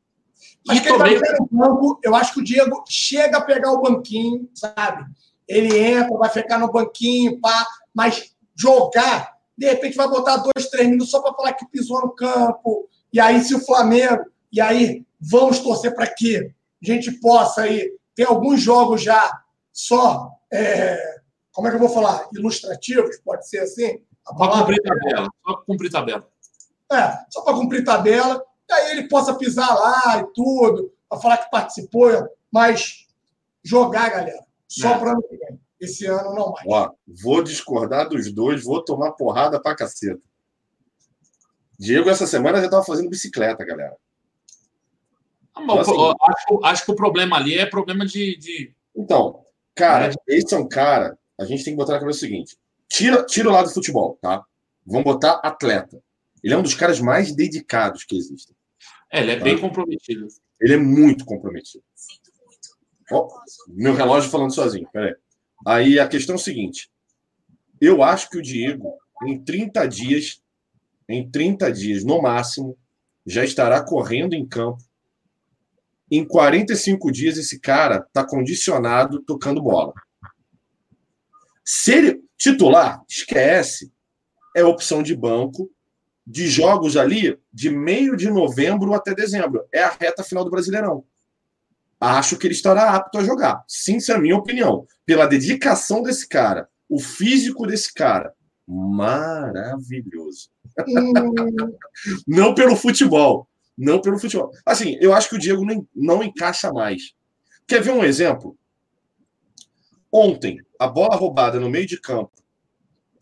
Acho e também... banco, eu acho que o Diego chega a pegar o banquinho, sabe? Ele entra, vai ficar no banquinho, pá, mas jogar, de repente vai botar dois, três minutos só para falar que pisou no campo. E aí, se o Flamengo, e aí vamos torcer para que a gente possa aí ter alguns jogos já só, é, como é que eu vou falar? Ilustrativos, pode ser assim? Só cumprir tabela. Só cumprir tabela. É, só para cumprir tabela que aí ele possa pisar lá e tudo, para falar que participou, mas jogar, galera, só é. para ano que vem. Esse ano não mais. Ó, vou discordar dos dois, vou tomar porrada pra caceta. Diego, essa semana já estava fazendo bicicleta, galera. então, assim, acho, acho, que o problema ali é problema de. de... Então, cara, é. esse é um cara. A gente tem que botar na cabeça o seguinte: tira, tira o lado do futebol, tá? Vamos botar atleta. Ele é um dos caras mais dedicados que existem. É, ele é tá? bem comprometido. Ele é muito comprometido. Oh, meu relógio falando sozinho, peraí. Aí a questão é o seguinte: eu acho que o Diego, em 30 dias, em 30 dias no máximo, já estará correndo em campo. Em 45 dias, esse cara está condicionado tocando bola. Se ele titular, esquece. É opção de banco de jogos ali de meio de novembro até dezembro. É a reta final do Brasileirão. Acho que ele estará apto a jogar. Sim, essa é a minha opinião. Pela dedicação desse cara, o físico desse cara, maravilhoso. Hum. não pelo futebol. Não pelo futebol. Assim, eu acho que o Diego não, não encaixa mais. Quer ver um exemplo? Ontem, a bola roubada no meio de campo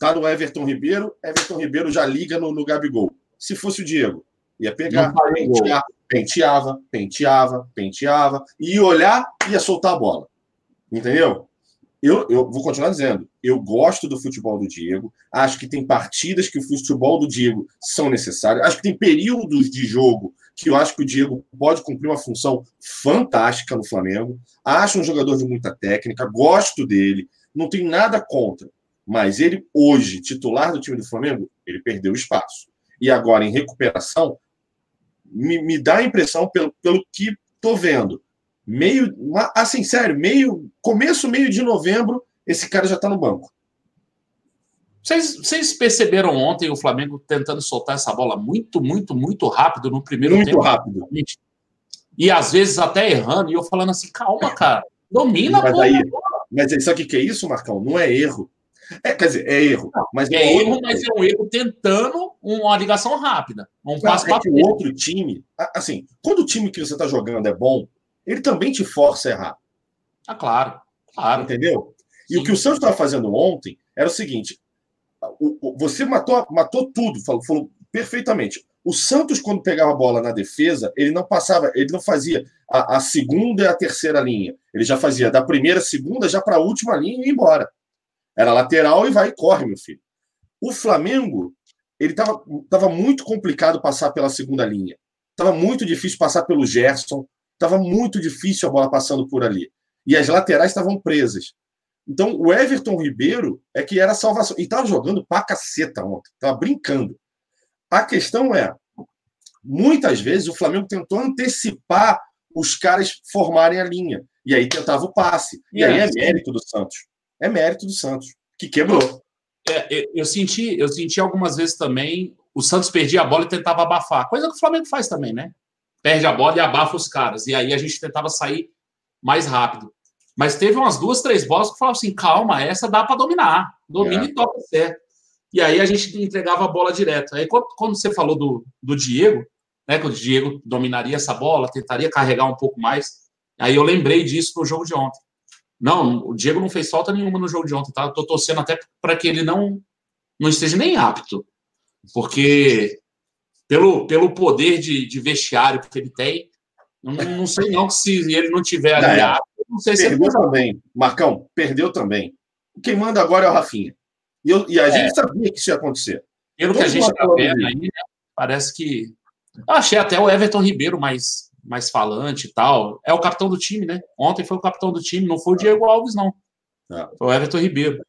Tá no Everton Ribeiro, Everton Ribeiro já liga no, no Gabigol. Se fosse o Diego, ia pegar, penteava, penteava, penteava, penteava, ia olhar, ia soltar a bola. Entendeu? Eu, eu vou continuar dizendo, eu gosto do futebol do Diego, acho que tem partidas que o futebol do Diego são necessárias, acho que tem períodos de jogo que eu acho que o Diego pode cumprir uma função fantástica no Flamengo. Acho um jogador de muita técnica, gosto dele, não tenho nada contra. Mas ele, hoje, titular do time do Flamengo, ele perdeu espaço. E agora, em recuperação, me, me dá a impressão, pelo, pelo que estou vendo, meio, assim, sério, meio, começo, meio de novembro, esse cara já está no banco. Vocês, vocês, perceberam ontem o Flamengo tentando soltar essa bola muito, muito, muito rápido no primeiro muito tempo? Muito rápido. E às vezes até errando, e eu falando assim, calma, cara, domina mas a bola. mas sabe o que é isso, Marcão? Não é erro. É, quer dizer, é erro. Mas é, é erro, mas é um erro tentando uma ligação rápida. Um passo é que o outro time, assim, quando o time que você está jogando é bom, ele também te força a errar. Ah, claro. claro. Entendeu? E Sim. o que o Santos estava fazendo ontem era o seguinte: você matou, matou tudo, falou, falou perfeitamente. O Santos, quando pegava a bola na defesa, ele não passava, ele não fazia a, a segunda e a terceira linha. Ele já fazia da primeira, segunda, já para a última linha e ir embora. Era lateral e vai e corre, meu filho. O Flamengo, ele estava tava muito complicado passar pela segunda linha. Estava muito difícil passar pelo Gerson. Estava muito difícil a bola passando por ali. E as laterais estavam presas. Então, o Everton Ribeiro é que era a salvação. E estava jogando pra caceta ontem. Estava brincando. A questão é, muitas vezes o Flamengo tentou antecipar os caras formarem a linha. E aí tentava o passe. E, e aí é mérito do Santos é mérito do Santos, que quebrou. É, eu, senti, eu senti algumas vezes também o Santos perdia a bola e tentava abafar, coisa que o Flamengo faz também, né? Perde a bola e abafa os caras. E aí a gente tentava sair mais rápido. Mas teve umas duas, três bolas que falavam assim: calma, essa dá para dominar. Domina é. e toca certo. E aí a gente entregava a bola direto. Aí quando, quando você falou do, do Diego, né? Que o Diego dominaria essa bola, tentaria carregar um pouco mais. Aí eu lembrei disso no jogo de ontem. Não, o Diego não fez falta nenhuma no jogo de ontem, tá? Tô torcendo até para que ele não, não esteja nem apto. Porque pelo, pelo poder de, de vestiário que ele tem, Não, não sei não se ele não tiver aliado, não sei se perdeu ele... também. Marcão, perdeu também. Quem manda agora é o Rafinha. E, eu, e a é. gente sabia que isso ia acontecer. Pelo que a gente está vendo aí, né, parece que. Achei até o Everton Ribeiro mais, mais falante e tal. É o capitão do time, né? Ontem foi o capitão do time, não foi o Diego Alves, não. É. Foi o Everton Ribeiro.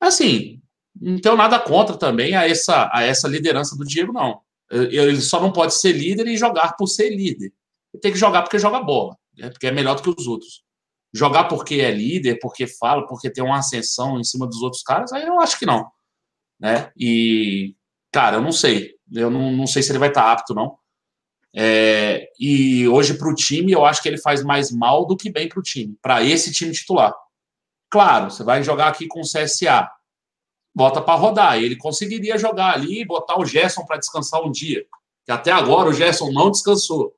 Assim, não tenho nada contra também a essa, a essa liderança do Diego, não. Ele só não pode ser líder e jogar por ser líder. Ele tem que jogar porque joga bola, né? porque é melhor do que os outros. Jogar porque é líder, porque fala, porque tem uma ascensão em cima dos outros caras, aí eu acho que não. Né? E, cara, eu não sei. Eu não, não sei se ele vai estar apto, não. É, e hoje, para o time, eu acho que ele faz mais mal do que bem para o time, para esse time titular. Claro, você vai jogar aqui com o CSA, bota para rodar. Ele conseguiria jogar ali e botar o Gerson para descansar um dia. Que até agora o Gerson não descansou.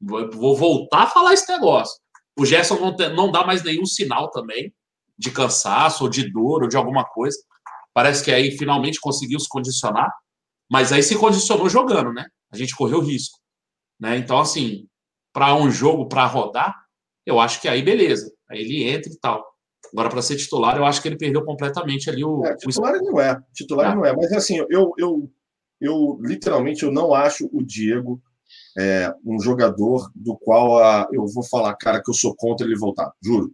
Vou voltar a falar esse negócio. O Gerson não, tem, não dá mais nenhum sinal também de cansaço, ou de dor, ou de alguma coisa. Parece que aí finalmente conseguiu se condicionar, mas aí se condicionou jogando, né? A gente correu risco. Né? Então, assim, para um jogo para rodar, eu acho que aí beleza. Aí ele entra e tal. Agora, para ser titular, eu acho que ele perdeu completamente ali o. É, titular não é. Titular ah. não é. Mas assim, eu, eu, eu literalmente eu não acho o Diego é, um jogador do qual a, eu vou falar, cara, que eu sou contra ele voltar. Juro.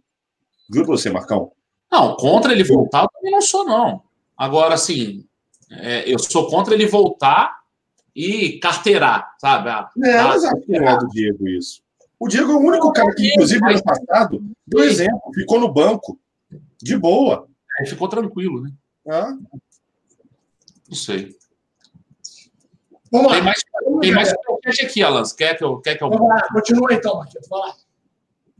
Juro pra você, Marcão. Não, contra ele voltar, eu também não sou, não. Agora, assim, é, eu sou contra ele voltar e carteirar, sabe? Ah, é, mas acho que não é do Diego isso. O Diego é o único cara que, inclusive, no ano passado, por exemplo, ficou no banco. De boa. É, ficou tranquilo, né? Ah. Não sei. Vamos lá. Tem mais, tem mais aqui, Alan. Quer que eu, quer que eu... Vamos lá, continua então, Marquinhos. Vai lá.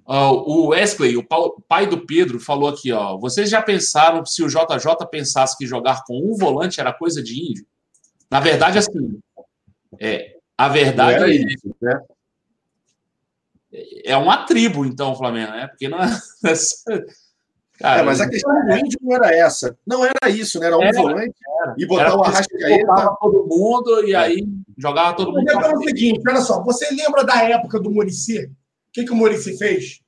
Uh, o Wesley, o pai do Pedro, falou aqui: ó, vocês já pensaram se o JJ pensasse que jogar com um volante era coisa de índio? Na verdade, assim, é, a verdade é, isso, né? é uma tribo, então, o Flamengo, né? Porque não é. Cara, é, mas a questão do índio não era essa. Não era isso, né? Era um era, volante era. e botar era o Arrascaeta. todo mundo e aí jogava todo mundo. É o seguinte, olha só, você lembra da época do Murici? O que, que o Murici fez?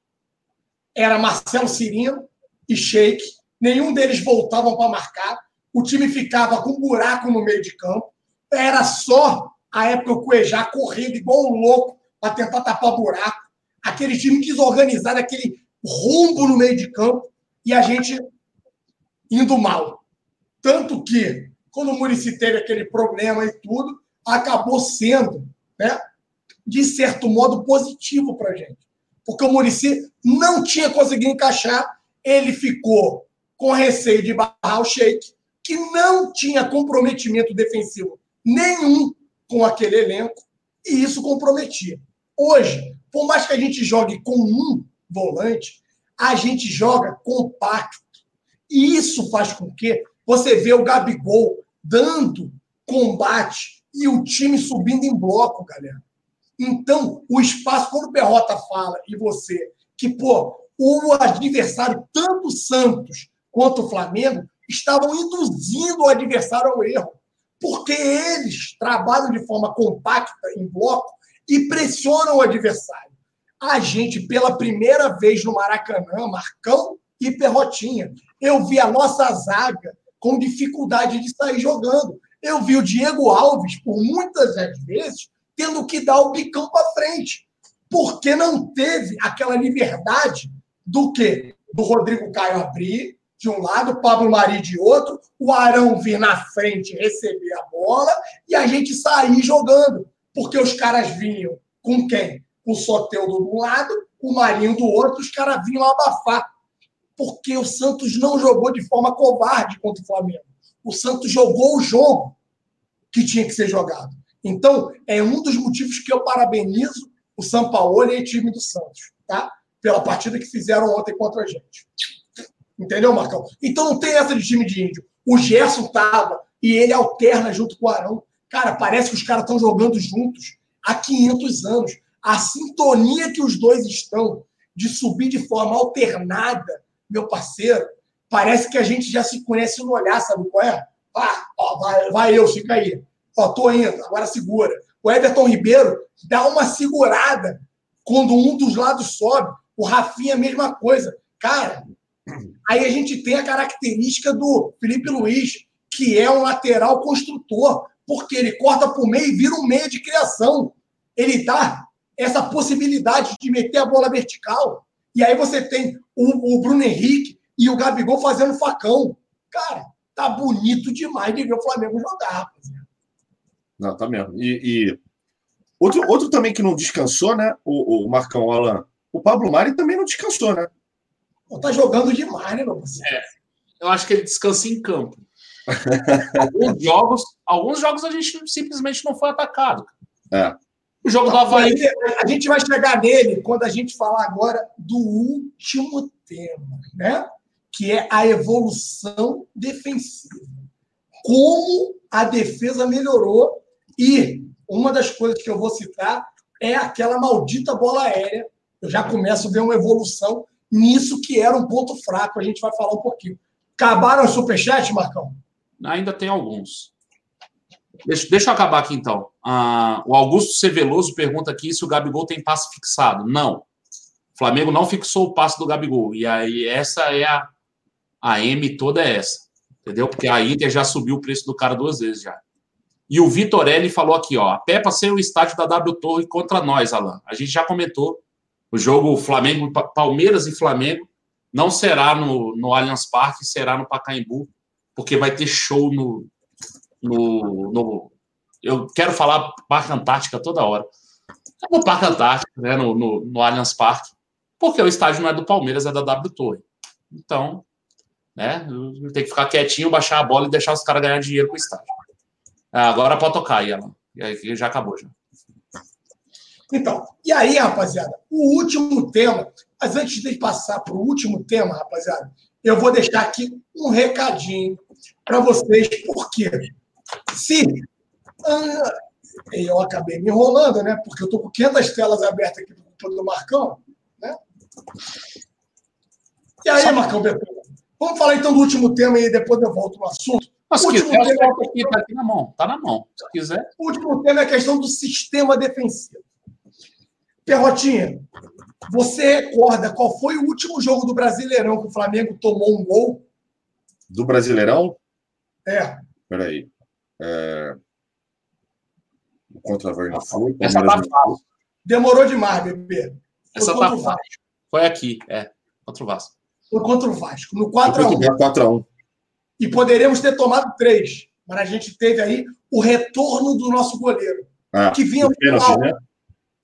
Era Marcelo Cirino e Sheik. Nenhum deles voltavam para marcar. O time ficava com um buraco no meio de campo. Era só a época o Cuejá correndo igual um louco para tentar tapar buraco. Aquele time quis organizar aquele rombo no meio de campo e a gente indo mal. Tanto que, quando o Murici teve aquele problema e tudo, acabou sendo, né, de certo modo, positivo para a gente. Porque o Murici não tinha conseguido encaixar, ele ficou com receio de barrar o Sheik, que não tinha comprometimento defensivo nenhum com aquele elenco, e isso comprometia. Hoje, por mais que a gente jogue com um volante, a gente joga compacto. E isso faz com que você vê o Gabigol dando combate e o time subindo em bloco, galera. Então, o espaço, quando o Berrota fala e você, que, pô, o adversário, tanto o Santos quanto o Flamengo, estavam induzindo o adversário ao erro. Porque eles trabalham de forma compacta, em bloco, e pressionam o adversário a gente, pela primeira vez no Maracanã, Marcão e Perrotinha, eu vi a nossa zaga com dificuldade de sair jogando. Eu vi o Diego Alves, por muitas vezes, tendo que dar o bicão para frente, porque não teve aquela liberdade do quê? Do Rodrigo Caio abrir de um lado, Pablo Mari de outro, o Arão vir na frente receber a bola e a gente sair jogando, porque os caras vinham com quem? o Soteldo de um lado, o Marinho do outro, os caras vinham abafar. Porque o Santos não jogou de forma covarde contra o Flamengo. O Santos jogou o jogo que tinha que ser jogado. Então, é um dos motivos que eu parabenizo o São Paulo e o time do Santos, tá? Pela partida que fizeram ontem contra a gente. Entendeu, Marcão? Então não tem essa de time de índio. O Gerson tava e ele alterna junto com o Arão. Cara, parece que os caras estão jogando juntos há 500 anos a sintonia que os dois estão de subir de forma alternada, meu parceiro, parece que a gente já se conhece no olhar, sabe qual é? Ah, ó, vai, vai eu, fica aí. Ó, tô indo, agora segura. O Everton Ribeiro dá uma segurada quando um dos lados sobe. O Rafinha, a mesma coisa. Cara, aí a gente tem a característica do Felipe Luiz, que é um lateral construtor, porque ele corta por meio e vira um meio de criação. Ele dá essa possibilidade de meter a bola vertical. E aí você tem o, o Bruno Henrique e o Gabigol fazendo facão. Cara, tá bonito demais de ver o Flamengo jogar. Não, tá mesmo. E, e, outro, outro também que não descansou, né? O, o Marcão Alan. O Pablo Mari também não descansou, né? Pô, tá jogando demais, né, meu parceiro? É, eu acho que ele descansa em campo. alguns, jogos, alguns jogos a gente simplesmente não foi atacado. É. O jogo do Havaí. A gente vai chegar nele quando a gente falar agora do último tema, né? Que é a evolução defensiva. Como a defesa melhorou e uma das coisas que eu vou citar é aquela maldita bola aérea. Eu já começo a ver uma evolução nisso que era um ponto fraco. A gente vai falar um pouquinho. Acabaram os superchats, Marcão? Ainda tem alguns. Deixa, deixa eu acabar aqui então. Ah, o Augusto Ceveloso pergunta aqui se o Gabigol tem passe fixado. Não. O Flamengo não fixou o passe do Gabigol. E aí, essa é a. A M toda é essa. Entendeu? Porque a Inter já subiu o preço do cara duas vezes já. E o Vitorelli falou aqui, ó. A Peppa sem o estádio da W Torre contra nós, Alan. A gente já comentou. O jogo Flamengo, Palmeiras e Flamengo não será no, no Allianz Parque, será no Pacaembu, porque vai ter show no, no, no eu quero falar Parque Antártica toda hora. É no Parque Antártica, né, no, no, no Allianz Parque, porque o estádio não é do Palmeiras, é da W Torre. Então, né, tem que ficar quietinho, baixar a bola e deixar os caras ganhar dinheiro com o estádio. Ah, agora pode tocar Alan. E aí já acabou já. Então, e aí, rapaziada, o último tema, mas antes de passar para o último tema, rapaziada, eu vou deixar aqui um recadinho para vocês, porque se ah, eu acabei me enrolando, né? Porque eu estou com 500 telas abertas aqui do Marcão, né? E aí, Marcão Betão, vamos falar então do último tema e depois eu volto no assunto. Mas quiser, tema aqui, tá aqui na mão, tá na mão. Se quiser. O último tema é a questão do sistema defensivo. Perrotinha, você recorda qual foi o último jogo do Brasileirão que o Flamengo tomou um gol? Do Brasileirão? É. Peraí. É... Contra a Verna foi. Essa tá fácil. Demorou demais, bebê. Essa tá fácil. Foi aqui, é. Contra o Vasco. Foi contra o Vasco, no 4x1. 4x1. E poderíamos ter tomado três, mas a gente teve aí o retorno do nosso goleiro. Ah, que vinha pênalti, mal. né?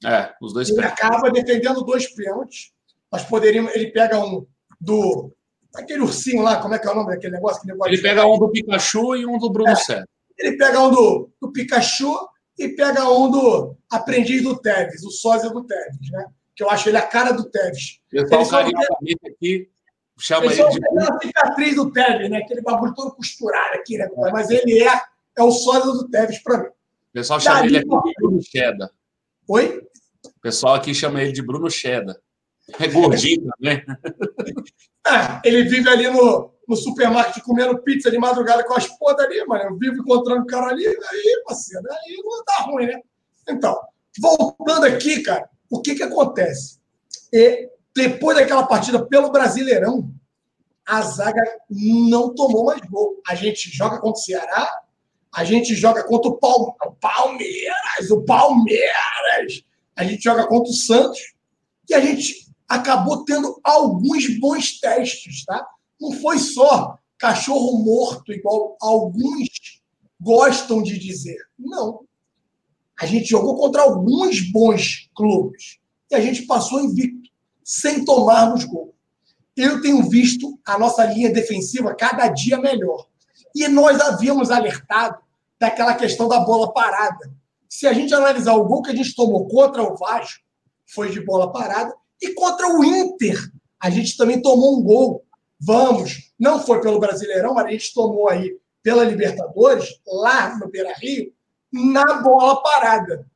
É, os dois Ele pênaltis. acaba defendendo dois pênaltis. Nós poderíamos. Ele pega um do. Aquele ursinho lá, como é que é o nome daquele negócio? Negócio Ele pega um do Pikachu e um do Bruno César. Ele pega um do, do Pikachu e pega um do aprendiz do Tevez, o sósia do Tevez, né? Que eu acho ele a cara do Tevez. Ele só carinhosamente aqui chama Ele ele só de a cicatriz do Tevez, né? Aquele bagulho todo costurado aqui, né? Mas ele é, é o sósia do Tevez para mim. O pessoal chama Daí, ele aqui Bruno Cheddar. Oi? O pessoal aqui chama ele de Bruno Cheddar. É gordinho também. Ah, ele vive ali no, no supermarket comendo pizza de madrugada com as podas ali, mano. Eu vivo encontrando o cara ali, aí, parceiro, aí não tá ruim, né? Então, voltando aqui, cara, o que que acontece? E depois daquela partida pelo Brasileirão, a zaga não tomou mais gol. A gente joga contra o Ceará, a gente joga contra o Palme- o Palmeiras, o Palmeiras, a gente joga contra o Santos e a gente acabou tendo alguns bons testes, tá? Não foi só cachorro morto, igual alguns gostam de dizer. Não. A gente jogou contra alguns bons clubes e a gente passou invicto, sem tomarmos gol. Eu tenho visto a nossa linha defensiva cada dia melhor. E nós havíamos alertado daquela questão da bola parada. Se a gente analisar o gol que a gente tomou contra o Vasco, foi de bola parada, e contra o Inter, a gente também tomou um gol. Vamos, não foi pelo Brasileirão, mas a gente tomou aí pela Libertadores, lá no Beira Rio, na bola parada.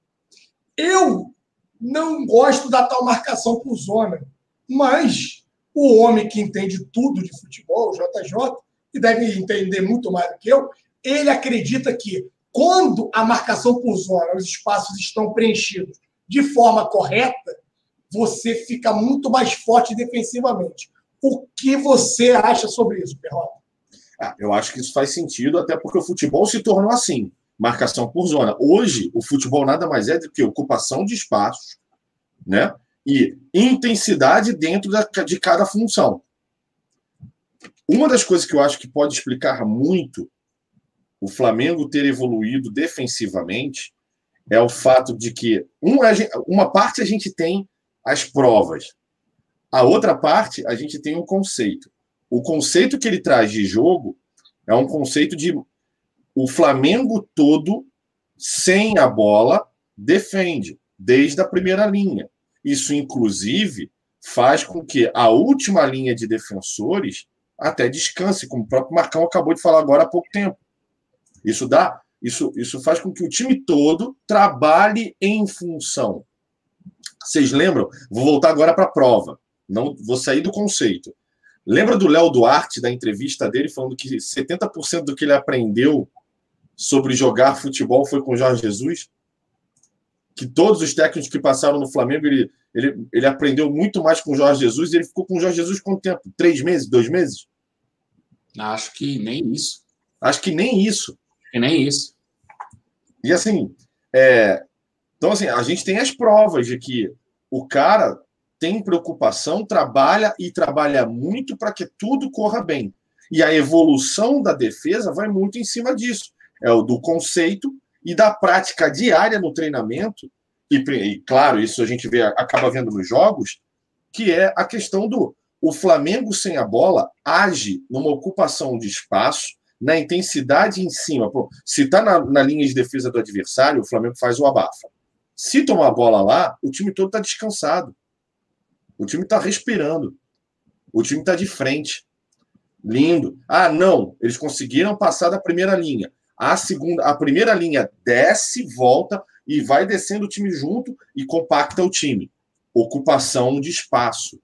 Eu não gosto da tal marcação por zona, mas o homem que entende tudo de futebol, o JJ, e deve entender muito mais do que eu, ele acredita que quando a marcação por zona, os espaços estão preenchidos de forma correta, você fica muito mais forte defensivamente. O que você acha sobre isso, Perrota? Ah, eu acho que isso faz sentido, até porque o futebol se tornou assim marcação por zona. Hoje, o futebol nada mais é do que ocupação de espaços, né? E intensidade dentro da, de cada função. Uma das coisas que eu acho que pode explicar muito o Flamengo ter evoluído defensivamente é o fato de que uma, uma parte a gente tem as provas, a outra parte a gente tem um conceito. O conceito que ele traz de jogo é um conceito de o Flamengo todo, sem a bola, defende, desde a primeira linha. Isso, inclusive, faz com que a última linha de defensores até descanse, como o próprio Marcão acabou de falar agora há pouco tempo. Isso dá, isso, isso faz com que o time todo trabalhe em função. Vocês lembram? Vou voltar agora para a prova. Não vou sair do conceito. Lembra do Léo Duarte, da entrevista dele, falando que 70% do que ele aprendeu sobre jogar futebol foi com Jorge Jesus? Que todos os técnicos que passaram no Flamengo, ele, ele, ele aprendeu muito mais com Jorge Jesus e ele ficou com Jorge Jesus quanto tempo? Três meses? Dois meses? Acho que nem isso. Acho que nem isso. E nem isso. E assim, é... então assim, a gente tem as provas de que o cara tem preocupação, trabalha e trabalha muito para que tudo corra bem. E a evolução da defesa vai muito em cima disso é o do conceito e da prática diária no treinamento, e, e, claro, isso a gente vê, acaba vendo nos jogos, que é a questão do o Flamengo sem a bola age numa ocupação de espaço, na intensidade em cima. Pô, se está na, na, linha de defesa do adversário, o Flamengo faz o abafa. Se tomar a bola lá, o time todo está descansado. O time está respirando. O time está de frente. Lindo. Ah, não, eles conseguiram passar da primeira linha. A segunda, a primeira linha desce, volta e vai descendo o time junto e compacta o time. Ocupação de espaço,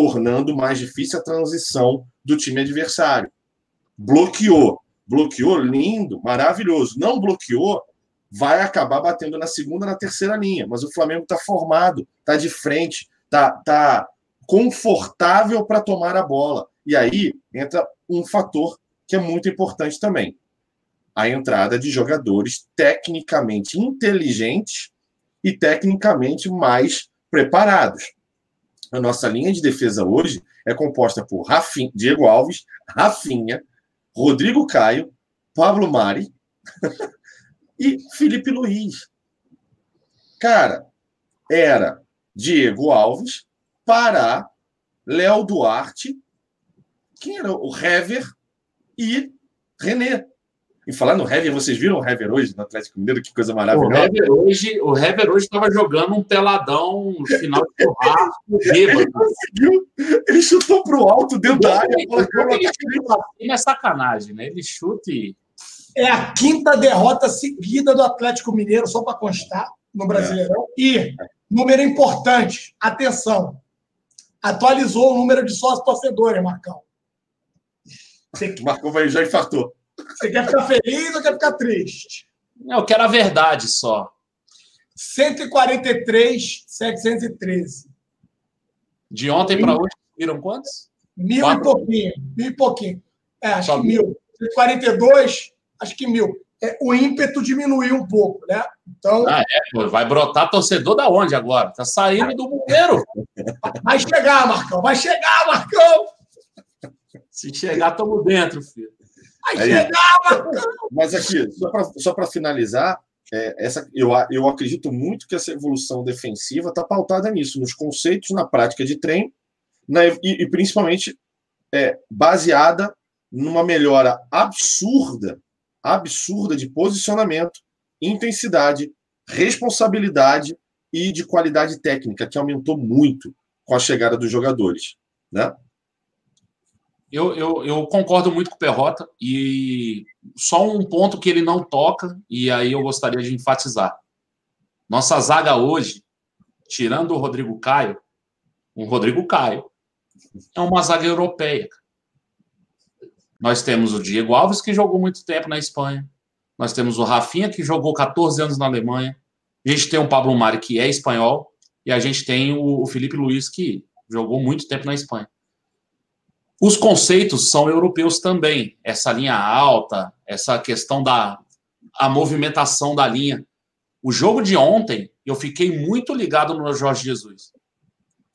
tornando mais difícil a transição do time adversário. Bloqueou, bloqueou, lindo, maravilhoso. Não bloqueou, vai acabar batendo na segunda, na terceira linha. Mas o Flamengo está formado, está de frente, está tá confortável para tomar a bola. E aí entra um fator que é muito importante também a entrada de jogadores tecnicamente inteligentes e tecnicamente mais preparados. A nossa linha de defesa hoje é composta por Rafinha, Diego Alves, Rafinha, Rodrigo Caio, Pablo Mari e Felipe Luiz. Cara, era Diego Alves, Pará, Léo Duarte, quem era o Hever e René. E falar no Hever, vocês viram o Hever hoje no Atlético Mineiro? Que coisa maravilhosa. O Hever hoje, o Hever hoje estava jogando um peladão no final de churrasco, Ele conseguiu, ele chutou para o alto dentro da área. Ele é sacanagem, né? Ele chuta e. É a quinta derrota seguida do Atlético Mineiro, só para constar, no Brasileirão. É. E, número importante, atenção, atualizou o número de sócios torcedores, Marcão. Marcão vai, já infartou. Você quer ficar feliz ou quer ficar triste? Eu quero a verdade só. 143, 713. De ontem para hoje, viram quantos? Mil Quatro. e pouquinho. Mil e pouquinho. É, acho Só que mil. 142, acho que mil. É, o ímpeto diminuiu um pouco, né? Então. Ah, é, pô, vai brotar torcedor da onde agora? Tá saindo do bueiro. Vai chegar, Marcão. Vai chegar, Marcão. Se chegar, estamos dentro, filho. Aí, mas aqui, só para finalizar, é, essa, eu, eu acredito muito que essa evolução defensiva está pautada nisso, nos conceitos, na prática de treino, na, e, e, principalmente é, baseada numa melhora absurda, absurda de posicionamento, intensidade, responsabilidade e de qualidade técnica, que aumentou muito com a chegada dos jogadores. Né? Eu, eu, eu, concordo muito com o Perrota e só um ponto que ele não toca, e aí eu gostaria de enfatizar. Nossa zaga hoje, tirando o Rodrigo Caio, o Rodrigo Caio é uma zaga europeia. Nós temos o Diego Alves, que jogou muito tempo na Espanha. Nós temos o Rafinha, que jogou 14 anos na Alemanha. A gente tem o Pablo Mari, que é espanhol. e a gente tem o, Felipe Luiz, que jogou muito tempo na Espanha. Os conceitos são europeus também. Essa linha alta, essa questão da a movimentação da linha. O jogo de ontem, eu fiquei muito ligado no Jorge Jesus.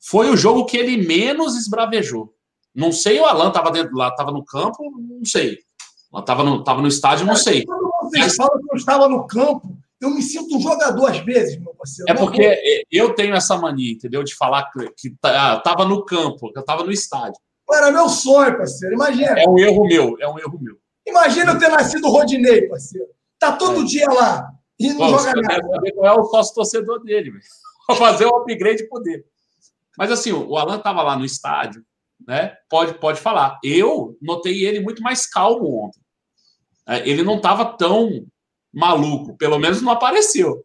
Foi o jogo que ele menos esbravejou. Não sei, o Alan estava dentro lá, estava no campo, não sei. Estava no, tava no estádio, não sei. Quando vocês falam que eu estava no campo, eu me sinto um jogador às vezes, meu parceiro. É porque eu tenho essa mania, entendeu? De falar que, estava tá, no campo, que eu estava no estádio. Era meu sonho, parceiro. Imagina. É um erro meu, é um erro meu. Imagina eu ter nascido Rodinei, parceiro. Tá todo é. dia lá e não Pô, joga nada. Qual é o sócio torcedor dele, Vou fazer um upgrade por dele. Mas assim, o Alan estava lá no estádio, né? Pode, pode falar. Eu notei ele muito mais calmo ontem. É, ele não estava tão maluco, pelo menos não apareceu.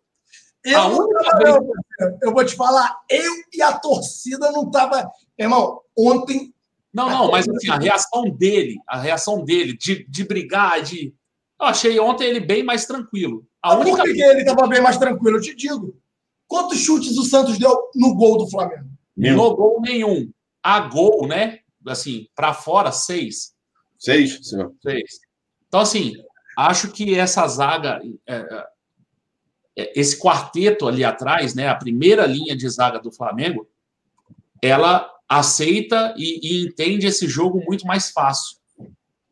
Eu, vez... eu vou te falar, eu e a torcida não tava, irmão. Ontem não, não, mas assim, a reação dele, a reação dele de, de brigar, de. Eu achei ontem ele bem mais tranquilo. A única... Por que ele estava bem mais tranquilo? Eu te digo. Quantos chutes o Santos deu no gol do Flamengo? No gol nenhum. A gol, né? Assim, para fora, seis. Seis, senhor. Seis. Então, assim, acho que essa zaga, é, é, é, esse quarteto ali atrás, né? A primeira linha de zaga do Flamengo, ela aceita e, e entende esse jogo muito mais fácil.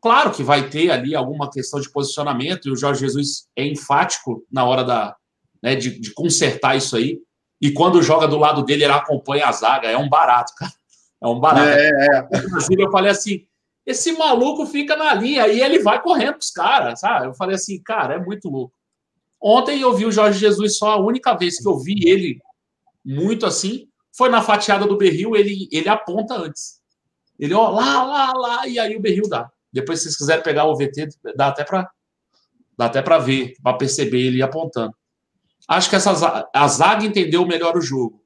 Claro que vai ter ali alguma questão de posicionamento, e o Jorge Jesus é enfático na hora da, né, de, de, consertar isso aí. E quando joga do lado dele, ele acompanha a zaga. É um barato, cara. É um barato. É, é. Inclusive, eu falei assim: esse maluco fica na linha e ele vai correndo os caras, sabe? Eu falei assim, cara, é muito louco. Ontem eu vi o Jorge Jesus só a única vez que eu vi ele muito assim foi na fatiada do berril, ele, ele aponta antes. Ele, ó, lá, lá, lá, e aí o berril dá. Depois, se vocês quiserem pegar o VT, dá até para dá até para ver, para perceber ele apontando. Acho que essa, a zaga entendeu melhor o jogo.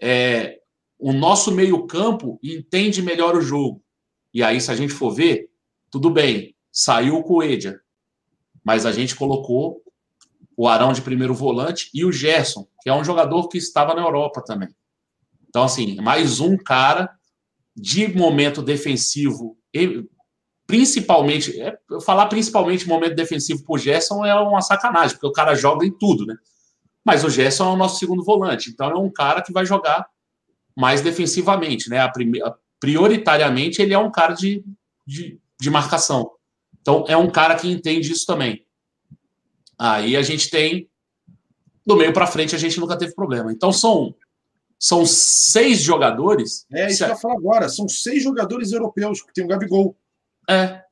É, o nosso meio-campo entende melhor o jogo. E aí, se a gente for ver, tudo bem, saiu o Coelho, mas a gente colocou o Arão de primeiro volante e o Gerson, que é um jogador que estava na Europa também. Então, assim, mais um cara de momento defensivo, principalmente, é, falar principalmente momento defensivo o Gerson é uma sacanagem, porque o cara joga em tudo, né? Mas o Gerson é o nosso segundo volante, então é um cara que vai jogar mais defensivamente, né? Prioritariamente, ele é um cara de, de, de marcação. Então, é um cara que entende isso também. Aí a gente tem, do meio para frente, a gente nunca teve problema. Então, são são seis jogadores. É, isso que eu falar agora. São seis jogadores europeus, que tem o Gabigol. É.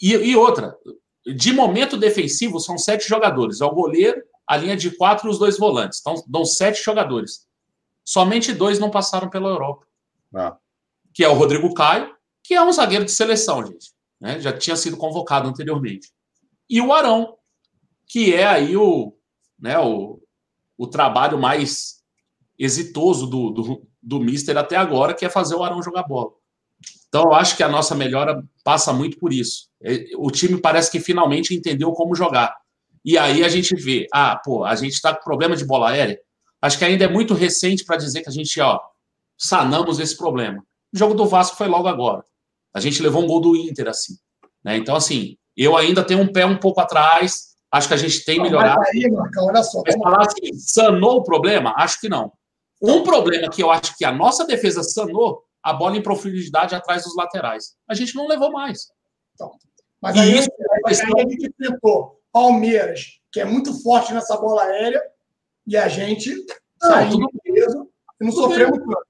E, e, outra, de momento defensivo, são sete jogadores. É o goleiro, a linha de quatro e os dois volantes. Então, dão sete jogadores. Somente dois não passaram pela Europa. Ah. Que é o Rodrigo Caio, que é um zagueiro de seleção, gente. Né? Já tinha sido convocado anteriormente. E o Arão, que é aí o, né, o, o trabalho mais exitoso do, do, do Mister até agora, que é fazer o Arão jogar bola. Então, eu acho que a nossa melhora passa muito por isso. É, o time parece que finalmente entendeu como jogar. E aí a gente vê, ah, pô, a gente está com problema de bola aérea. Acho que ainda é muito recente para dizer que a gente, ó, sanamos esse problema. O jogo do Vasco foi logo agora. A gente levou um gol do Inter assim. Né? Então, assim, eu ainda tenho um pé um pouco atrás. Acho que a gente tem melhorado. Mas aí, Marcão, olha só. Mas falar assim, sanou o problema? Acho que não. Um problema que eu acho que a nossa defesa sanou a bola em profundidade atrás dos laterais. A gente não levou mais. Então, mas aí, isso, aí, aí a gente enfrentou Palmeiras, que é muito forte nessa bola aérea, e a gente saiu peso e não sofremos tanto.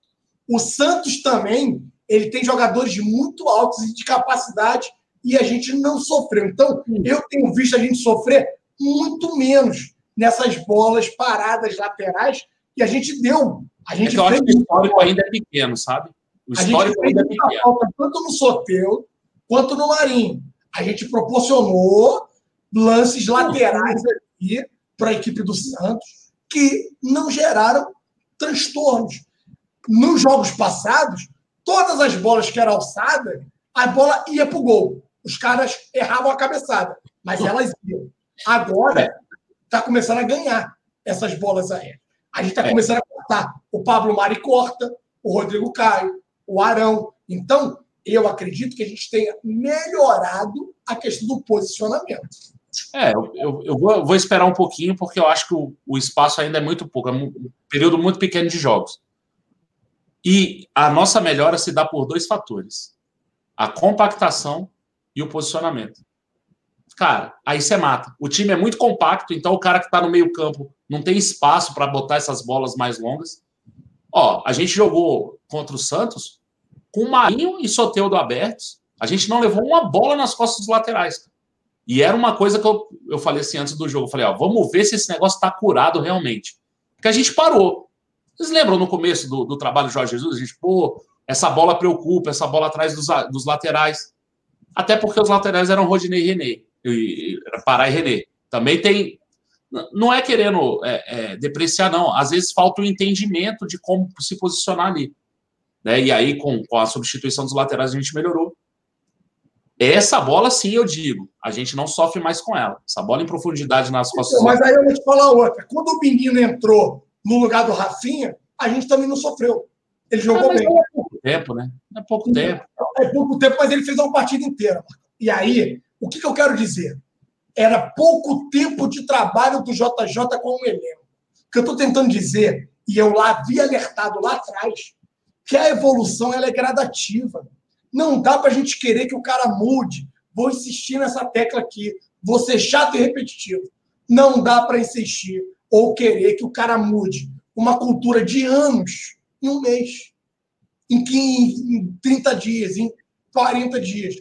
O Santos também, ele tem jogadores muito altos e de capacidade, e a gente não sofreu. Então, eu tenho visto a gente sofrer muito menos nessas bolas paradas laterais e a gente deu. A gente é eu acho que o histórico ainda é pequeno, sabe? O histórico ainda é pequeno. Falta, tanto no Soteu quanto no Marinho. A gente proporcionou lances laterais aqui para a equipe do Santos que não geraram transtornos. Nos jogos passados, todas as bolas que eram alçadas, a bola ia para o gol. Os caras erravam a cabeçada, mas elas iam. Agora está começando a ganhar essas bolas aéreas. A gente está é. começando a tá o Pablo Mari Corta, o Rodrigo Caio, o Arão. Então, eu acredito que a gente tenha melhorado a questão do posicionamento. É, eu, eu, vou, eu vou, esperar um pouquinho, porque eu acho que o, o, espaço ainda é muito pouco, é um período muito pequeno de jogos. E a nossa melhora se dá por dois fatores: a compactação e o posicionamento. Cara, aí você mata. O time é muito compacto, então o cara que está no meio-campo não tem espaço para botar essas bolas mais longas. Ó, a gente jogou contra o Santos com Marinho e Soteudo abertos. A gente não levou uma bola nas costas dos laterais. E era uma coisa que eu, eu falei assim antes do jogo. Eu falei, ó, vamos ver se esse negócio está curado realmente. Porque a gente parou. Vocês lembram no começo do, do trabalho do Jorge Jesus? A gente, pô, essa bola preocupa, essa bola atrás dos, dos laterais. Até porque os laterais eram Rodinei e René. E, Pará e René. Também tem. Não é querendo é, é, depreciar, não. Às vezes falta o um entendimento de como se posicionar ali. Né? E aí, com, com a substituição dos laterais, a gente melhorou. Essa bola, sim, eu digo, a gente não sofre mais com ela. Essa bola em profundidade nas costas. Mas aí eu vou te falar outra. Quando o menino entrou no lugar do Rafinha, a gente também não sofreu. Ele jogou bem. É pouco tempo, né? É pouco tempo. É pouco tempo, mas ele fez uma partida inteira. E aí, o que, que eu quero dizer? Era pouco tempo de trabalho do JJ com o elenco. O que eu estou tentando dizer, e eu lá havia alertado lá atrás, que a evolução ela é gradativa. Não dá para a gente querer que o cara mude. Vou insistir nessa tecla aqui. Vou ser chato e repetitivo. Não dá para insistir ou querer que o cara mude uma cultura de anos em um mês, em, 15, em 30 dias, em 40 dias.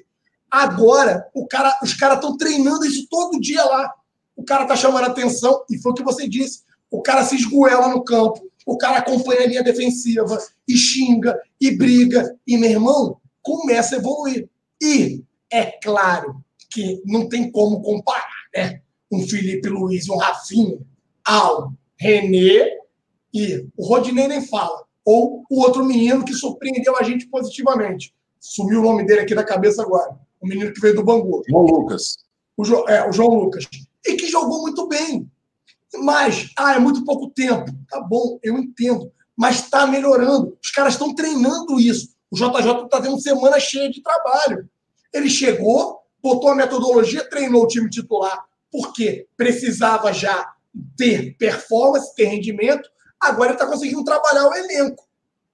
Agora, cara, os caras estão treinando isso todo dia lá. O cara está chamando atenção, e foi o que você disse. O cara se esgoela no campo, o cara acompanha a linha defensiva, e xinga, e briga. E, meu irmão, começa a evoluir. E é claro que não tem como comparar, né? Um Felipe Luiz, um Rafinha, ao René e o Rodinei nem fala. Ou o outro menino que surpreendeu a gente positivamente. Sumiu o nome dele aqui da cabeça agora. O menino que veio do Bangu. João Lucas. O, jo, é, o João Lucas. E que jogou muito bem. Mas, ah, é muito pouco tempo. Tá bom, eu entendo. Mas está melhorando. Os caras estão treinando isso. O JJ está tendo semana cheia de trabalho. Ele chegou, botou a metodologia, treinou o time titular, porque precisava já ter performance, ter rendimento. Agora ele está conseguindo trabalhar o elenco.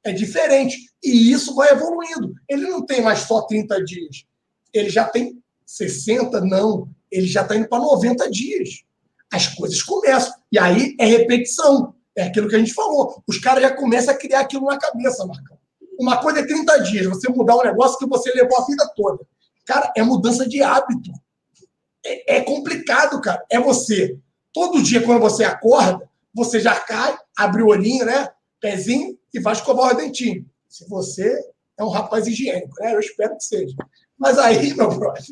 É diferente. E isso vai evoluindo. Ele não tem mais só 30 dias. Ele já tem 60, não. Ele já está indo para 90 dias. As coisas começam. E aí é repetição. É aquilo que a gente falou. Os caras já começam a criar aquilo na cabeça, Marcão. Uma coisa é 30 dias, você mudar um negócio que você levou a vida toda. Cara, é mudança de hábito. É, é complicado, cara. É você. Todo dia, quando você acorda, você já cai, abre o olhinho, né? Pezinho e vai escovar o dentinho. Se você é um rapaz higiênico, né? Eu espero que seja. Mas aí, meu brother,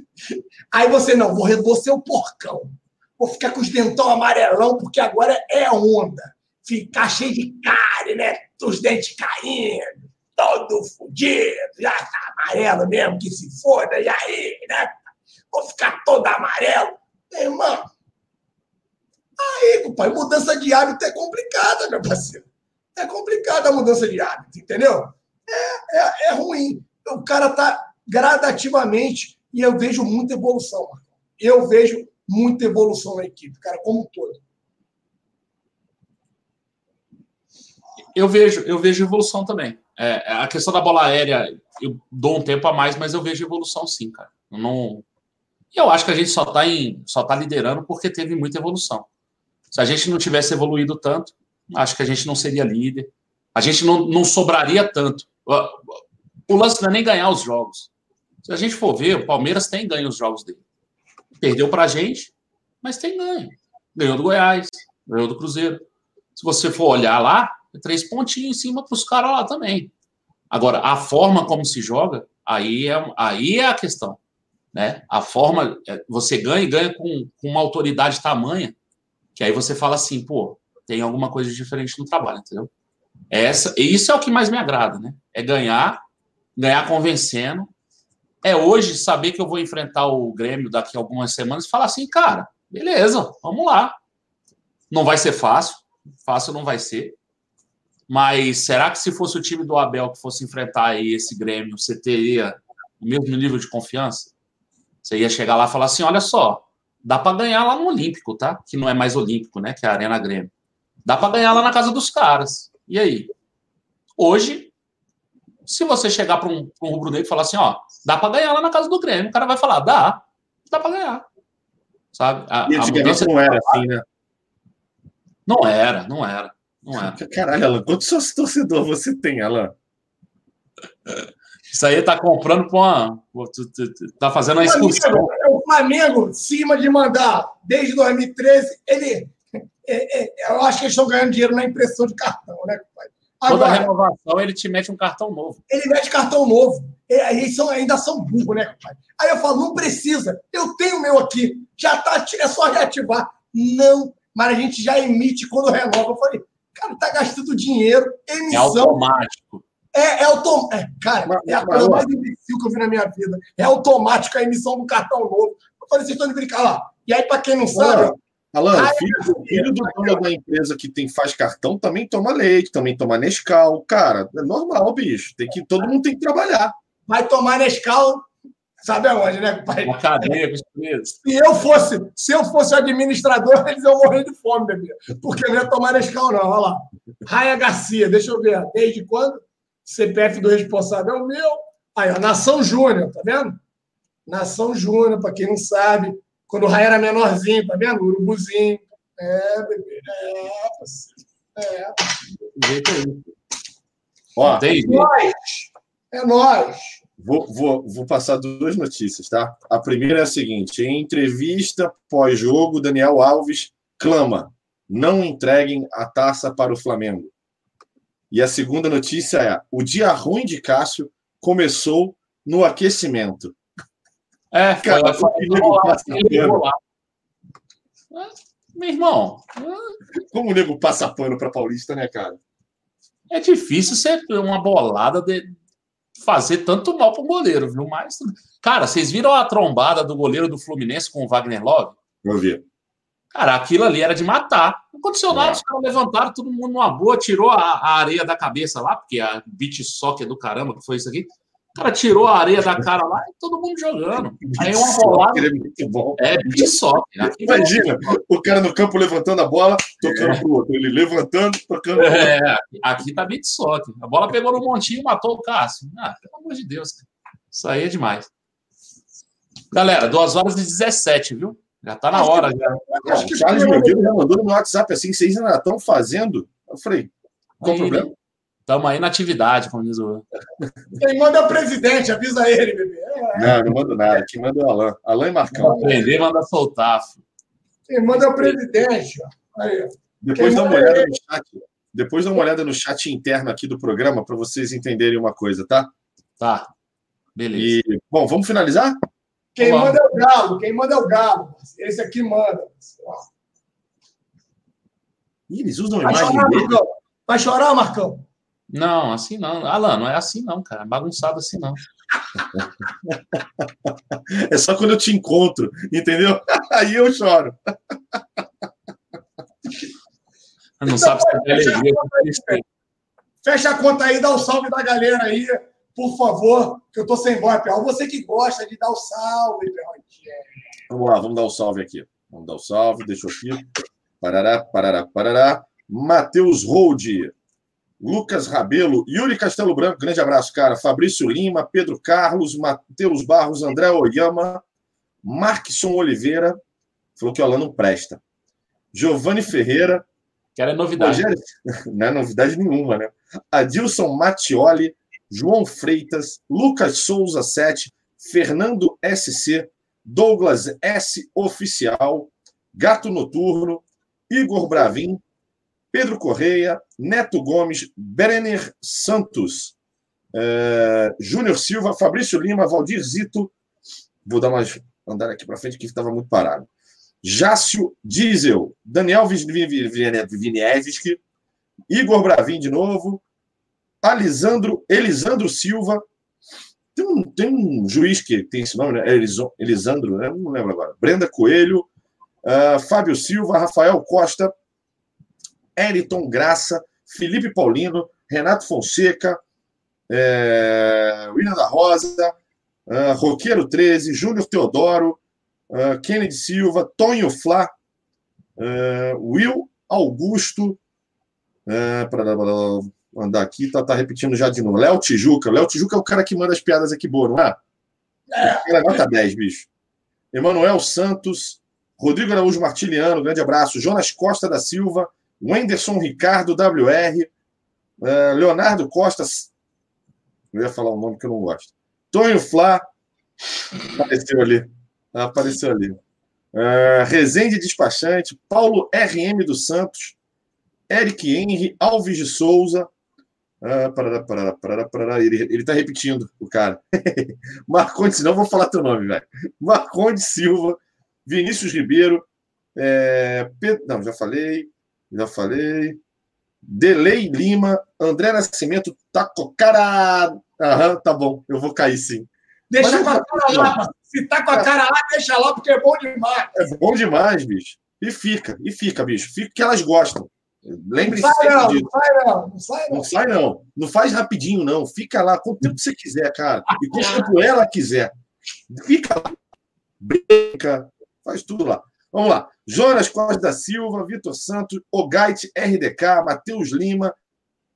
aí você não, vou, vou ser o porcão. Vou ficar com os dentão amarelão, porque agora é onda. Ficar cheio de cárie, né? Os dentes caindo todo fodido, já tá amarelo mesmo, que se foda, e aí, né? Vou ficar todo amarelo. Meu irmão, aí, pai, mudança de hábito é complicada, meu parceiro. É complicada a mudança de hábito, entendeu? É, é, é ruim. O cara tá gradativamente, e eu vejo muita evolução, Eu vejo muita evolução na equipe, cara, como um todo. Eu vejo, eu vejo evolução também. É, a questão da bola aérea, eu dou um tempo a mais, mas eu vejo evolução sim, cara. Eu não... Eu acho que a gente só está só tá liderando porque teve muita evolução. Se a gente não tivesse evoluído tanto, acho que a gente não seria líder. A gente não, não sobraria tanto. O lance não é nem ganhar os jogos. Se a gente for ver, o Palmeiras tem ganho os jogos dele. Perdeu para a gente, mas tem ganho. Ganhou do Goiás, ganhou do Cruzeiro. Se você for olhar lá, três pontinhos em cima para os caras lá também. Agora, a forma como se joga, aí é, aí é a questão. Né? A forma, é, você ganha e ganha com, com uma autoridade tamanha, que aí você fala assim, pô, tem alguma coisa diferente no trabalho, entendeu? Essa, e isso é o que mais me agrada, né? É ganhar, ganhar convencendo. É hoje saber que eu vou enfrentar o Grêmio daqui a algumas semanas e falar assim, cara, beleza, vamos lá. Não vai ser fácil, fácil não vai ser, Mas será que se fosse o time do Abel que fosse enfrentar aí esse Grêmio, você teria o mesmo nível de confiança? Você ia chegar lá e falar assim: olha só, dá para ganhar lá no Olímpico, tá? Que não é mais Olímpico, né? Que é a Arena Grêmio. Dá para ganhar lá na casa dos caras. E aí? Hoje, se você chegar para um, um rubro-negro e falar assim: ó, dá para ganhar lá na casa do Grêmio, o cara vai falar: dá, dá para ganhar. Sabe? A, e antigamente não era assim, né? Não era, não era. Não é. Caralho, Alan, quantos seus torcedores você tem, Alan? Isso aí tá comprando com uma. Tá fazendo uma excursão. O Flamengo, cima de mandar desde 2013, ele. É, é, eu acho que eles estão ganhando dinheiro na impressão de cartão, né, pai? Toda renovação ele te mete um cartão novo. Ele mete cartão novo. Eles são, ainda são burros, né, pai? Aí eu falo, não precisa. Eu tenho o meu aqui. Já tá, é só reativar. Não, mas a gente já emite quando renova. Eu falei, Cara, tá gastando dinheiro, emissão. É automático. É, é automático. É, cara, é a coisa mais imbecil que eu vi na minha vida. É automático a emissão do cartão novo. Eu falei, vocês estão de brincar lá. E aí, para quem não sabe. Alan, filho, filho do dono da empresa que tem, faz cartão também toma leite, também toma Nescau. Cara, é normal, bicho. Tem que, todo mundo tem que trabalhar. Vai tomar Nescau, Sabe aonde, né, pai? Uma cadeia Se eu fosse, se eu fosse administrador, eles iam morrer de fome, bebê. Porque não ia tomar Nescau, não. Olha lá. Raia Garcia, deixa eu ver. Desde quando? CPF do responsável é o meu. Aí, ó, Nação Júnior, tá vendo? Nação Júnior, para quem não sabe. Quando o Raia era menorzinho, tá vendo? Urubuzinho. É, bebê. É, é. Jeito aí. Ó, é nóis. É nóis. Vou, vou, vou passar duas notícias, tá? A primeira é a seguinte: em entrevista pós-jogo, Daniel Alves clama: não entreguem a taça para o Flamengo. E a segunda notícia é: o dia ruim de Cássio começou no aquecimento. É, cara, foi, lá, Meu irmão. Como o nego passa pano para Paulista, né, cara? É difícil ser uma bolada de, fazer tanto mal para o goleiro, viu? Mas, cara, vocês viram a trombada do goleiro do Fluminense com o Wagner Love? Eu vi. Cara, aquilo ali era de matar. Não aconteceu nada, é. os caras levantaram todo mundo numa boa, tirou a, a areia da cabeça lá, porque a beat soccer do caramba, que foi isso aqui. O cara tirou a areia da cara lá e todo mundo jogando. Aí uma bolada. É muito bom. É, beat soccer. Imagina, o cara no campo levantando a bola, tocando é. pro outro. Ele levantando, tocando É, aqui tá beat soccer. A bola pegou no montinho e matou o Cássio. Ah, pelo amor de Deus. Isso aí é demais. Galera, 2 horas e 17, viu? Já tá na hora. já. Acho que o Charles Medeiros já mandou no WhatsApp assim, vocês ainda estão fazendo? Eu falei, qual o problema? Estamos aí na atividade, como diz o. Quem manda é o presidente, avisa ele, bebê. É. Não, não manda nada. Quem manda é o Alain. Alain e Marcão. Aprender, manda soltar. Quem manda é o presidente. Aí. Depois dá uma é olhada no chat. Depois dá uma olhada no chat interno aqui do programa para vocês entenderem uma coisa, tá? Tá. Beleza. E, bom, vamos finalizar? Quem vamos. manda é o Galo. Quem manda é o Galo. Esse aqui manda. Ih, eles usam a imagem chorar, dele. Vai chorar, Marcão? Não, assim não. Alan, não é assim não, cara. Bagunçado assim não. É só quando eu te encontro, entendeu? Aí eu choro. Não então, sabe se é alegria. Fecha a conta aí, dá o um salve da galera aí, por favor, que eu tô sem voz, Perro. Você que gosta de dar o salve, Perro. Vamos lá, vamos dar o um salve aqui. Vamos dar o um salve, deixa eu aqui. Parará, parará, parará. Matheus Rolde. Lucas Rabelo, Yuri Castelo Branco, grande abraço, cara. Fabrício Lima, Pedro Carlos, Matheus Barros, André Oyama, Markson Oliveira, falou que o Alan não presta. Giovanni Ferreira. Que era novidade. Rogério, não é novidade nenhuma, né? Adilson Mattioli, João Freitas, Lucas Souza 7, Fernando SC, Douglas S Oficial, Gato Noturno, Igor Bravin, Pedro Correia, Neto Gomes, Brenner Santos, é, Júnior Silva, Fabrício Lima, Valdir Zito. Vou dar mais andar aqui para frente que estava muito parado. Jácio Diesel, Daniel Vinievski, Igor Bravin de novo, Alisandro, Elisandro Silva. Tem um, tem um juiz que tem esse nome, né? Elisandro, né? não lembro agora. Brenda Coelho, uh, Fábio Silva, Rafael Costa, Eriton Graça, Felipe Paulino, Renato Fonseca, é, William da Rosa, uh, Roqueiro 13, Júnior Teodoro, uh, Kennedy Silva, Tonho Flá, uh, Will Augusto, uh, para andar aqui, tá, tá repetindo já de novo. Léo Tijuca. Léo Tijuca é o cara que manda as piadas aqui boas, não é? É. Nota 10, bicho. Emanuel Santos, Rodrigo Araújo Martiliano, grande abraço. Jonas Costa da Silva, Wenderson Ricardo WR, uh, Leonardo Costa. Eu ia falar um nome que eu não gosto. Tonho Flá. Apareceu ali. Apareceu ali. Uh, Rezende Despachante, Paulo RM dos Santos, Eric Henry, Alves de Souza. Parará. Ele, ele tá repetindo, o cara. Marcondes, não vou falar teu nome, velho. Marcondes Silva, Vinícius Ribeiro, é, Pedro, não, já falei, já falei. Delei Lima, André Nascimento, Tacocara. Aham, tá bom, eu vou cair sim. Deixa Mas, com a cara lá, se tá com a cara lá, deixa lá, porque é bom demais. É bom demais, bicho. E fica, e fica, bicho. Fica que elas gostam. Lembre-se não, sai, não, não sai não, não sai não. Não sai não. Não faz rapidinho, não. Fica lá quanto tempo você quiser, cara. E quanto tempo ela quiser. Fica lá. Brinca, faz tudo lá. Vamos lá. Jonas Costa da Silva, Vitor Santos, Ogait RDK, Matheus Lima.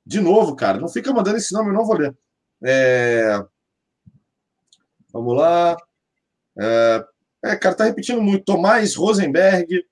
De novo, cara, não fica mandando esse nome, eu não vou ler. É... Vamos lá. É... é, cara, tá repetindo muito. Tomás Rosenberg.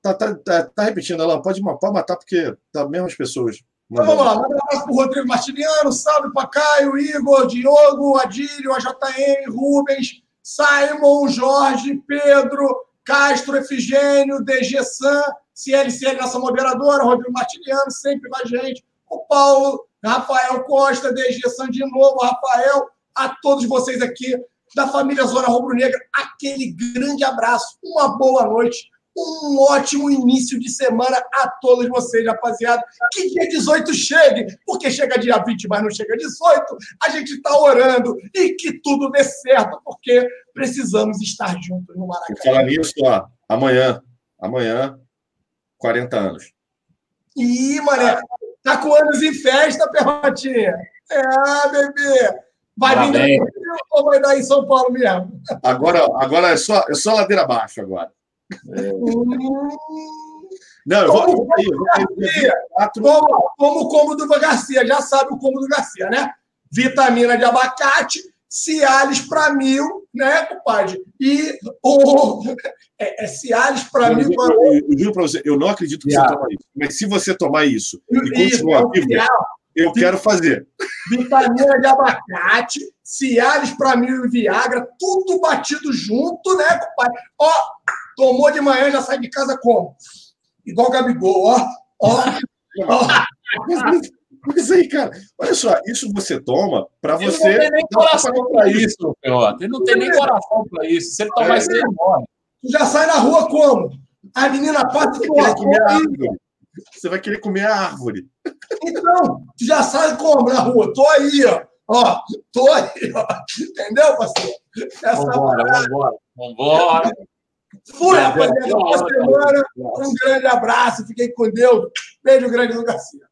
Tá, tá, tá, tá repetindo, Alain. Pode, pode matar, porque tá mesmas pessoas. Então vamos lá, um abraço pro Rodrigo Martiniano, salve para Caio, Igor, Diogo, Adílio, AJM, Rubens, Simon, Jorge, Pedro, Castro, Efigênio, DG San, CLCL, nossa moderadora, Rodrigo Martiniano, sempre com a gente, o Paulo, Rafael Costa, DG San de novo, Rafael, a todos vocês aqui da família Zona Rubro Negra, aquele grande abraço, uma boa noite, um ótimo início de semana a todos vocês, rapaziada. Que dia 18 chegue, porque chega dia 20, mas não chega 18. A gente está orando e que tudo dê certo, porque precisamos estar juntos no Maracanã. Falar nisso, ó, amanhã, amanhã, 40 anos. Ih, mané, tá com anos em festa, Perrotinha. É, bebê. Vai vir ou vai dar em São Paulo mesmo? Agora, agora é, só, é só ladeira abaixo agora. Não, eu vou, como, cair, eu vou cair. Como, como o cômodo do Garcia, já sabe o cômodo do Garcia, né? Vitamina de abacate, Cialis para mil, né, compadre? E o é, é Cialis para mil. Eu, eu, eu, juro para você, eu não acredito que você toma isso. Mas se você tomar isso e continuar é vivo, eu quero fazer. Vitamina de abacate, Cialis para mil e Viagra, tudo batido junto, né, compadre? Ó, Tomou de manhã, já sai de casa como? Igual o Gabigol, ó. ó, ó. Mas aí, cara, olha só, isso você toma para você. Ele não tem nem coração para isso. Ele não tem nem coração para isso. Se ele tomar é. isso, ele morre. Tu já sai na rua como? A menina passa por lá. Você vai querer comer a árvore. Então, tu já sai como na rua? Tô aí, ó. Ó, tô aí, ó. Entendeu, parceiro? Essa vambora, vambora. Vambora. Fui, rapaziada. Boa semana. Um grande abraço. Fiquem com Deus. Beijo grande do Garcia.